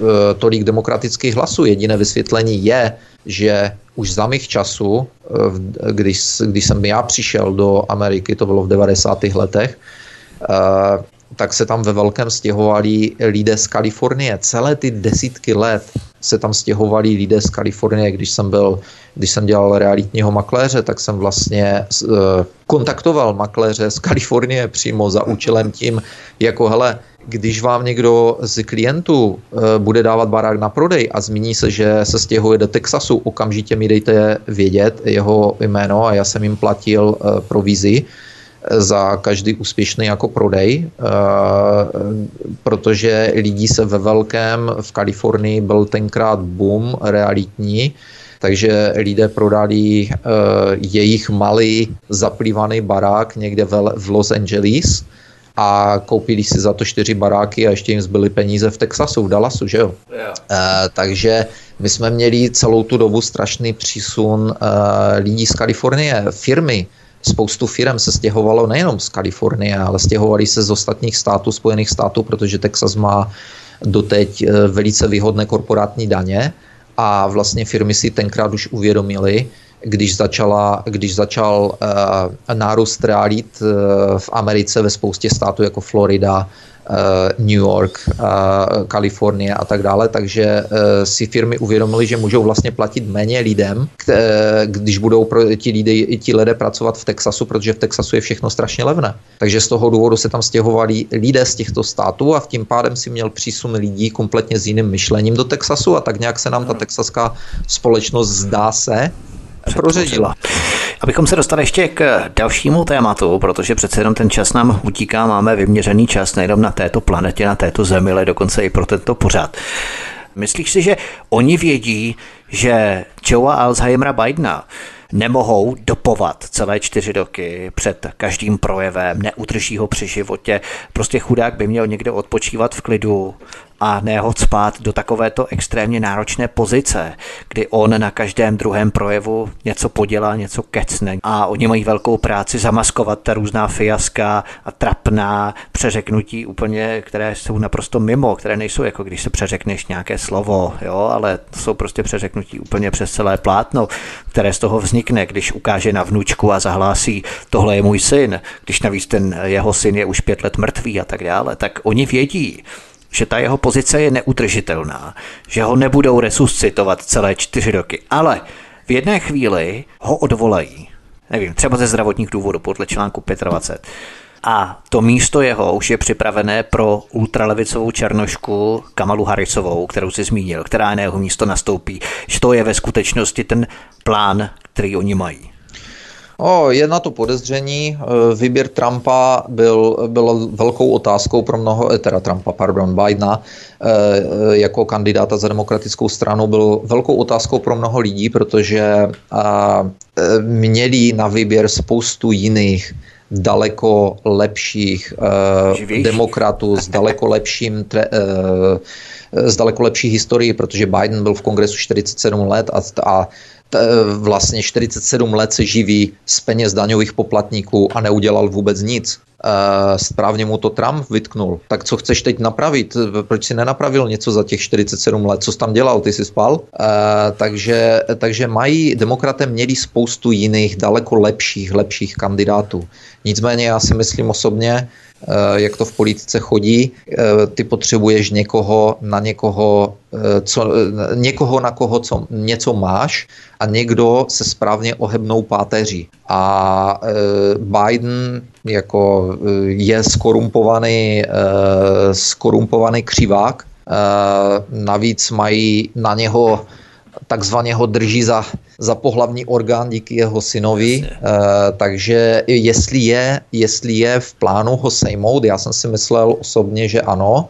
uh, tolik demokratických hlasů. Jediné vysvětlení je, že už za mých časů, uh, když, když jsem já přišel do Ameriky, to bylo v 90. letech, tak se tam ve velkém stěhovali lidé z Kalifornie. Celé ty desítky let se tam stěhovali lidé z Kalifornie. Když jsem byl, když jsem dělal realitního makléře, tak jsem vlastně uh, kontaktoval makléře z Kalifornie přímo za účelem tím, jako hele, když vám někdo z klientů uh, bude dávat barák na prodej a zmíní se, že se stěhuje do Texasu, okamžitě mi dejte vědět jeho jméno a já jsem jim platil uh, provizi za každý úspěšný jako prodej, eh, protože lidí se ve velkém v Kalifornii byl tenkrát boom realitní, takže lidé prodali uh, jejich malý zaplývaný barák někde v Los Angeles a koupili si za to čtyři baráky a ještě jim zbyly peníze v Texasu, v Dallasu, že jo? Yeah. Uh, takže my jsme měli celou tu dobu strašný přísun uh, lidí z Kalifornie, firmy, spoustu firm se stěhovalo nejenom z Kalifornie, ale stěhovali se z ostatních států, Spojených států, protože Texas má doteď eh, velice výhodné korporátní daně a vlastně firmy si tenkrát už uvědomili, když, začala, když začal uh, nárůst realit uh, v Americe ve spoustě států jako Florida, New York, eh, Kalifornie a tak dále, takže eh, si firmy uvědomily, že můžou vlastně platit méně lidem, když budou ti lidé, ti lidé pracovat v Texasu, protože v Texasu je všechno strašně levné. Takže z toho důvodu se tam stěhovali lidé z těchto států a v tím pádem si měl přísun lidí kompletně s jiným myšlením do Texasu a tak nějak se nám ta texaská společnost zdá se proředila. Abychom se dostali ještě k dalšímu tématu, protože přece jenom ten čas nám utíká, máme vyměřený čas nejenom na této planetě, na této zemi, ale dokonce i pro tento pořad. Myslíš si, že oni vědí, že Joea Alzheimera Bidena nemohou dopovat celé čtyři roky před každým projevem, neudrží ho při životě. Prostě chudák by měl někde odpočívat v klidu a ne ho spát do takovéto extrémně náročné pozice, kdy on na každém druhém projevu něco podělá, něco kecne. A oni mají velkou práci zamaskovat ta různá fiaska a trapná přeřeknutí úplně, které jsou naprosto mimo, které nejsou jako když se přeřekneš nějaké slovo, jo, ale jsou prostě přeřeknutí úplně přes celé plátno, které z toho vznikne, když ukáže na vnučku a zahlásí, tohle je můj syn, když navíc ten jeho syn je už pět let mrtvý a tak dále, tak oni vědí, že ta jeho pozice je neudržitelná, že ho nebudou resuscitovat celé čtyři roky, ale v jedné chvíli ho odvolají. Nevím, třeba ze zdravotních důvodů, podle článku 25. A to místo jeho už je připravené pro ultralevicovou černošku Kamalu Harrisovou, kterou si zmínil, která na jeho místo nastoupí. Že to je ve skutečnosti ten plán, který oni mají. O, je na to podezření. E, výběr Trumpa byl, byl velkou otázkou pro mnoho, e, teda Trumpa, pardon, Bidena, e, jako kandidáta za demokratickou stranu byl velkou otázkou pro mnoho lidí, protože měli na výběr spoustu jiných daleko lepších uh, demokratů s daleko lepším tre, s daleko lepší historií, protože Biden byl v kongresu 47 let a, a vlastně 47 let se živí z peněz daňových poplatníků a neudělal vůbec nic. Správně mu to Trump vytknul. Tak co chceš teď napravit? Proč si nenapravil něco za těch 47 let? Co jsi tam dělal? Ty jsi spal? Takže, takže mají, demokraté měli spoustu jiných, daleko lepších, lepších kandidátů. Nicméně já si myslím osobně, Eh, jak to v politice chodí. Eh, ty potřebuješ někoho na někoho, eh, co, někoho na koho co, něco máš a někdo se správně ohebnou páteří. A Biden jako je skorumpovaný, skorumpovaný křivák, navíc mají na něho takzvaně ho drží za, za pohlavní orgán díky jeho synovi, uh, takže jestli je, jestli je v plánu ho sejmout, já jsem si myslel osobně, že ano,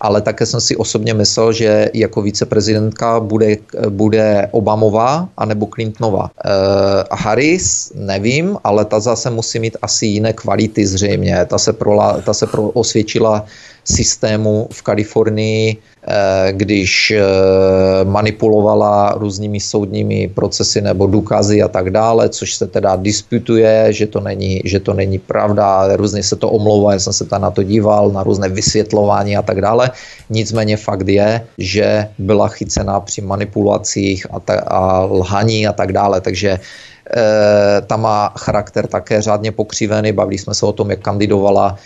ale také jsem si osobně myslel, že jako viceprezidentka bude, bude Obamová anebo Clintonová. Uh, Harris, nevím, ale ta zase musí mít asi jiné kvality zřejmě. Ta se, prola, ta se pro, osvědčila systému v Kalifornii, eh, když eh, manipulovala různými soudními procesy nebo důkazy a tak dále, což se teda disputuje, že to není, že to není pravda, různě se to omlouvá, já jsem se tam na to díval, na různé vysvětlování a tak dále. Nicméně fakt je, že byla chycená při manipulacích a, ta, a lhaní a tak dále, takže e, ta má charakter také řádně pokřivený, bavili jsme se o tom, jak kandidovala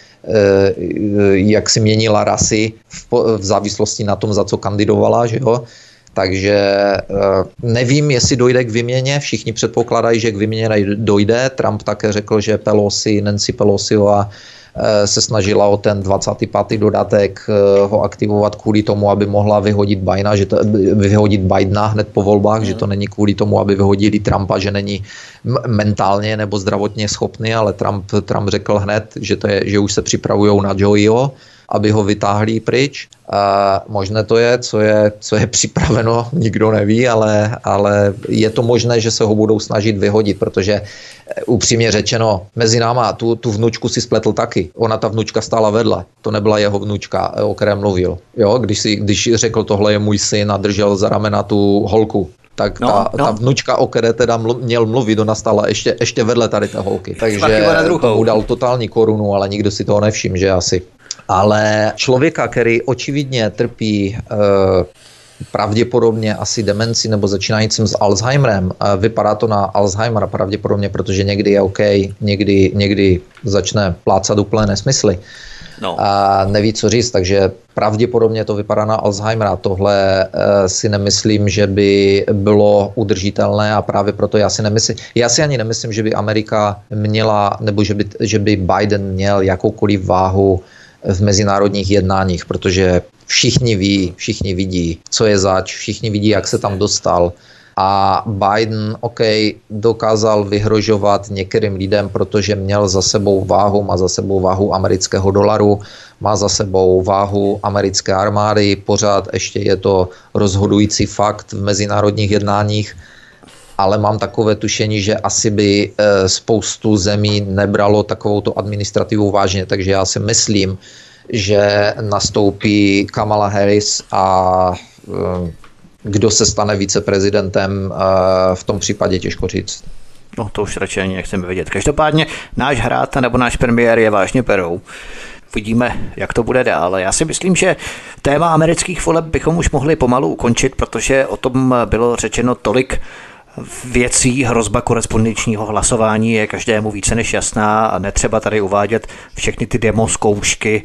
jak si měnila rasy v, v závislosti na tom, za co kandidovala, že jo. Takže eh, nevím, jestli dojde k vyměně. Všichni předpokládají, že k vyměně dojde. Trump také řekl, že Pelosi, Nancy Pelosiová Eh, se snažila o ten 25. dodatek eh, ho aktivovat kvůli tomu, aby mohla vyhodit Bidena, že to, vyhodit Bidena hned po volbách, že to není kvůli tomu, aby vyhodili Trumpa, že není mentálně nebo zdravotně schopný, ale Trump, Trump řekl hned, že, to je, že už se připravují na Joeyho aby ho vytáhli pryč. A možné to je, co je, co je připraveno, [laughs] nikdo neví, ale, ale je to možné, že se ho budou snažit vyhodit, protože eh, upřímně řečeno, mezi náma tu, tu vnučku si spletl taky. Ona ta vnučka stála vedle. To nebyla jeho vnučka, eh, o které mluvil. Jo, když, si, když řekl, tohle je můj syn a držel za ramena tu holku, tak no, ta, no. ta vnučka, o které teda mlu, měl mluvit, ona stála ještě, ještě vedle tady té holky. Takže mu dal totální korunu, ale nikdo si toho nevšiml, že asi ale člověka, který očividně trpí eh, pravděpodobně asi demenci nebo začínajícím s Alzheimerem. Vypadá to na Alzheimera pravděpodobně, protože někdy je OK, někdy, někdy začne plácat úplné nesmysly. No. A neví, co říct, takže pravděpodobně to vypadá na Alzheimera. Tohle uh, si nemyslím, že by bylo udržitelné a právě proto já si nemyslím, já si ani nemyslím, že by Amerika měla, nebo že by, že by Biden měl jakoukoliv váhu v mezinárodních jednáních, protože všichni ví, všichni vidí, co je zač, všichni vidí, jak se tam dostal. A Biden, OK, dokázal vyhrožovat některým lidem, protože měl za sebou váhu, má za sebou váhu amerického dolaru, má za sebou váhu americké armády, pořád ještě je to rozhodující fakt v mezinárodních jednáních ale mám takové tušení, že asi by eh, spoustu zemí nebralo takovou administrativu vážně, takže já si myslím, že nastoupí Kamala Harris a kdo se stane viceprezidentem, v tom případě těžko říct. No to už radši ani nechceme vidět. Každopádně náš hrát nebo náš premiér je vážně perou. Vidíme, jak to bude dál. Já si myslím, že téma amerických voleb bychom už mohli pomalu ukončit, protože o tom bylo řečeno tolik věcí hrozba korespondenčního hlasování je každému více než jasná a netřeba tady uvádět všechny ty demo zkoušky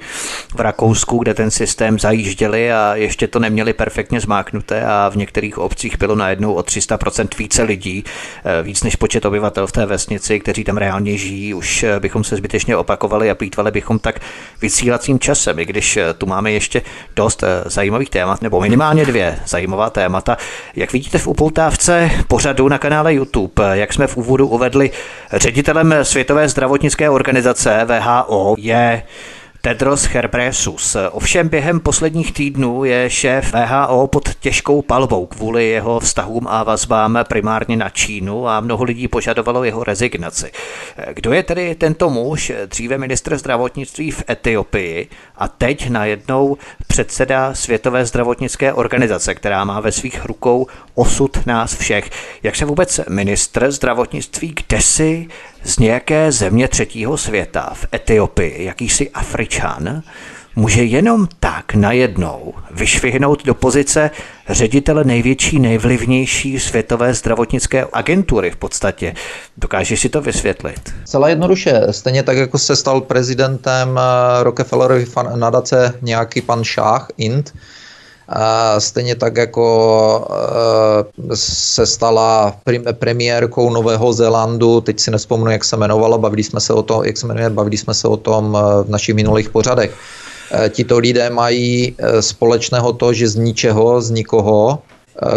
v Rakousku, kde ten systém zajížděli a ještě to neměli perfektně zmáknuté a v některých obcích bylo najednou o 300% více lidí, eh, víc než počet obyvatel v té vesnici, kteří tam reálně žijí. Už eh, bychom se zbytečně opakovali a plýtvali bychom tak vysílacím časem, i když eh, tu máme ještě dost zajímavých témat, nebo minimálně dvě zajímavá témata. Jak vidíte v upoutávce pořad pořadu na kanále YouTube. Jak jsme v úvodu uvedli, ředitelem Světové zdravotnické organizace VHO je Tedros Ghebreyesus. Ovšem během posledních týdnů je šéf VHO pod těžkou palbou kvůli jeho vztahům a vazbám primárně na Čínu a mnoho lidí požadovalo jeho rezignaci. Kdo je tedy tento muž, dříve ministr zdravotnictví v Etiopii a teď najednou předseda Světové zdravotnické organizace, která má ve svých rukou osud nás všech. Jak se vůbec ministr zdravotnictví kdesi z nějaké země třetího světa v Etiopii, jakýsi Afričan, může jenom tak najednou vyšvihnout do pozice ředitele největší, nejvlivnější světové zdravotnické agentury v podstatě. Dokážeš si to vysvětlit? Celá jednoduše. Stejně tak, jako se stal prezidentem eh, Rockefellerovy nadace nějaký pan Šách, Int, stejně tak jako e, se stala premiérkou Nového Zélandu, teď si nespomenu, jak se jmenovala, bavili jsme se o tom, jak se jmenuje, bavili jsme se o tom e, v našich minulých pořadech. E, tito lidé mají společného to, že z ničeho, z nikoho,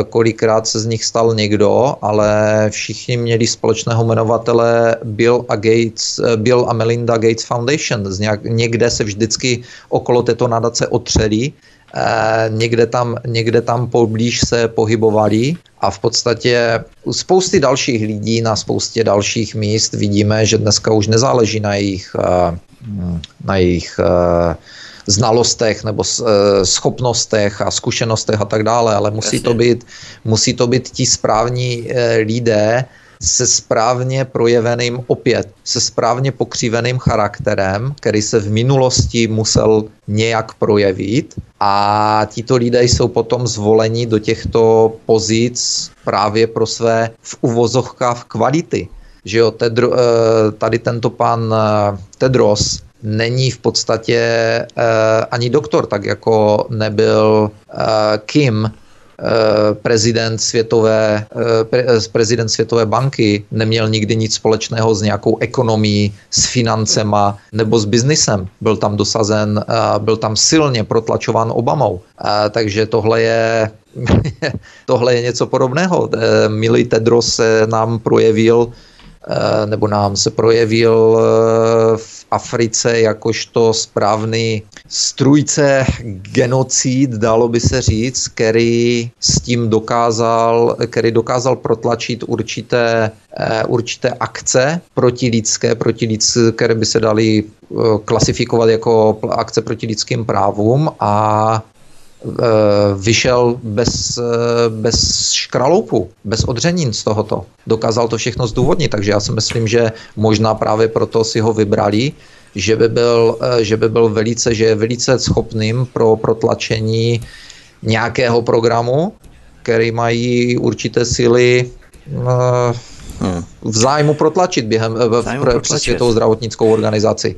kolikrát se z nich stal někdo, ale všichni měli společného jmenovatele Bill a, Gates, Bill a Melinda Gates Foundation. Z nějak, někde se vždycky okolo této nadace otřeli Eh, někde tam, někde tam poblíž se pohybovali a v podstatě u spousty dalších lidí na spoustě dalších míst vidíme, že dneska už nezáleží na jejich, eh, na jejich eh, znalostech nebo schopnostech a zkušenostech a tak dále, ale musí to být, musí to být ti správní lidé, se správně projeveným opět, se správně pokřiveným charakterem, který se v minulosti musel nějak projevit a tito lidé jsou potom zvoleni do těchto pozic právě pro své v uvozovkách kvality. Že jo, Tedro, eh, tady tento pan eh, Tedros není v podstatě eh, ani doktor, tak jako nebyl Kim, prezident světové, eh, eh, prezident světové banky neměl nikdy nic společného s nějakou ekonomií, s financema nebo s biznisem. Byl tam dosazen, byl tam silně protlačován Obamou. Takže tohle je [laughs] tohle je něco podobného. Milý Tedros se nám projevil Eh, nebo nám se projevil eh, v Africe jakožto správný strujce genocid, dalo by se říct, který s tím dokázal, který dokázal protlačit určité, eh, určité akce protilidské, protilidské, které by se daly klasifikovat jako akce proti lidským právům a Eh, vyšel bez, eh, bez škraloupu, bez odřenin z tohoto. Dokázal to všechno zdůvodnit, takže já si myslím, že možná právě proto si ho vybrali, že by byl, eh, že by byl velice, že je velice schopným pro protlačení nějakého programu, který mají určité síly hmm. v zájmu protlačit během v, v, přes světovou zdravotnickou organizaci.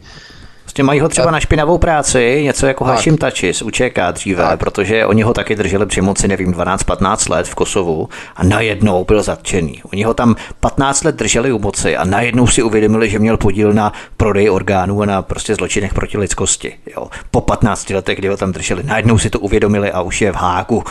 Prostě mají ho třeba na špinavou práci, něco jako tak. Hashim Tači z UČK dříve, tak. protože oni ho taky drželi při moci, nevím, 12-15 let v Kosovu a najednou byl zatčený. Oni ho tam 15 let drželi u moci a najednou si uvědomili, že měl podíl na prodeji orgánů a na prostě zločinech proti lidskosti. Jo. Po 15 letech, kdy ho tam drželi, najednou si to uvědomili a už je v háku.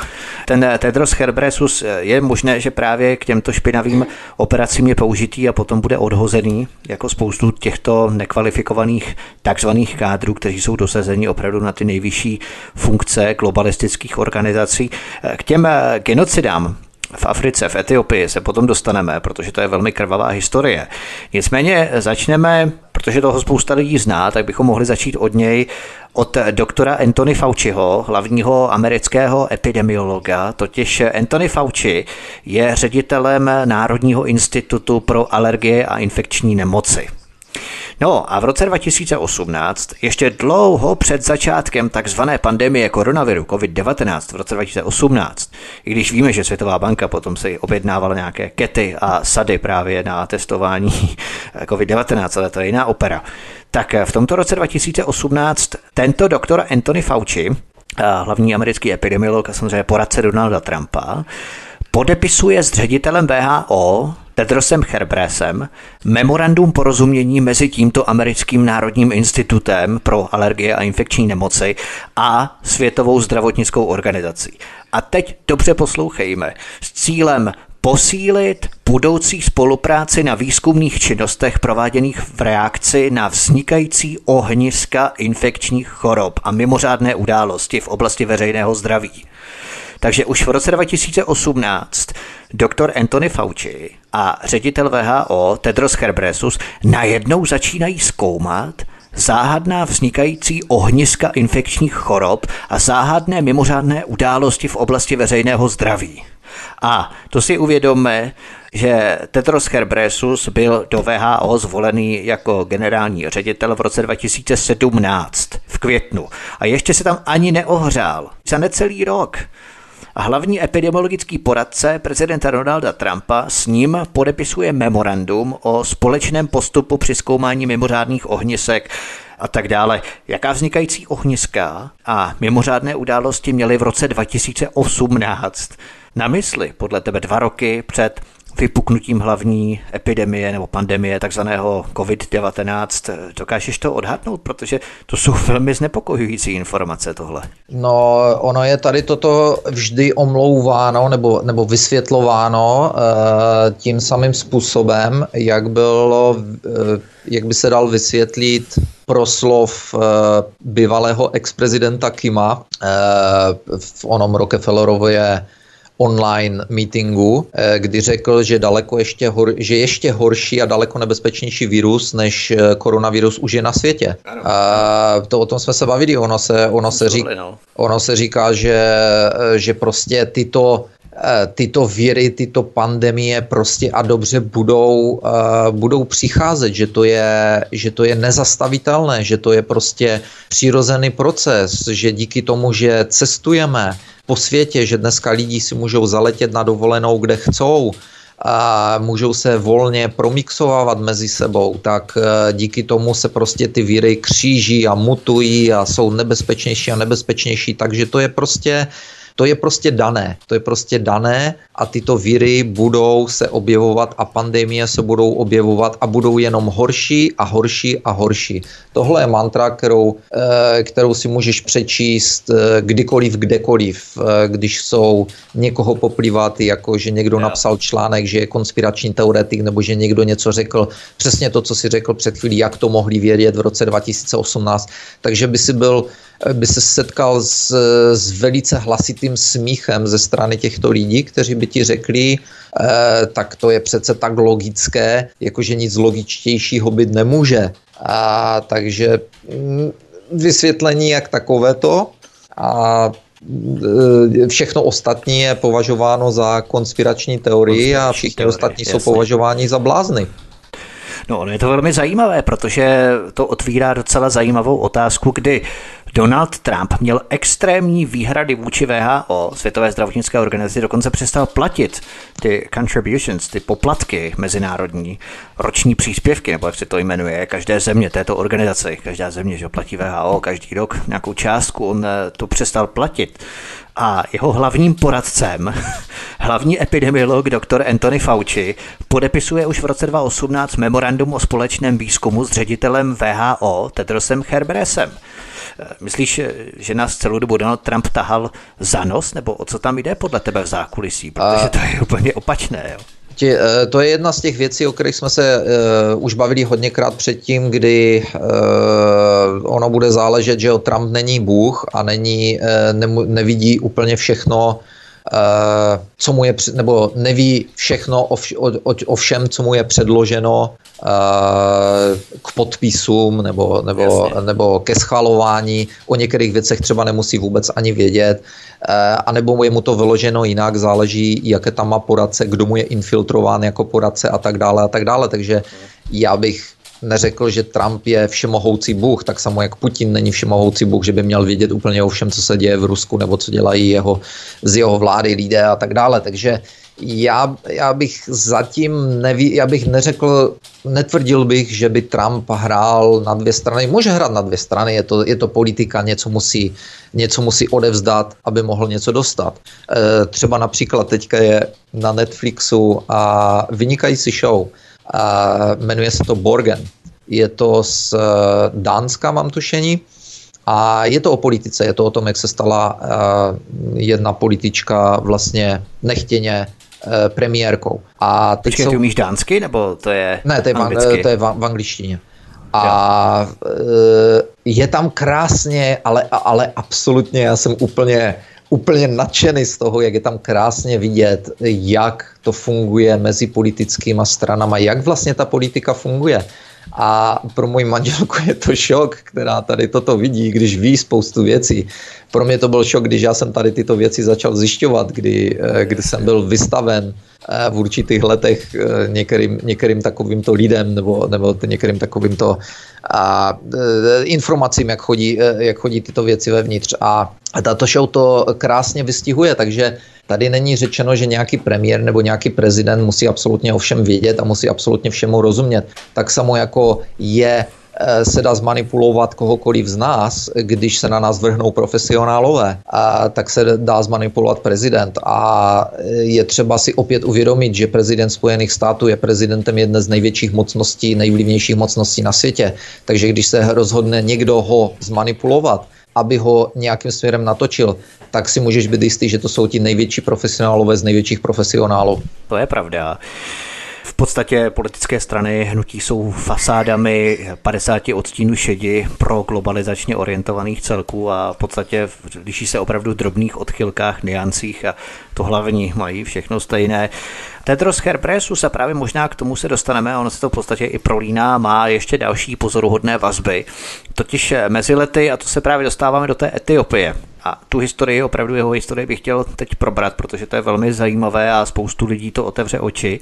Ten Tedros Herbresus je možné, že právě k těmto špinavým operacím je použitý a potom bude odhozený jako spoustu těchto nekvalifikovaných takzvaných takzvaných kádrů, kteří jsou dosazeni opravdu na ty nejvyšší funkce globalistických organizací. K těm eh, genocidám v Africe, v Etiopii se potom dostaneme, protože to je velmi krvavá historie. Nicméně začneme protože toho spousta lidí zná, tak bychom mohli začít od něj, od doktora Anthony Fauciho, hlavního amerického epidemiologa. Totiž Anthony Fauci je ředitelem Národního institutu pro alergie a infekční nemoci. No a v roce 2018, ještě dlouho před začátkem takzvané pandemie koronaviru COVID-19 v roce 2018, i když víme, že Světová banka potom si objednávala nějaké kety a sady právě na testování [laughs] COVID-19, ale to je jiná opera, tak v tomto roce 2018 tento doktor Anthony Fauci, hlavní americký epidemiolog a samozřejmě poradce Donalda Trumpa, podepisuje s ředitelem VHO Tedrosem Herbresem memorandum porozumění mezi tímto americkým národním institutem pro alergie a infekční nemoci a Světovou zdravotnickou organizací. A teď dobře poslouchejme. S cílem posílit budoucí spolupráci na výzkumných činnostech prováděných v reakci na vznikající ohniska infekčních chorob a mimořádné události v oblasti veřejného zdraví. Takže už v roce 2018 doktor Anthony Fauci a ředitel VHO Tedros Herbresus najednou začínají zkoumat, záhadná vznikající ohniska infekčních chorob a záhadné mimořádné události v oblasti veřejného zdraví. A to si uvědomme, že Tedros Herbresus byl do VHO zvolený jako generální ředitel v roce 2017 v květnu a ještě se tam ani neohřál. Za necelý rok a hlavní epidemiologický poradce prezidenta Donalda Trumpa s ním podepisuje memorandum o společném postupu při zkoumání mimořádných ohnisek a tak dále. Jaká vznikající ohniska a mimořádné události měly v roce 2018 na mysli podle tebe dva roky před vypuknutím hlavní epidemie nebo pandemie takzvaného COVID-19. Dokážeš to odhadnout, protože to jsou velmi znepokojující informace tohle. No, ono je tady toto vždy omlouváno nebo, nebo vysvětlováno e, tím samým způsobem, jak bylo, e, jak by se dal vysvětlit proslov e, bývalého ex-prezidenta Kima v onom Rockefellerově online meetingu, eh, kdy řekl, že daleko ještě, hor, že ještě horší a daleko nebezpečnější virus než eh, koronavirus už je na světě. A to o tom jsme se bavili. Ono se, ono se, řík, no. ono se říká, že, eh, že prostě tyto tyto viry, tyto pandemie prostě a dobře budou, budou přicházet, že to, je, že to je nezastavitelné, že to je prostě přirozený proces, že díky tomu, že cestujeme, po světě, že dneska lidi si můžou zaletět na dovolenou, kde chcou, a můžou se volně promixovávat mezi sebou, tak e, díky tomu se prostě ty víry kříží a mutují a jsou nebezpečnější a nebezpečnější, takže to je prostě to je prostě dané. To je prostě dané a tyto viry budou se objevovat a pandemie se budou objevovat a budou jenom horší a horší a horší. Tohle je mantra, kterou, eh, kterou si můžeš přečíst eh, kdykoliv, kdekoliv, eh, když jsou někoho poplývat, jako že někdo napsal článek, že je konspirační teoretik, nebo že někdo něco řekl, přesně to, co si řekl před chvílí, jak to mohli vědět v roce 2018. Takže by si byl by se setkal s, s velice hlasitým smíchem ze strany těchto lidí, kteří by ti řekli, eh, tak to je přece tak logické, jakože nic logičtějšího být nemůže. A takže mm, vysvětlení jak takovéto a eh, všechno ostatní je považováno za konspirační teorii a všichni teorie, ostatní jasný. jsou považováni za blázny. No, je to velmi zajímavé, protože to otvírá docela zajímavou otázku, kdy Donald Trump měl extrémní výhrady vůči VHO, Světové zdravotnické organizaci, dokonce přestal platit ty contributions, ty poplatky mezinárodní, roční příspěvky, nebo jak se to jmenuje, každé země této organizace, každá země, že platí VHO každý rok nějakou částku, on eh, to přestal platit. A jeho hlavním poradcem, [laughs] hlavní epidemiolog dr. Anthony Fauci, podepisuje už v roce 2018 memorandum o společném výzkumu s ředitelem VHO Tedrosem Herbresem. Myslíš, že nás celou dobu Donald Trump tahal za nos, nebo o co tam jde podle tebe v zákulisí? Protože to je úplně opačné. Jo? Eh, to je jedna z těch věcí, o kterých jsme se uh, už bavili hodněkrát předtím, kdy uh, ono bude záležet, že Trump není Bůh a není, uh, ne, nevidí úplně všechno co mu je, nebo neví všechno o, vš, o, o všem, co mu je předloženo k podpisům nebo, nebo, nebo ke schvalování. O některých věcech třeba nemusí vůbec ani vědět. A nebo je mu to vyloženo jinak, záleží, jaké tam má poradce, kdo mu je infiltrován jako poradce a tak dále a tak dále. Takže já bych neřekl, že Trump je všemohoucí bůh, tak samo jak Putin není všemohoucí bůh, že by měl vědět úplně o všem, co se děje v Rusku nebo co dělají jeho, z jeho vlády lidé a tak dále. Takže já, já bych zatím neví, já bych neřekl, netvrdil bych, že by Trump hrál na dvě strany. Může hrát na dvě strany, je to, je to politika, něco musí, něco musí odevzdat, aby mohl něco dostat. E, třeba například teďka je na Netflixu a vynikající show, jmenuje se to Borgen. Je to z eh, Dánska, mám tušení. A je to o politice, je to o tom, jak se stala uh, jedna politička vlastně nechtěně uh, premiérkou. A teď Počkej, jsou... ty umíš dánsky, nebo to je Ne, to je, v, to je v, v angličtině. A uh, je tam krásně, ale, ale absolutně, já jsem úplně úplně nadšený z toho, jak je tam krásně vidět, jak to funguje mezi politickými stranama, jak vlastně ta politika funguje. A pro moji manželku je to šok, která tady toto vidí, když ví spoustu věcí. Pro mě to byl šok, když já jsem tady tyto věci začal zjišťovat, kdy, eh, kdy jsem byl vystaven eh, v určitých letech eh, některým, některým takovýmto lidem nebo, nebo některým takovýmto a, informacím, jak chodí, jak chodí tyto věci vevnitř. A tato show to krásně vystihuje, takže Tady není řečeno, že nějaký premiér nebo nějaký prezident musí absolutně o všem vědět a musí absolutně všemu rozumět. Tak samo jako je se dá zmanipulovat kohokoliv z nás, když se na nás vrhnou profesionálové, tak se dá zmanipulovat prezident. A je třeba si opět uvědomit, že prezident Spojených států je prezidentem jedné z největších mocností, nejvlivnějších mocností na světě. Takže když se rozhodne někdo ho zmanipulovat, aby ho nějakým směrem natočil, tak si můžeš být jistý, že to jsou ti největší profesionálové z největších profesionálů. To je pravda. V podstatě politické strany hnutí jsou fasádami 50 odstínů šedi pro globalizačně orientovaných celků a v podstatě liší se opravdu drobných odchylkách, niancích a to hlavní mají všechno stejné. Tedros Herpresus a právě možná k tomu se dostaneme, ono se to v podstatě i prolíná, má ještě další pozoruhodné vazby. Totiž mezi lety, a to se právě dostáváme do té Etiopie, a tu historii, opravdu jeho historii bych chtěl teď probrat, protože to je velmi zajímavé a spoustu lidí to otevře oči.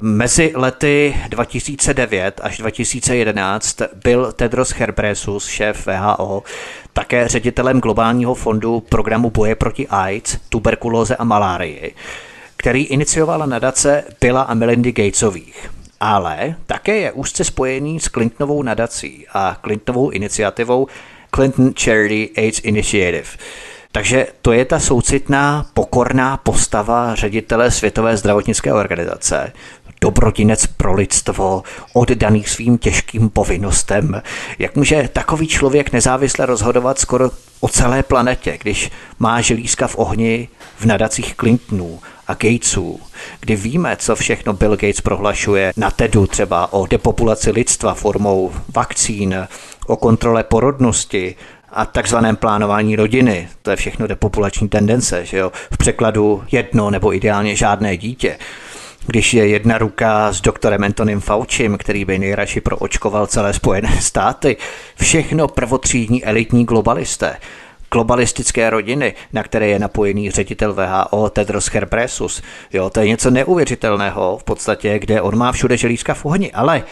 Mezi lety 2009 až 2011 byl Tedros Herbresus, šéf VHO, také ředitelem globálního fondu programu boje proti AIDS, tuberkulóze a malárii, který iniciovala nadace Billa a Melindy Gatesových. Ale také je úzce spojený s Clintonovou nadací a Clintonovou iniciativou Clinton Charity AIDS Initiative. Takže to je ta soucitná, pokorná postava ředitele Světové zdravotnické organizace, dobrodinec pro lidstvo, oddaný svým těžkým povinnostem. Jak může takový člověk nezávisle rozhodovat skoro o celé planetě, když má želízka v ohni v nadacích Clintonů a Gatesů, kdy víme, co všechno Bill Gates prohlašuje na TEDu třeba o depopulaci lidstva formou vakcín, o kontrole porodnosti, a takzvaném plánování rodiny. To je všechno depopulační tendence, že jo? V překladu jedno nebo ideálně žádné dítě. Když je jedna ruka s doktorem Antonym Faučím, který by nejradši proočkoval celé Spojené státy, všechno prvotřídní elitní globalisté, globalistické rodiny, na které je napojený ředitel VHO Tedros Herpresus. Jo, to je něco neuvěřitelného v podstatě, kde on má všude želízka v ohni, ale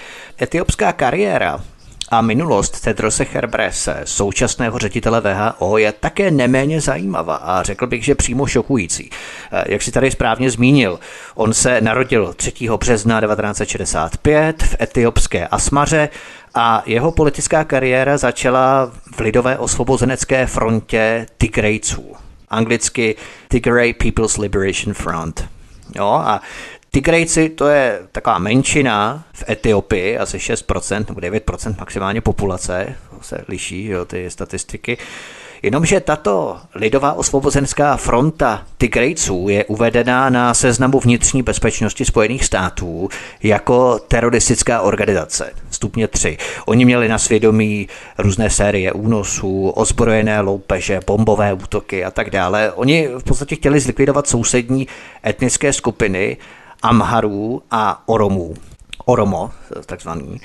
etiopská kariéra a minulost Tedrose Herbrese, současného ředitele VHO, je také neméně zajímavá a řekl bych, že přímo šokující. Eh, jak si tady správně zmínil, on se narodil 3. března 1965 v etiopské Asmaře a jeho politická kariéra začala v lidové osvobozenecké frontě Tigrejců, anglicky Tigray People's Liberation Front. Jo, a Tigrejci to je taková menšina v Etiopii, asi 6% nebo 9% maximálně populace, to se liší jo, ty statistiky. Jenomže tato lidová osvobozenská fronta Tigrejců je uvedená na seznamu vnitřní bezpečnosti Spojených států jako teroristická organizace. Stupně 3. Oni měli na svědomí různé série únosů, ozbrojené loupeže, bombové útoky a tak dále. Oni v podstatě chtěli zlikvidovat sousední etnické skupiny Amharů a Oromů. Oromo, takzvaný.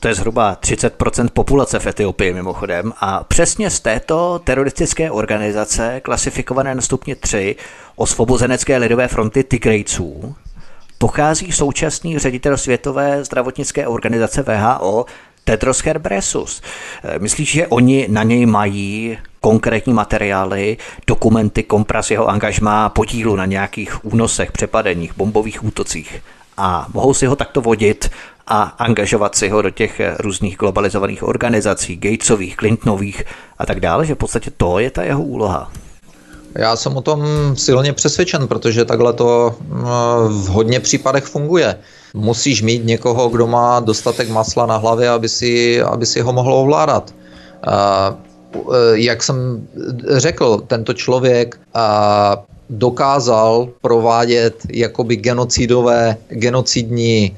To je zhruba 30% populace v Etiopii mimochodem. A přesně z této teroristické organizace, klasifikované na stupni 3, osvobozenecké lidové fronty Tigrejců, pochází současný ředitel Světové zdravotnické organizace VHO Tedros Herbresus. Myslíš, že oni na něj mají konkrétní materiály, dokumenty, kompras jeho angažmá, podílu na nějakých únosech, přepadeních, bombových útocích a mohou si ho takto vodit a angažovat si ho do těch různých globalizovaných organizací, Gatesových, Clintonových a tak dále, že v podstatě to je ta jeho úloha. Já jsem o tom silně přesvědčen, protože takhle to eh, v hodně případech funguje. Musíš mít někoho, kdo má dostatek masla na hlavě, aby si, aby si ho mohl ovládat. Eh, jak jsem řekl, tento člověk eh, dokázal provádět jakoby genocidové, genocidní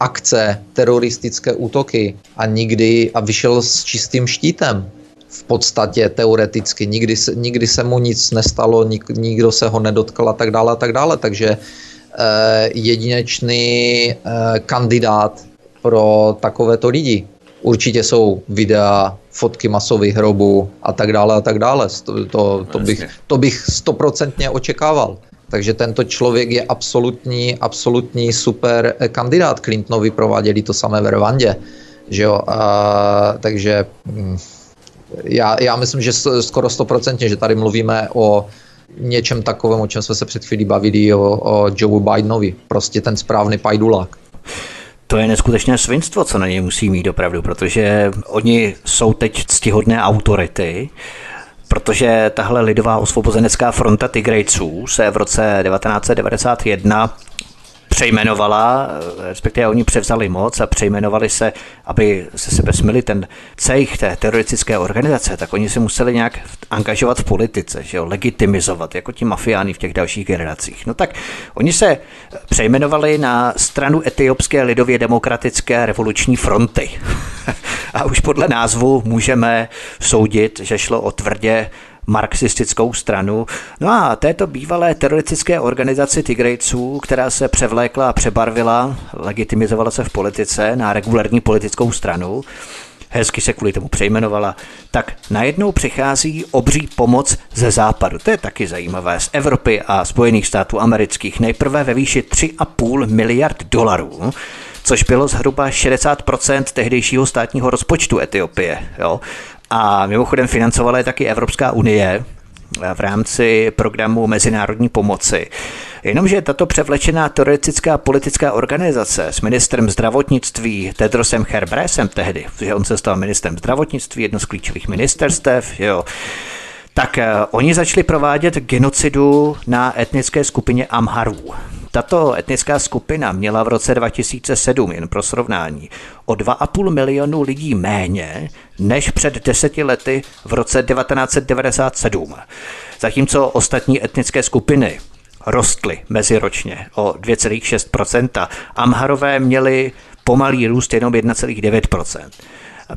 akce, teroristické útoky a nikdy a vyšel s čistým štítem v podstatě teoreticky. Nikdy, se, nikdy se mu nic nestalo, nik, nikdo se ho nedotkl a tak dále a tak dále. Takže eh, jedinečný eh, kandidát pro takovéto lidi. Určitě jsou videa, fotky masových hrobů a tak dále a tak dále. To, to, to, bych, to bych stoprocentně očekával. Takže tento člověk je absolutní, absolutní super kandidát. Clintonovi prováděli to samé v Rwandě. Že jo? A, takže hm, já, já myslím, že skoro stoprocentně, že tady mluvíme o něčem takovém, o čem jsme se před chvílí bavili, o, o Joe Bidenovi. Prostě ten správný pajdulák. To je neskutečné svinstvo, co na něj musí mít opravdu, protože oni jsou teď ctihodné autority, protože tahle lidová osvobozenecká fronta Tigrejců se v roce 1991 přejmenovala, respektive oni převzali moc a přejmenovali se, aby se sebe smili ten cejch té teroristické organizace, tak oni se museli nějak angažovat v politice, že jo, legitimizovat, jako ti mafiány v těch dalších generacích. No tak oni se přejmenovali na stranu Etiopské lidově demokratické revoluční fronty. [laughs] a už podle názvu můžeme soudit, že šlo o tvrdě marxistickou stranu. No a této bývalé teroristické organizaci Tigrejců, která se převlékla a přebarvila, legitimizovala se v politice na regulární politickou stranu, hezky se kvůli tomu přejmenovala, tak najednou přichází obří pomoc ze západu. To je taky zajímavé. Z Evropy a Spojených států amerických nejprve ve výši 3,5 miliard dolarů což bylo zhruba 60% tehdejšího státního rozpočtu Etiopie. Jo? A mimochodem financovala je taky Evropská unie v rámci programu mezinárodní pomoci. Jenomže tato převlečená teoretická politická organizace s ministrem zdravotnictví Tedrosem Herbresem tehdy, že on se stal ministrem zdravotnictví, jedno z klíčových ministerstev, jo, tak eh, oni začali provádět genocidu na etnické skupině Amharů. Tato etnická skupina měla v roce 2007, jen pro srovnání, o 2,5 milionu lidí méně než před deseti lety v roce 1997. Zatímco ostatní etnické skupiny rostly meziročně o 2,6%. Amharové měli pomalý růst jenom 1,9%.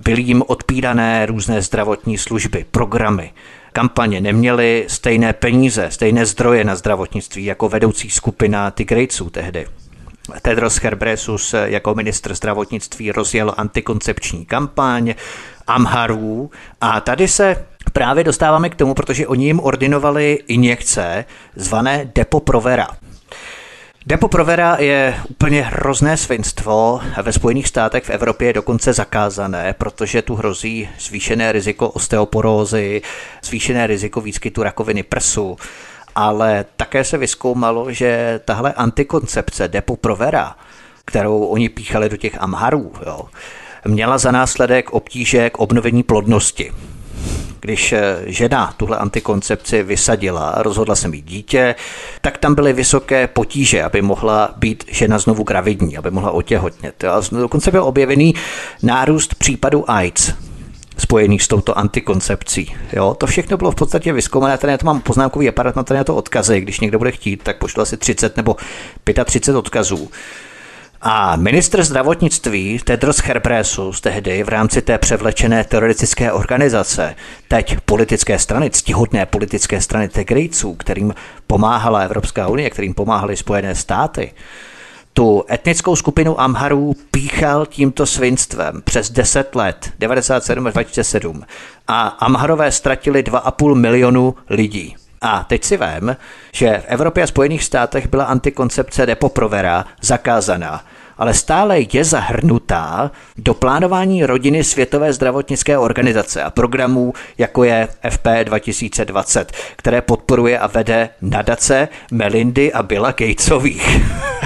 Byly jim odpírané různé zdravotní služby, programy, kampaně neměli stejné peníze, stejné zdroje na zdravotnictví jako vedoucí skupina Tigrejců tehdy. Tedros Herbresus jako ministr zdravotnictví rozjel antikoncepční kampaň Amharů a tady se právě dostáváme k tomu, protože oni jim ordinovali injekce zvané Depo-Provera. Depo-Provera je úplně hrozné svinstvo. Ve Spojených státech v Evropě je dokonce zakázané, protože tu hrozí zvýšené riziko osteoporózy, zvýšené riziko výskytu rakoviny prsu. Ale také se vyskoumalo, že tahle antikoncepce Depo-Provera, kterou oni píchali do těch amharů, jo, měla za následek obtíže k obnovení plodnosti. Když eh, žena tuhle antikoncepci vysadila a rozhodla se mít dítě, tak tam byly vysoké potíže, aby mohla být žena znovu gravidní, aby mohla otěhotnět. A dokonce byl objevený nárůst případů AIDS. spojených s touto antikoncepcí. Jo, to všechno bylo v podstatě vyzkoumané. Tady já to mám poznámkový aparát, na to odkazy. Když někdo bude chtít, tak pošlu asi 30 nebo 35 odkazů. A ministr zdravotnictví Tedros Herbresus tehdy v rámci té převlečené teroristické organizace, teď politické strany, ctihodné politické strany Tegrejců, kterým pomáhala Evropská unie, kterým pomáhaly Spojené státy, tu etnickou skupinu Amharů píchal tímto svinstvem přes 10 let, 97 až 2007. A Amharové ztratili 2,5 milionu lidí. A teď si vím, že v Evropě a Spojených státech byla antikoncepce Depoprovera zakázaná ale stále je zahrnutá do plánování rodiny Světové zdravotnické organizace a programů, jako je FP 2020, které podporuje a vede nadace Melindy a Billa Gatesových.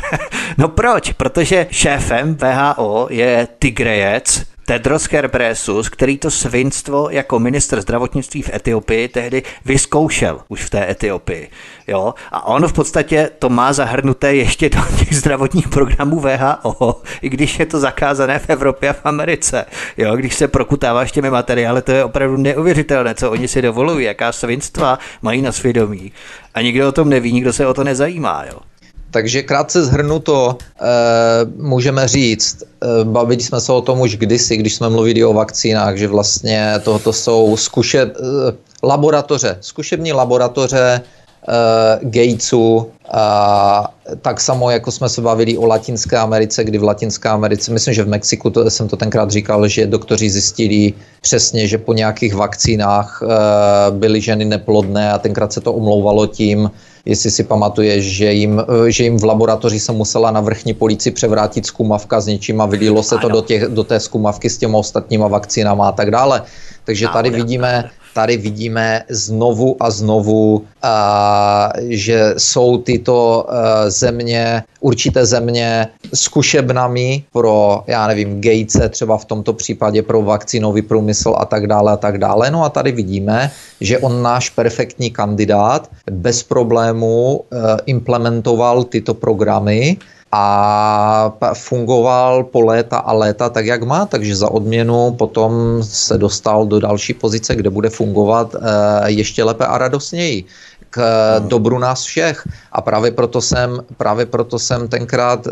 [laughs] no proč? Protože šéfem VHO je Tigrejec, Tedros Herbresus, který to svinstvo jako minister zdravotnictví v Etiopii tehdy vyzkoušel už v té Etiopii. Jo? A on v podstatě to má zahrnuté ještě do těch zdravotních programů VHO, i když je to zakázané v Evropě a v Americe. Jo? Když se prokutáváš těmi materiály, to je opravdu neuvěřitelné, co oni si dovolují, jaká svinstva mají na svědomí. A nikdo o tom neví, nikdo se o to nezajímá. Jo? Takže krátce zhrnuto e, můžeme říct, e, bavili jsme se o tom už kdysi, když jsme mluvili o vakcínách, že vlastně tohoto jsou zkuše, e, laboratoře, zkušební laboratoře e, Gatesu, a tak samo, jako jsme se bavili o Latinské Americe, kdy v Latinské Americe, myslím, že v Mexiku, to, jsem to tenkrát říkal, že doktoři zjistili přesně, že po nějakých vakcínách e, byly ženy neplodné a tenkrát se to omlouvalo tím, jestli si pamatuje, že jim, eh, že jim v laboratoři se musela na vrchní polici převrátit zkumavka s něčím a vylilo se to do, těch, do té zkumavky s těma ostatníma vakcínama a tak dále. Takže tady vidíme, tady vidíme znovu a znovu, a, že jsou tyto a, země, určité země zkušebnami pro, já nevím, Gatese třeba v tomto případě pro vakcínový průmysl a tak dále a tak dále. No a tady vidíme, že on náš perfektní kandidát bez problémů implementoval tyto programy a fungoval po léta a léta tak, jak má, takže za odměnu potom se dostal do další pozice, kde bude fungovat eh, ještě lépe a radostněji k hmm. dobru nás všech. A právě proto jsem, právě proto jsem tenkrát eh,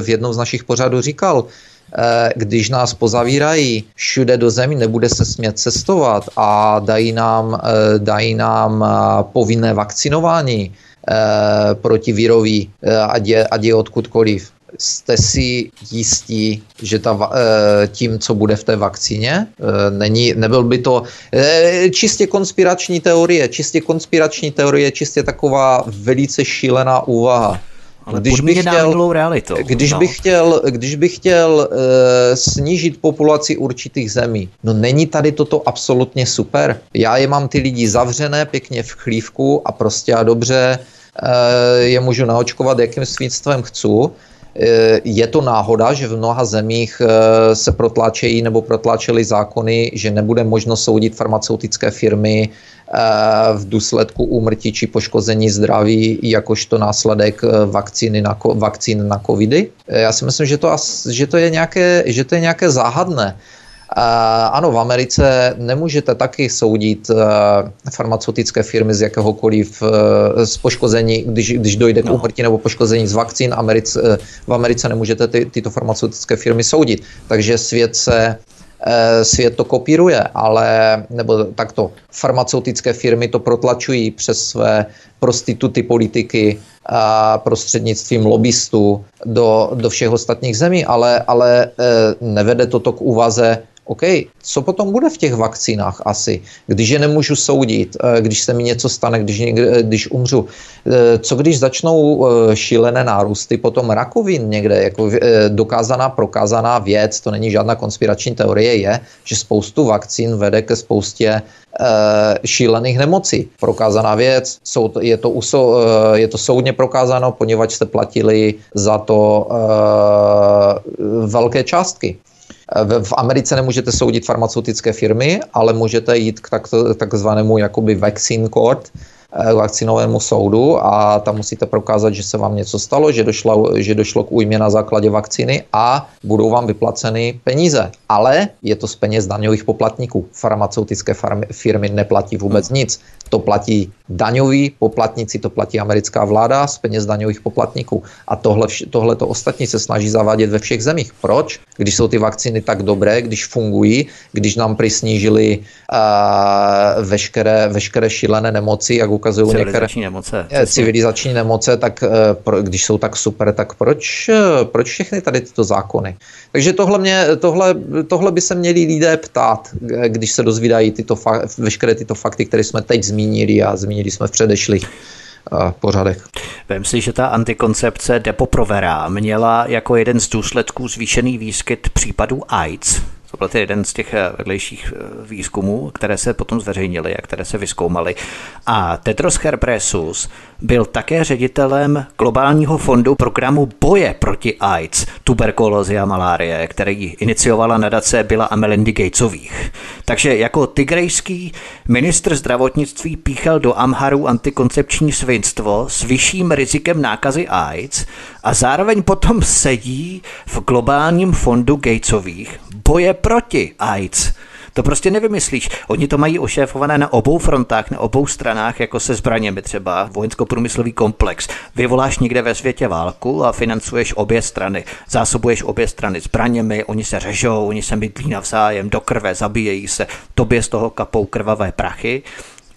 v jednom z našich pořadů říkal, eh, když nás pozavírají všude do zemí, nebude se smět cestovat a dají nám, dají nám povinné vakcinování, Eh, protivirový, eh, ať je, ať je odkudkoliv. Jste si jistí, že ta, eh, tím, co bude v té vakcíně, není, nebyl by to čistě konspirační teorie, čistě konspirační teorie, čistě taková velice šílená úvaha. Ale když bych chtěl, realitou. Když, no. bych chtěl, když bych chtěl uh, snížit populaci určitých zemí, no není tady toto absolutně super. Já je mám ty lidi zavřené pěkně v chlívku a prostě a dobře Eh, je můžu naočkovat, jakým svítstvem chci. Eh, je to náhoda, že v mnoha zemích eh, se protláčejí nebo protláčely zákony, že nebude možno soudit farmaceutické firmy v důsledku úmrtí či poškození zdraví jakožto následek vakcíny na, vakcín na covidy. Já si myslím, že to, že to, je, nějaké, že to je nějaké záhadné. Ano, v Americe nemůžete taky soudit eh, farmaceutické firmy z jakéhokoliv eh, z poškození, když, když dojde k no. úmrtí nebo poškození z vakcín. Americe, eh, v Americe nemůžete ty, tyto farmaceutické firmy soudit. Takže svět se svět to kopíruje, ale nebo takto farmaceutické firmy to protlačují přes své prostituty politiky a prostřednictvím lobbystů do, do všech ostatních zemí, ale, ale nevede to k úvaze OK, co potom bude v těch vakcínách asi, když je nemůžu soudit, eh, když se mi něco stane, když, někde, když umřu. Eh, co když začnou eh, šílené nárůsty potom rakovin někde, jako dokázaná, prokázaná věc, to není žádná konspirační teorie, je, že spoustu vakcín vede ke spoustě šílených nemocí. Prokázaná věc, je to, je to soudně prokázáno, poněvadž jste platili za to velké částky. V Americe nemůžete soudit farmaceutické firmy, ale můžete jít k tak, takzvanému jakoby vaccine court, k vakcinovému soudu a tam musíte prokázat, že se vám něco stalo, že došlo, že došlo k újmě na základě vakcíny a budou vám vyplaceny peníze. Ale je to z peněz daňových poplatníků. Farmaceutické firmy neplatí vůbec nic. To platí daňoví poplatníci, to platí americká vláda z peněz daňových poplatníků. A tohle, tohle to ostatní se snaží zavádět ve všech zemích. Proč? Když jsou ty vakcíny tak dobré, když fungují, když nám prisnížili uh, veškeré, veškeré šílené nemoci, jak ukazují některé nemoce. civilizační nemoce, tak pro, když jsou tak super, tak proč, uh, proč všechny tady tyto zákony? Takže tohle, mě, tohle, tohle by se měli lidé ptát, když se dozvídají tyto fa- veškeré tyto fakty, které jsme teď zmínili a zmínili jsme v předešlých pořadech. Vem si, že ta antikoncepce Depo-Provera měla jako jeden z důsledků zvýšený výskyt případů AIDS to byl jeden z těch eh, vedlejších eh, výzkumů, které se potom zveřejnily a které se vyskoumaly. A Tedros Ghebreyesus byl také ředitelem globálního fondu programu boje proti AIDS, tuberkulózy a malárie, který iniciovala nadace byla a Melindy Gatesových. Takže jako tigrejský ministr zdravotnictví píchal do Amharu antikoncepční svinstvo s vyšším rizikem nákazy AIDS a zároveň potom sedí v globálním fondu Gatesových boje proti AIDS. To prostě nevymyslíš. Oni to mají ošéfované na obou frontách, na obou stranách, jako se zbraněmi třeba, vojensko-průmyslový komplex. Vyvoláš někde ve světě válku a financuješ obě strany. Zásobuješ obě strany zbraněmi, oni se řežou, oni se mydlí navzájem do krve, zabíjejí se, tobě z toho kapou krvavé prachy.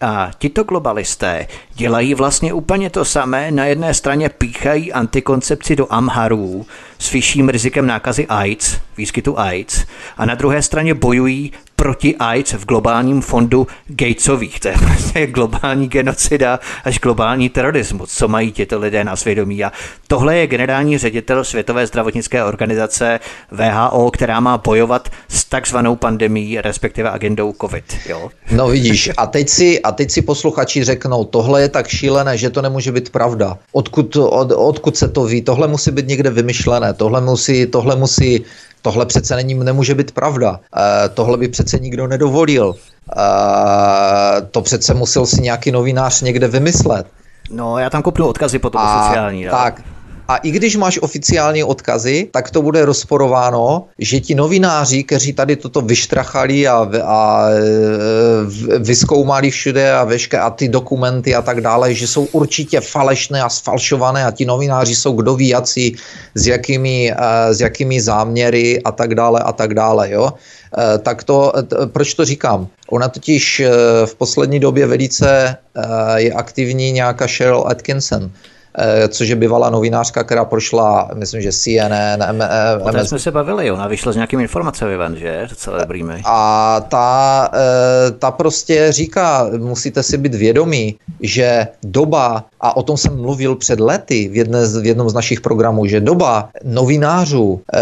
A tito globalisté dělají vlastně úplně to samé. Na jedné straně píchají antikoncepci do Amharů s vyšším rizikem nákazy AIDS, výskytu AIDS, a na druhé straně bojují proti AIDS v globálním fondu Gatesových. To je prostě globální genocida až globální terorismus, co mají tyto lidé na svědomí. A tohle je generální ředitel Světové zdravotnické organizace VHO, která má bojovat s takzvanou pandemí, respektive agendou COVID. Jo? No vidíš, a teď si, a teď si posluchači řeknou, tohle je tak šílené, že to nemůže být pravda. Odkud, od, odkud se to ví? Tohle musí být někde vymyšlené, tohle musí, tohle musí Tohle přece není, nemůže být pravda. E, tohle by přece nikdo nedovolil. E, to přece musel si nějaký novinář někde vymyslet. No, já tam kopnu odkazy potom a, sociální. Tak, a i když máš oficiální odkazy, tak to bude rozporováno, že ti novináři, kteří tady toto vyštrachali a, a e, vyskoumali všude a, veške, a ty dokumenty a tak dále, že jsou určitě falešné a sfalšované a ti novináři jsou kdo ví jací, s jakými, e, s jakými záměry a tak dále a tak dále. Jo? E, tak to, proč to říkám? Ona totiž v poslední době velice je aktivní nějaká Cheryl Atkinson, což je bývalá novinářka, která prošla, myslím, že CNN, M, O té jsme se bavili, ona vyšla s nějakými informacemi ven, že? Docela dobrý A ta, eh, ta prostě říká, musíte si být vědomí, že doba, a o tom jsem mluvil před lety v, jedné, v jednom z našich programů, že doba novinářů, eh,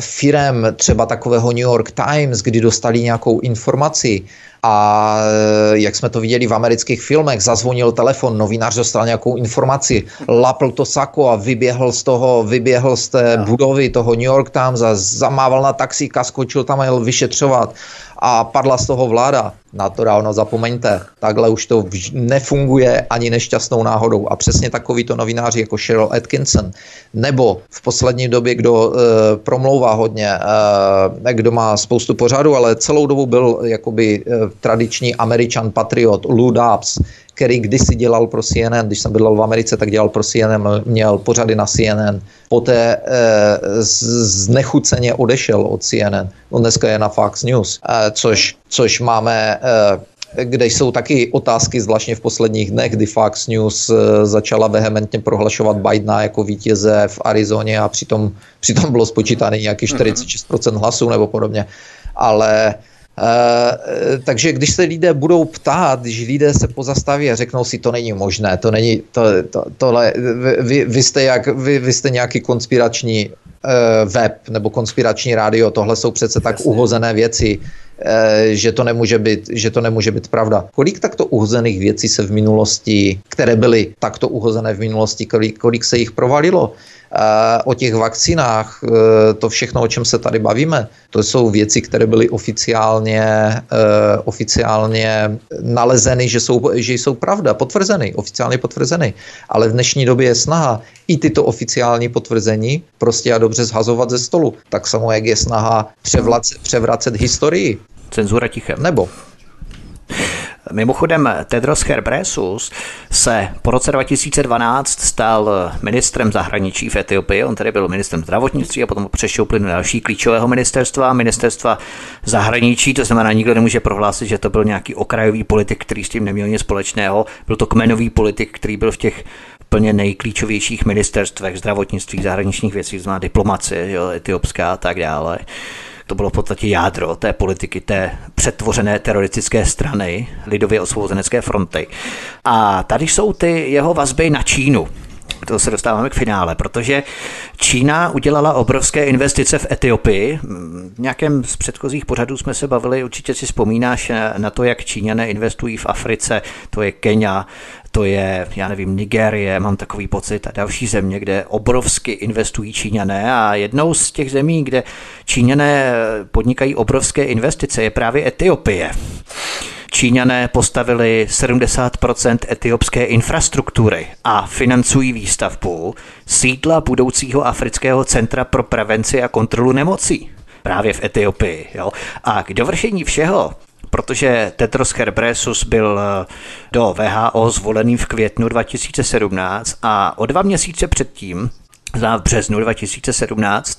firem třeba takového New York Times, kdy dostali nějakou informaci, a eh, jak jsme to viděli v amerických filmech, zazvonil telefon, novinář dostal nějakou informaci, lapl to sako a vyběhl z toho, vyběhl z té budovy toho New York Times a zamával na taxíka, skočil tam a jel vyšetřovat a padla z toho vláda. Na to dávno zapomeňte. Takhle už to nefunguje ani nešťastnou náhodou. A přesně takovýto novináři jako Cheryl Atkinson, nebo v poslední době, kdo e, promlouvá hodně, e, kdo má spoustu pořadu, ale celou dobu byl jakoby e, tradiční američan patriot Lou Dobbs, který kdysi dělal pro CNN, když jsem bydlel v Americe, tak dělal pro CNN, měl pořady na CNN, poté eh, znechuceně odešel od CNN, on dneska je na Fox News, eh, což, což máme eh, kde jsou taky otázky, zvláštně v posledních dnech, kdy Fox News začala vehementně prohlašovat Bidena jako vítěze v Arizoně a přitom, přitom bylo spočítané nějakých 46% hlasů nebo podobně. Ale Uh, takže když se lidé budou ptát, když lidé se pozastaví a řeknou si, to není možné, to není, to, to, tohle, vy, vy, jste jak, vy, vy jste nějaký konspirační uh, web nebo konspirační rádio, tohle jsou přece tak Jasně. uhozené věci, že to, nemůže být, že to nemůže být pravda. Kolik takto uhozených věcí se v minulosti, které byly takto uhozené v minulosti, kolik, kolik se jich provalilo? o těch vakcinách, to všechno, o čem se tady bavíme, to jsou věci, které byly oficiálně, oficiálně nalezeny, že jsou, že jsou pravda, potvrzeny, oficiálně potvrzeny. Ale v dnešní době je snaha i tyto oficiální potvrzení prostě a dobře zhazovat ze stolu. Tak samo, jak je snaha převracet, převracet historii. Cenzura tichem. Nebo Mimochodem, Tedros Herbresus se po roce 2012 stal ministrem zahraničí v Etiopii. On tedy byl ministrem zdravotnictví a potom přešel plyn další klíčového ministerstva, ministerstva zahraničí. To znamená, nikdo nemůže prohlásit, že to byl nějaký okrajový politik, který s tím neměl nic společného. Byl to kmenový politik, který byl v těch plně nejklíčovějších ministerstvech zdravotnictví, zahraničních věcí, znamená diplomacie, jo, etiopská a tak dále. To bylo v podstatě jádro té politiky, té přetvořené teroristické strany, lidově osvobozenecké fronty. A tady jsou ty jeho vazby na Čínu to se dostáváme k finále, protože Čína udělala obrovské investice v Etiopii. V nějakém z předchozích pořadů jsme se bavili, určitě si vzpomínáš na to, jak Číňané investují v Africe, to je Kenia, to je, já nevím, Nigérie, mám takový pocit, a další země, kde obrovsky investují Číňané a jednou z těch zemí, kde Číňané podnikají obrovské investice, je právě Etiopie. Číňané postavili 70% etiopské infrastruktury a financují výstavbu sídla budoucího afrického centra pro prevenci a kontrolu nemocí právě v Etiopii. Jo? A k dovršení všeho protože Tetros Herbresus byl eh, do VHO zvolený v květnu 2017 a o dva měsíce předtím v březnu 2017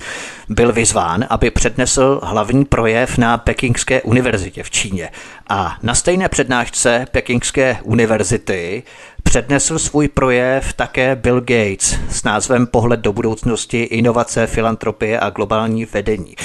byl vyzván, aby přednesl hlavní projev na Pekingské univerzitě v Číně. A na stejné přednášce Pekingské univerzity přednesl svůj projev také Bill Gates s názvem Pohled do budoucnosti, inovace, filantropie a globální vedení.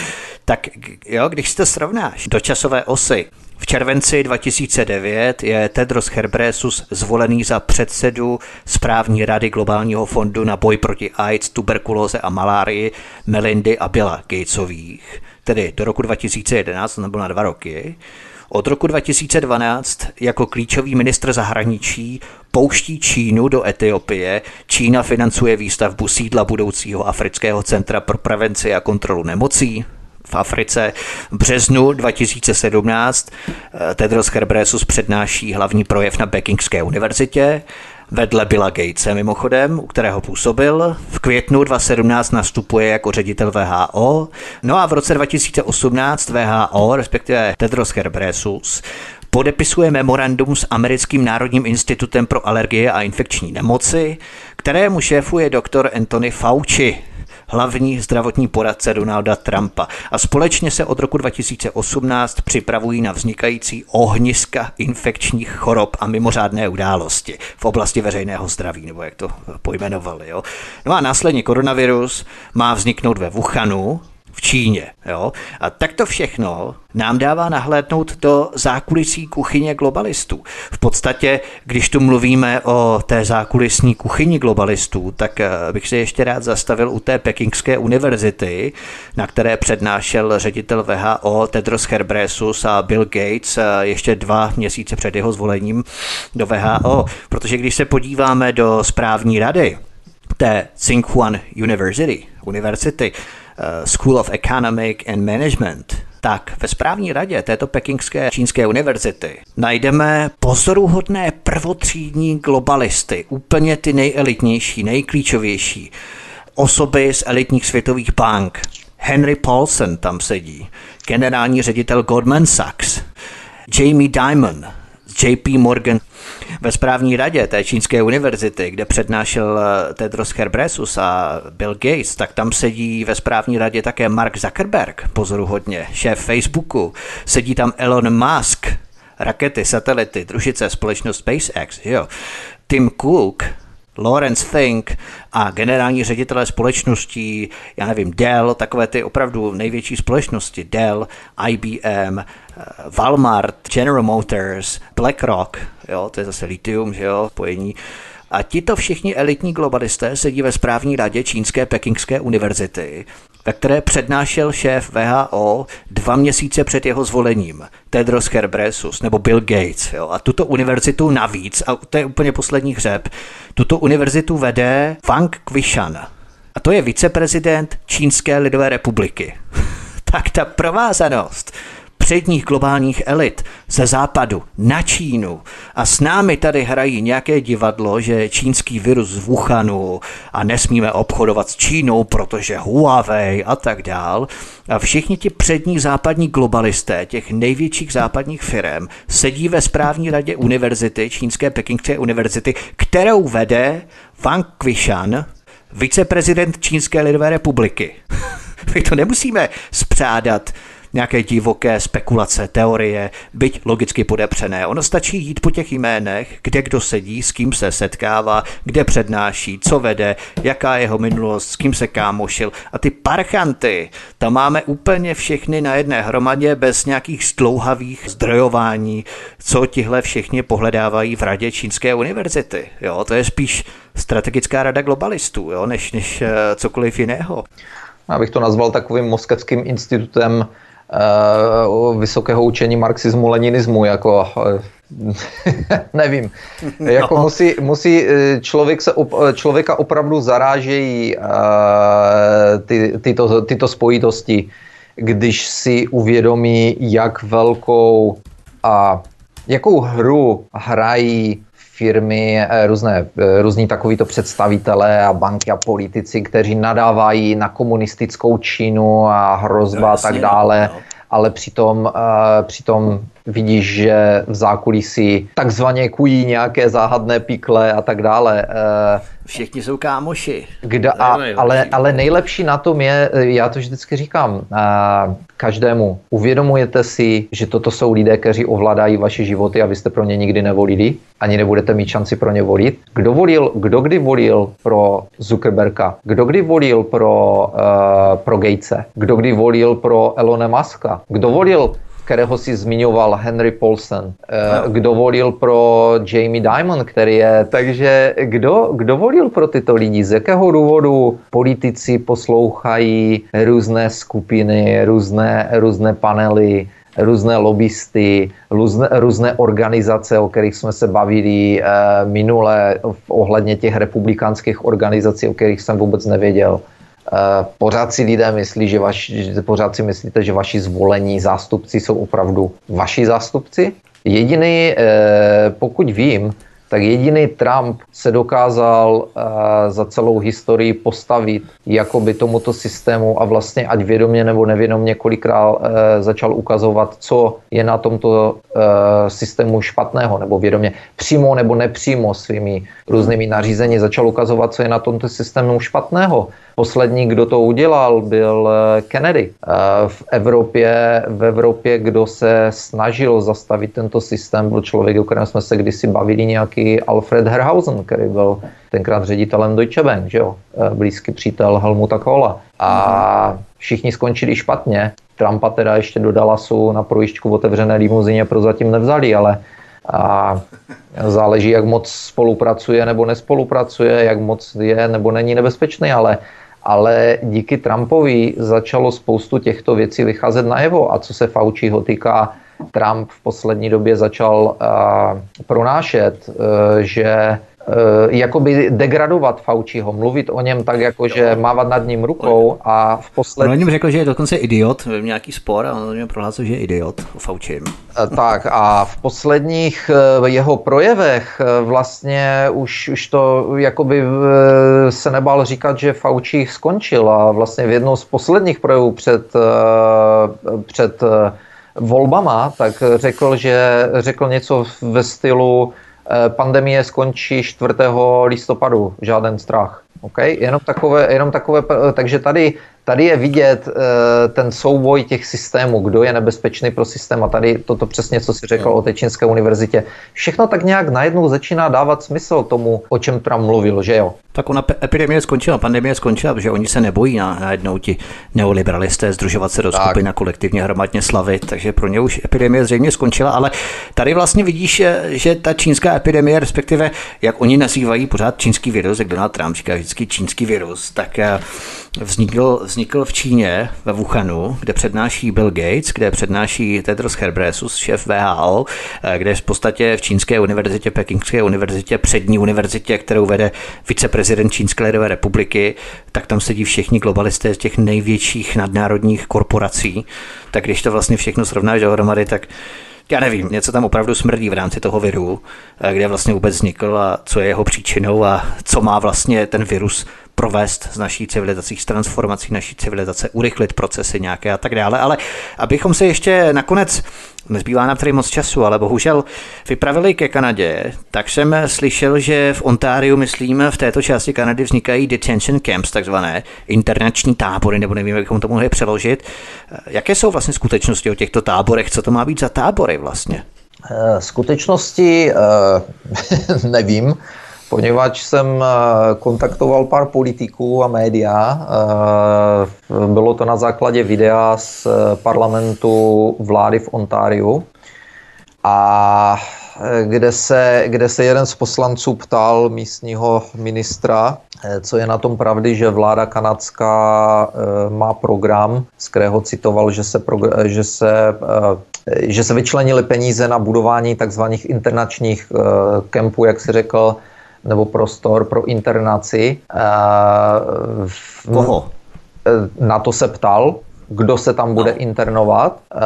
Tak jo, když si to srovnáš do časové osy, červenci 2009 je Tedros Herbresus zvolený za předsedu správní rady Globálního fondu na boj proti AIDS, tuberkulóze a malárii Melindy a Billa Gatesových, tedy do roku 2011, to nebylo na dva roky. Od roku 2012 jako klíčový ministr zahraničí pouští Čínu do Etiopie. Čína financuje výstavbu sídla budoucího Afrického centra pro prevenci a kontrolu nemocí v Africe. V březnu 2017 eh, Tedros Herbresus přednáší hlavní projev na Pekingské univerzitě vedle Billa Gatese mimochodem, u kterého působil. V květnu 2017 nastupuje jako ředitel VHO. No a v roce 2018 VHO, respektive Tedros Herbresus, podepisuje memorandum s Americkým národním institutem pro alergie a infekční nemoci, kterému šéfuje doktor Anthony Fauci, hlavní zdravotní poradce Donalda Trumpa. A společně se od roku 2018 připravují na vznikající ohniska infekčních chorob a mimořádné události v oblasti veřejného zdraví, nebo jak to pojmenovali. Jo. No a následně koronavirus má vzniknout ve Wuhanu, v Číně. Jo? A tak to všechno nám dává nahlédnout do zákulisí kuchyně globalistů. V podstatě, když tu mluvíme o té zákulisní kuchyni globalistů, tak eh, bych se ještě rád zastavil u té Pekingské univerzity, na které přednášel ředitel VHO Tedros Herbresus a Bill Gates eh, ještě dva měsíce před jeho zvolením do VHO. Protože když se podíváme do správní rady té Tsinghua University, univerzity, School of Economic and Management, tak ve správní radě této pekingské čínské univerzity najdeme pozoruhodné prvotřídní globalisty, úplně ty nejelitnější, nejklíčovější, osoby z elitních světových bank. Henry Paulson tam sedí, generální ředitel Goldman Sachs, Jamie Dimon, JP Morgan ve správní radě té čínské univerzity, kde přednášel eh, Tedros Herbresus a Bill Gates, tak tam sedí ve správní radě také Mark Zuckerberg, pozoruhodně, šéf Facebooku, sedí tam Elon Musk, rakety, satelity, družice, společnost SpaceX, jo. Tim Cook, Lawrence Fink a generální ředitelé společností, já nevím, Dell, takové ty opravdu největší společnosti, Dell, IBM, Walmart, General Motors, BlackRock, jo, to je zase litium, že jo, pojení. A tito všichni elitní globalisté sedí ve správní radě Čínské pekingské univerzity, ve které přednášel šéf VHO dva měsíce před jeho zvolením, Tedros Herbresus nebo Bill Gates. Jo. A tuto univerzitu navíc, a to je úplně poslední hřeb, tuto univerzitu vede Wang Quishan, A to je viceprezident Čínské lidové republiky. [laughs] tak ta provázanost předních globálních elit ze západu na Čínu a s námi tady hrají nějaké divadlo, že čínský virus z Wuhanu a nesmíme obchodovat s Čínou, protože Huawei a tak dál. A všichni ti přední západní globalisté těch největších západních firm sedí ve správní radě univerzity, čínské Pekingské univerzity, kterou vede Wang Quishan, viceprezident Čínské lidové republiky. [laughs] My to nemusíme spřádat nějaké divoké spekulace, teorie, byť logicky podepřené. Ono stačí jít po těch jménech, kde kdo sedí, s kým se setkává, kde přednáší, co vede, jaká je jeho minulost, s kým se kámošil. A ty parchanty, tam máme úplně všechny na jedné hromadě bez nějakých zdlouhavých zdrojování, co tihle všichni pohledávají v radě Čínské univerzity. Jo, to je spíš strategická rada globalistů, jo, než, než eh, cokoliv jiného. Já bych to nazval takovým moskevským institutem vysokého učení marxismu, leninismu, jako eh, [laughs] nevím. [laughs] Jako no. musí, musí eh, člověk se, člověka opravdu zarážejí ty, tyto, tyto spojitosti, když si uvědomí, jak velkou a jakou hru hrají firmy, eh, různé, eh, různí takovýto představitelé a banky a politici, kteří nadávají na komunistickou Čínu a hrozba no, a tak dále. No ale přitom, uh, přitom vidíš, že v zákulisí takzvaně kují nějaké záhadné pikle a tak dále. Uh, Všichni jsou kámoši. Kdo, a, ale, ale nejlepší na tom je, já to vždycky říkám uh, každému, uvědomujete si, že toto jsou lidé, kteří ovládají vaše životy a vy jste pro ně nikdy nevolili, ani nebudete mít šanci pro ně volit. Kdo, volil, kdo kdy volil pro Zuckerberga? Kdo kdy volil pro, uh, pro Gatese? Kdo kdy volil pro Elona Muska? Kdo volil kterého si zmiňoval Henry Paulson, eh, kdo volil pro Jamie Dimon, který je, takže kdo, kdo volil pro tyto lidi, z jakého důvodu politici poslouchají různé skupiny, různé, různé panely, různé lobbysty, různé, různé organizace, o kterých jsme se bavili e, minule ohledně těch republikánských organizací, o kterých jsem vůbec nevěděl. Eh, pořád si lidé myslí, že, vaš, pořád si myslíte, že vaši zvolení zástupci jsou opravdu vaši zástupci? Jediný, eh, pokud vím, tak jediný Trump se dokázal uh, za celou historii postavit jakoby tomuto systému a vlastně ať vědomě nebo nevědomě kolikrát začal ukazovat, co je na tomto systému špatného, nebo vědomě přímo nebo nepřímo svými různými nařízení začal ukazovat, co je na tomto systému špatného. Poslední, kdo to udělal, byl Kennedy. V Evropě, v Evropě, kdo se snažil zastavit tento systém, byl člověk, o kterém jsme se kdysi bavili nějaký Alfred Herhausen, který byl tenkrát ředitelem Deutsche Bank, že jo? Eh, blízký přítel Helmuta Kohla. A všichni skončili špatně. Trumpa teda ještě do Dallasu na projišťku v otevřené limuzině prozatím nevzali, ale a záleží, jak moc spolupracuje nebo nespolupracuje, jak moc je nebo není nebezpečný, ale ale díky Trumpovi začalo spoustu těchto věcí vycházet najevo. A co se Fauciho týká, Trump v poslední době začal uh, pronášet, uh, že jakoby degradovat Fauciho, mluvit o něm tak, jako že mávat nad ním rukou a v poslední... On něm řekl, že je dokonce idiot, v nějaký spor a on něm prohlásil, že je idiot o Faučím. Tak a v posledních jeho projevech vlastně už, už to jakoby se nebál říkat, že Fauci skončil a vlastně v jednou z posledních projevů před, před volbama, tak řekl, že řekl něco ve stylu eh, pandemie skončí 4. listopadu, žádný strach. Okay? Jenom takové, jenom takové, takže tady Tady je vidět uh, ten souboj těch systémů, kdo je nebezpečný pro systém a tady toto přesně, co si řekl o té čínské univerzitě. Všechno tak nějak najednou začíná dávat smysl tomu, o čem Trump mluvil, že jo? Tak ona epidemie skončila, pandemie skončila, protože oni se nebojí na, najednou ti neoliberalisté združovat se do skupin a kolektivně hromadně slavit, takže pro ně už epidemie zřejmě skončila, ale tady vlastně vidíš, že ta čínská epidemie, respektive jak oni nazývají pořád čínský virus, jak Donald Trump říká vždycky čínský virus, tak eh, vznikl, vznikl v Číně, ve Wuhanu, kde přednáší Bill Gates, kde přednáší Tedros Herbresus, šéf VHO, eh, kde v podstatě v Čínské univerzitě, Pekingské univerzitě, přední univerzitě, kterou vede viceprezident prezident Čínské lidové republiky, tak tam sedí všichni globalisté z těch největších nadnárodních korporací. Tak když to vlastně všechno srovnáš dohromady, tak já nevím, něco tam opravdu smrdí v rámci toho viru, eh, kde vlastně vůbec vznikl a co je jeho příčinou a co má vlastně ten virus provést z naší civilizací, s transformací naší civilizace, urychlit procesy nějaké a tak dále. Ale abychom se ještě nakonec, nezbývá nám tady moc času, ale bohužel vypravili ke Kanadě, tak jsem slyšel, že v Ontáriu, myslím, v této části Kanady vznikají detention camps, takzvané internační tábory, nebo nevím, jak bychom to mohli přeložit. Jaké jsou vlastně skutečnosti o těchto táborech? Co to má být za tábory vlastně? Eh, skutečnosti eh, [laughs] nevím poněvadž jsem eh, kontaktoval pár politiků a média. Eh, bylo to na základě videa z eh, parlamentu vlády v Ontáriu. A kde se, kde se jeden z poslanců ptal místního ministra, co je na tom pravdy, že vláda kanadská má program, z kterého citoval, že se, že se, že se vyčlenili peníze na budování takzvaných internačních kempů, jak si řekl, nebo prostor pro internaci. Koho? Eh, na to se ptal, kdo se tam bude no. internovat. Eh,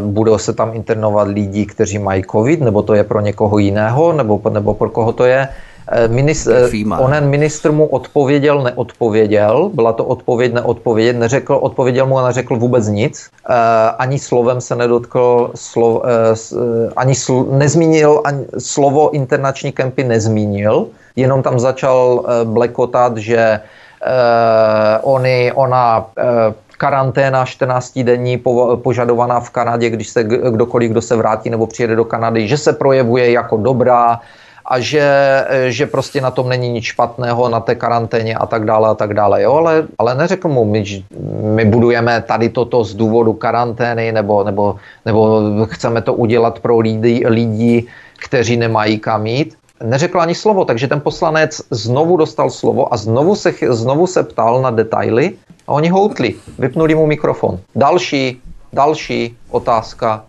budou se tam internovat lidi, kteří mají covid, nebo to je pro někoho jiného, nebo, nebo pro koho to je. Eh, Minist, onen ministr mu odpověděl, neodpověděl, byla to odpověď, neodpovědět, neřekl, odpověděl mu a neřekl vůbec nic, uh, ani slovem se nedotkl, slov, ani sl, nezmínil, ani slovo internační kempy nezmínil, jenom tam začal blekotat, že oni, ona karanténa 14 denní požadovaná v Kanadě, když se kdokoliv, kdo se vrátí nebo přijede do Kanady, že se projevuje jako dobrá, a že, že prostě na tom není nic špatného, na té karanténě a tak dále a tak dále. Jo, ale, ale neřekl mu, my, my budujeme tady toto z důvodu karantény nebo, nebo, nebo chceme to udělat pro lidi, lidi, kteří nemají kam jít. Neřekl ani slovo, takže ten poslanec znovu dostal slovo a znovu se, znovu se ptal na detaily a oni houtli, vypnuli mu mikrofon. Další, další otázka,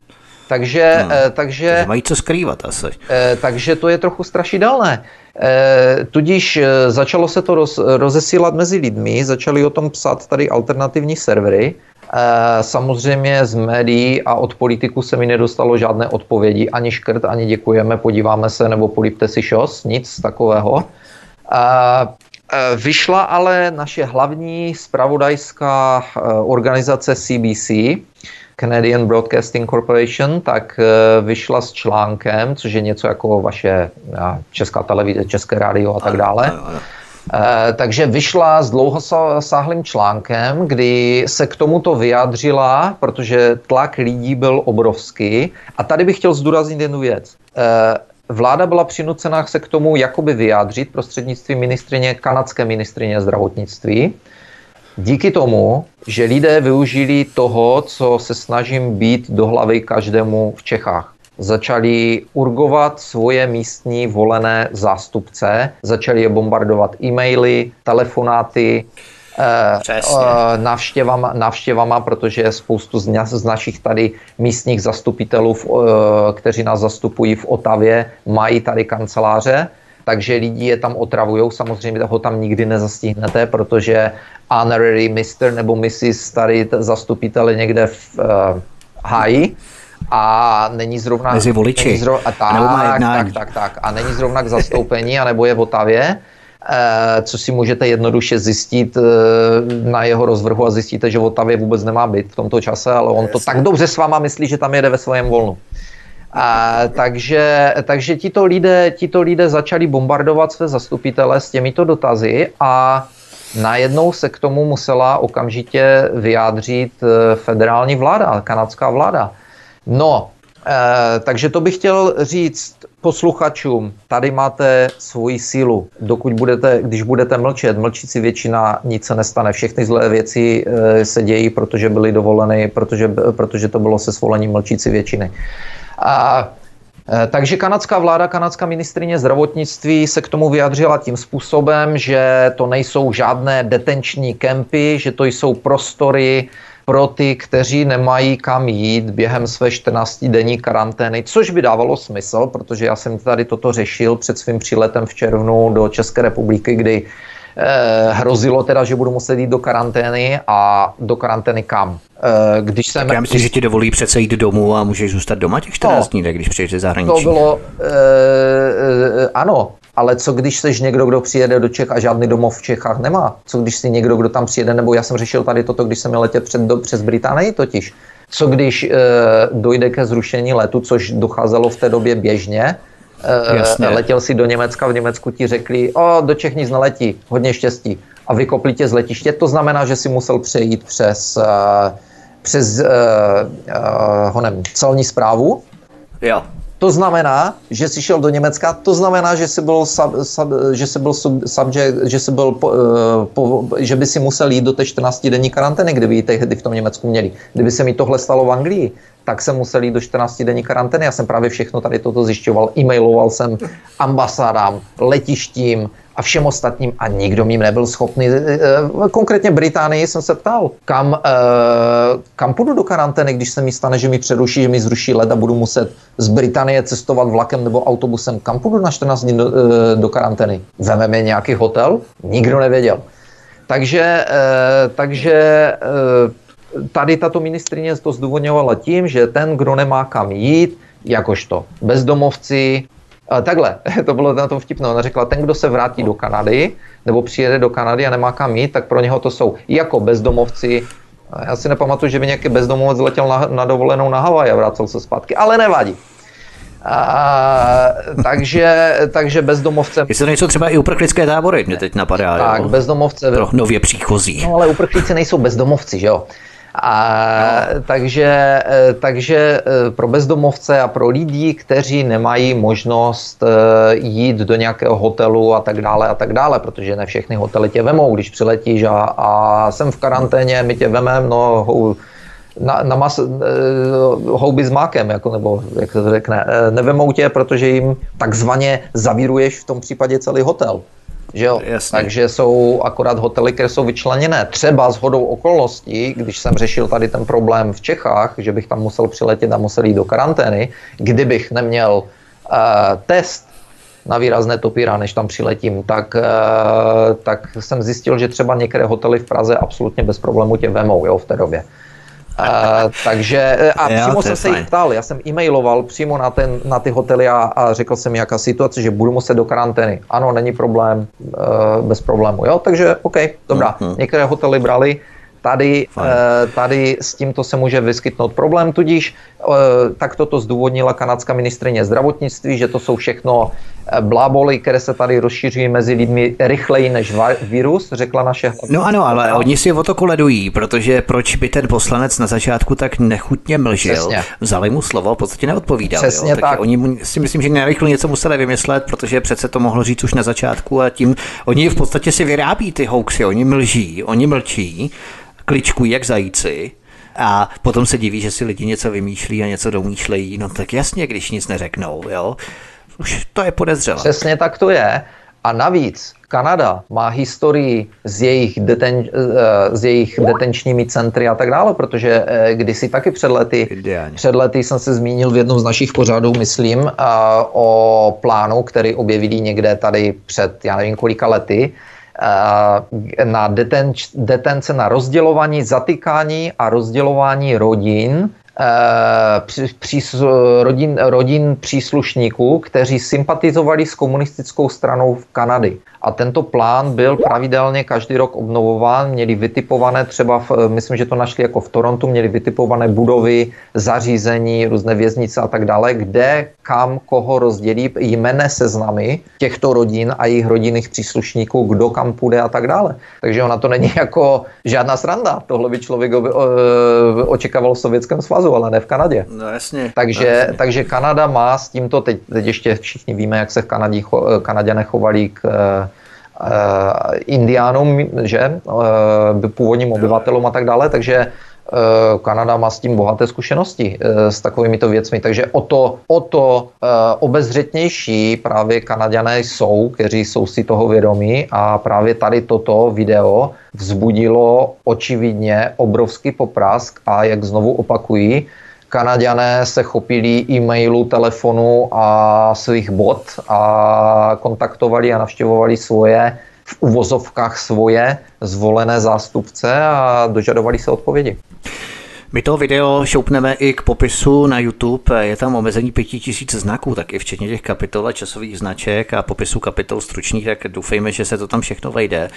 takže, no, eh, takže, mají co skrývat asi. Eh, takže to je trochu strašidelné. Eh, tudíž začalo se to roz, rozesílat mezi lidmi, začali o tom psát tady alternativní servery. Samozřejmě z médií a od politiků se mi nedostalo žádné odpovědi, ani škrt, ani děkujeme, podíváme se, nebo polipte si šos, nic takového. Vyšla ale naše hlavní spravodajská organizace CBC, Canadian Broadcasting Corporation, tak eh, vyšla s článkem, což je něco jako vaše eh, česká televize, české rádio a tak dále. Eh, takže vyšla s dlouhosáhlým článkem, kdy se k tomuto vyjádřila, protože tlak lidí byl obrovský. A tady bych chtěl zdůraznit jednu věc. Vláda byla přinucena se k tomu jakoby vyjádřit prostřednictvím ministrině, kanadské ministrině zdravotnictví, díky tomu, že lidé využili toho, co se snažím být do hlavy každému v Čechách. Začali urgovat svoje místní volené zástupce, začali je bombardovat e-maily, telefonáty, eh, eh, návštěvama, návštěvama, protože spoustu z, z našich tady místních zastupitelů, eh, kteří nás zastupují v Otavě, mají tady kanceláře takže lidi je tam otravují. Samozřejmě ho tam nikdy nezastihnete, protože honorary Mr. nebo Mrs. tady zastupitel někde v uh, háji a není zrovna... Mezi voliči. Není zrovna, a tak, tak, tak, tak. A není zrovna k zastoupení, anebo je v Otavě. Uh, co si můžete jednoduše zjistit uh, na jeho rozvrhu a zjistíte, že v Otavě vůbec nemá být v tomto čase, ale on to tak dobře s váma myslí, že tam jede ve svém volnu. A, takže, takže tito lidé, tito lidé začali bombardovat své zastupitele s těmito dotazy a najednou se k tomu musela okamžitě vyjádřit eh, federální vláda, kanadská vláda. No, e, takže to bych chtěl říct posluchačům, tady máte svoji sílu. Dokud budete, když budete mlčet, mlčící většina, nic se nestane. Všechny zlé věci e, se dějí, protože byly dovoleny, protože, protože to bylo se svolením mlčící většiny. A e, takže kanadská vláda, kanadská ministrině zdravotnictví se k tomu vyjadřila tím způsobem, že to nejsou žádné detenční kempy, že to jsou prostory pro ty, kteří nemají kam jít během své 14-denní karantény, což by dávalo smysl, protože já jsem tady toto řešil před svým příletem v červnu do České republiky, kdy hrozilo teda, že budu muset jít do karantény a do karantény kam. Eh, když jsem... Tak já myslím, že ti dovolí přece jít domů a můžeš zůstat doma těch 14 no, dní, když přijdeš ze zahraničí. To bylo, eh, ano, ale co když jsi někdo, kdo přijede do Čech a žádný domov v Čechách nemá? Co když si někdo, kdo tam přijede, nebo já jsem řešil tady toto, když jsem letěl před, do, přes Británii totiž. Co když e, dojde ke zrušení letu, což docházelo v té době běžně, e, letěl si do Německa, v Německu ti řekli, o, do Čech nic neletí, hodně štěstí. A vykopli tě z letiště, to znamená, že si musel přejít přes, e, přes e, e, honem, celní zprávu. Jo. To znamená, že jsi šel do Německa, to znamená, že jsi byl, sub, sub, že jsi byl subject, že, jsi byl po, eh, po, že by si musel jít do té 14 denní karantény, kdyby ji tehdy v tom Německu měli. Kdyby se mi tohle stalo v Anglii, tak jsem musel jít do 14 denní karantény. Já jsem právě všechno tady toto zjišťoval, e-mailoval jsem ambasádám, letištím, a všem ostatním a nikdo mým nebyl schopný. Eh, eh, konkrétně Británii jsem se ptal, kam, eh, kam půjdu do karantény, když se mi stane, že mi přeruší, že mi zruší led a budu muset z Británie cestovat vlakem nebo autobusem. Kam půjdu na 14 dní do, do karantény? Vememe nějaký hotel? Nikdo nevěděl. Takže, takže tady tato ministrině to zdůvodňovala tím, že ten, kdo nemá kam jít, jakožto bezdomovci, takhle, [laughs] to bylo na tom vtipné. Ona řekla, ten, kdo se vrátí do Kanady, nebo přijede do Kanady a nemá kam jít, tak pro něho to jsou jako bezdomovci. Já si nepamatuju, že by nějaký bezdomovec letěl na, na dovolenou na Havaj a vrátil se zpátky, ale nevadí. A, takže, takže bezdomovce... Jestli to nejsou třeba i uprchlické tábory, mě teď napadá. Tak, jo? bezdomovce... Pro nově příchozí. No ale uprchlíci nejsou bezdomovci, že jo? A, no. takže, e, takže e, pro bezdomovce a pro lidi, kteří nemají možnost e, jít do nějakého hotelu a tak dále a tak dále, protože ne všechny hotely tě vemou, když přiletíš a, a jsem v karanténě, my tě vemem, no hou, na, na mas, houby s mákem, jako, nebo jak se to řekne, nevemou tě, protože jim takzvaně zavíruješ v tom případě celý hotel. Že jo? Takže jsou akorát hotely, které jsou vyčleněné. Třeba s hodou okolností, když jsem řešil tady ten problém v Čechách, že bych tam musel přiletět a musel jít do karantény, kdybych neměl uh, test na výrazné topíra, než tam přiletím, tak, uh, tak jsem zjistil, že třeba některé hotely v Praze absolutně bez problému tě vemou jo, v té době. Uh, takže e, a jo, přímo jsem se jich ptal, já jsem e-mailoval přímo na, ten, na ty hotely a, a řekl jsem, jaká situace, že budu muset do karantény. Ano, není problém, uh, bez problému. Jo, takže OK, dobrá. Uh-huh. Některé hotely brali, Tady, eh, tady s tímto se může vyskytnout problém, tudíž tak toto zdůvodnila kanadská ministrině zdravotnictví, že to jsou všechno bláboly, které se tady rozšíří mezi lidmi rychleji než virus, řekla naše No ano, ale oni si o to koledují, protože proč by ten poslanec na začátku tak nechutně mlžil, Přesně. vzali mu slovo, v podstatě neodpovídal. Přesně jo? Tak, tak. Oni si myslím, že nerychle něco museli vymyslet, protože přece to mohlo říct už na začátku a tím oni v podstatě si vyrábí ty hoaxy, oni mlží, oni mlčí kličkují jak zajíci a potom se diví, že si lidi něco vymýšlí a něco domýšlejí. No tak jasně, když nic neřeknou, jo. Už to je podezřelé. Přesně tak to je. A navíc Kanada má historii s jejich, deten, eh, s jejich detenčními centry a tak dále, protože eh, kdysi taky před lety, před lety jsem se zmínil v jednom z našich pořadů, myslím, eh, o plánu, který objevili někde tady před, já nevím kolika lety, Eh, na detenč, detence na rozdělování, zatykání a rozdělování rodin při, rodin, rodin příslušníků, kteří sympatizovali s komunistickou stranou v Kanady. A tento plán byl pravidelně každý rok obnovován, měli vytipované třeba, v, myslím, že to našli jako v Torontu, měli vytipované budovy, zařízení, různé věznice a tak dále, kde, kam, koho rozdělí jmené seznamy těchto rodin a jejich rodinných příslušníků, kdo kam půjde a tak dále. Takže ona to není [laughs] jako žádná sranda. Tohle by člověk očekával v Sovětském svazu, ale ne v Kanadě. No jasně. Takže, no, jasně. takže Kanada má s tímto, teď, teď ještě všichni víme, jak se v Kanadě, Kanaděné chovali k indiánům, že, uh, původním obyvatelům a tak dále, takže Kanada má s tím bohaté zkušenosti s takovými to věcmi, takže o to, o to obezřetnější právě Kanaďané jsou, kteří jsou si toho vědomí. A právě tady toto video vzbudilo očividně obrovský poprask. A jak znovu opakují, Kanaďané se chopili e-mailu, telefonu a svých bot a kontaktovali a navštěvovali svoje v uvozovkách svoje zvolené zástupce a dožadovali se odpovědi. My to video šoupneme i k popisu na YouTube, je tam omezení 5000 znaků, tak i včetně těch kapitol a časových značek a popisu kapitol stručných, tak doufejme, že se to tam všechno vejde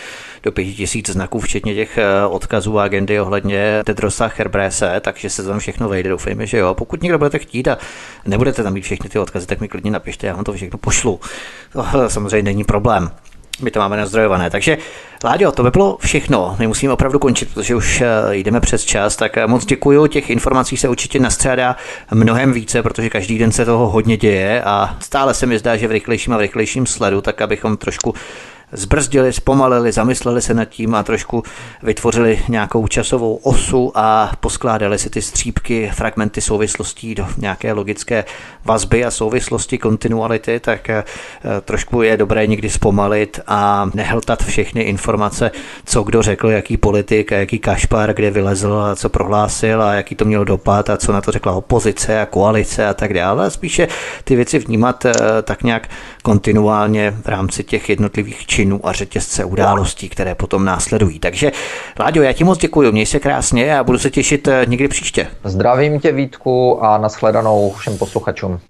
do 5000 znaků, včetně těch eh, odkazů a agendy ohledně Tedrosa Herbrese, takže se to tam všechno vejde, doufejme, že jo. Pokud někdo budete chtít a nebudete tam mít všechny ty odkazy, tak mi klidně napište, já vám to všechno pošlu. To samozřejmě není problém. My to máme nazdrojované. Takže, Láďo, to by bylo všechno. My musíme opravdu končit, protože už eh, jdeme přes čas. Tak eh, moc děkuji. Těch informací se určitě nastřádá mnohem více, protože každý den se toho hodně děje a stále se mi zdá, že v rychlejším a v rychlejším sledu, tak abychom trošku zbrzdili, zpomalili, zamysleli se nad tím a trošku vytvořili nějakou časovou osu a poskládali si ty střípky, fragmenty souvislostí do nějaké logické vazby a souvislosti, kontinuality, tak eh, trošku je dobré někdy zpomalit a nehltat všechny informace, co kdo řekl, jaký politik a jaký kašpar, kde vylezl a co prohlásil a jaký to mělo dopad a co na to řekla opozice a koalice a tak dále. Spíše ty věci vnímat eh, tak nějak kontinuálně v rámci těch jednotlivých činů činů a řetězce událostí, které potom následují. Takže Láďo, já ti moc děkuji, měj se krásně a budu se těšit eh, někdy příště. Zdravím tě Vítku a nashledanou všem posluchačům.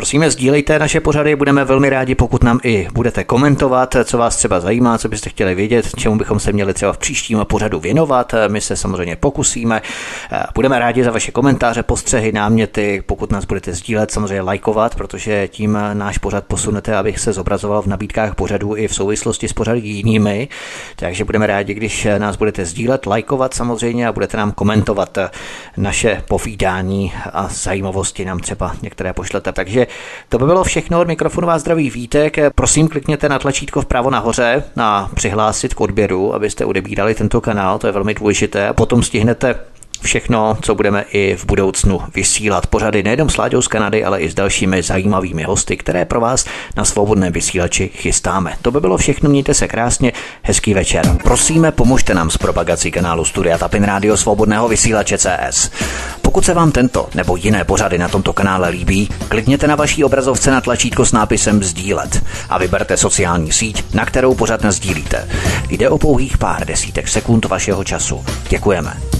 Prosíme, sdílejte naše pořady, budeme velmi rádi, pokud nám i budete komentovat, co vás třeba zajímá, co byste chtěli vědět, čemu bychom se měli třeba v příštím pořadu věnovat. My se samozřejmě pokusíme. Budeme rádi za vaše komentáře, postřehy, náměty, pokud nás budete sdílet, samozřejmě lajkovat, protože tím náš pořad posunete, abych se zobrazoval v nabídkách pořadů i v souvislosti s pořady jinými. Takže budeme rádi, když nás budete sdílet, lajkovat samozřejmě a budete nám komentovat naše povídání a zajímavosti nám třeba některé pošlete. Takže to by bylo všechno od mikrofonu vás zdraví Vítek. Prosím, klikněte na tlačítko vpravo nahoře na přihlásit k odběru, abyste odebírali tento kanál, to je velmi důležité. A potom stihnete všechno, co budeme i v budoucnu vysílat. Pořady nejenom s Láďou z Kanady, ale i s dalšími zajímavými hosty, které pro vás na svobodném vysílači chystáme. To by bylo všechno, mějte se krásně, hezký večer. Prosíme, pomožte nám s propagací kanálu Studia Tapin Radio Svobodného vysílače CS. Pokud se vám tento nebo jiné pořady na tomto kanále líbí, klikněte na vaší obrazovce na tlačítko s nápisem Sdílet a vyberte sociální síť, na kterou pořád sdílíte. Jde o pouhých pár desítek sekund vašeho času. Děkujeme.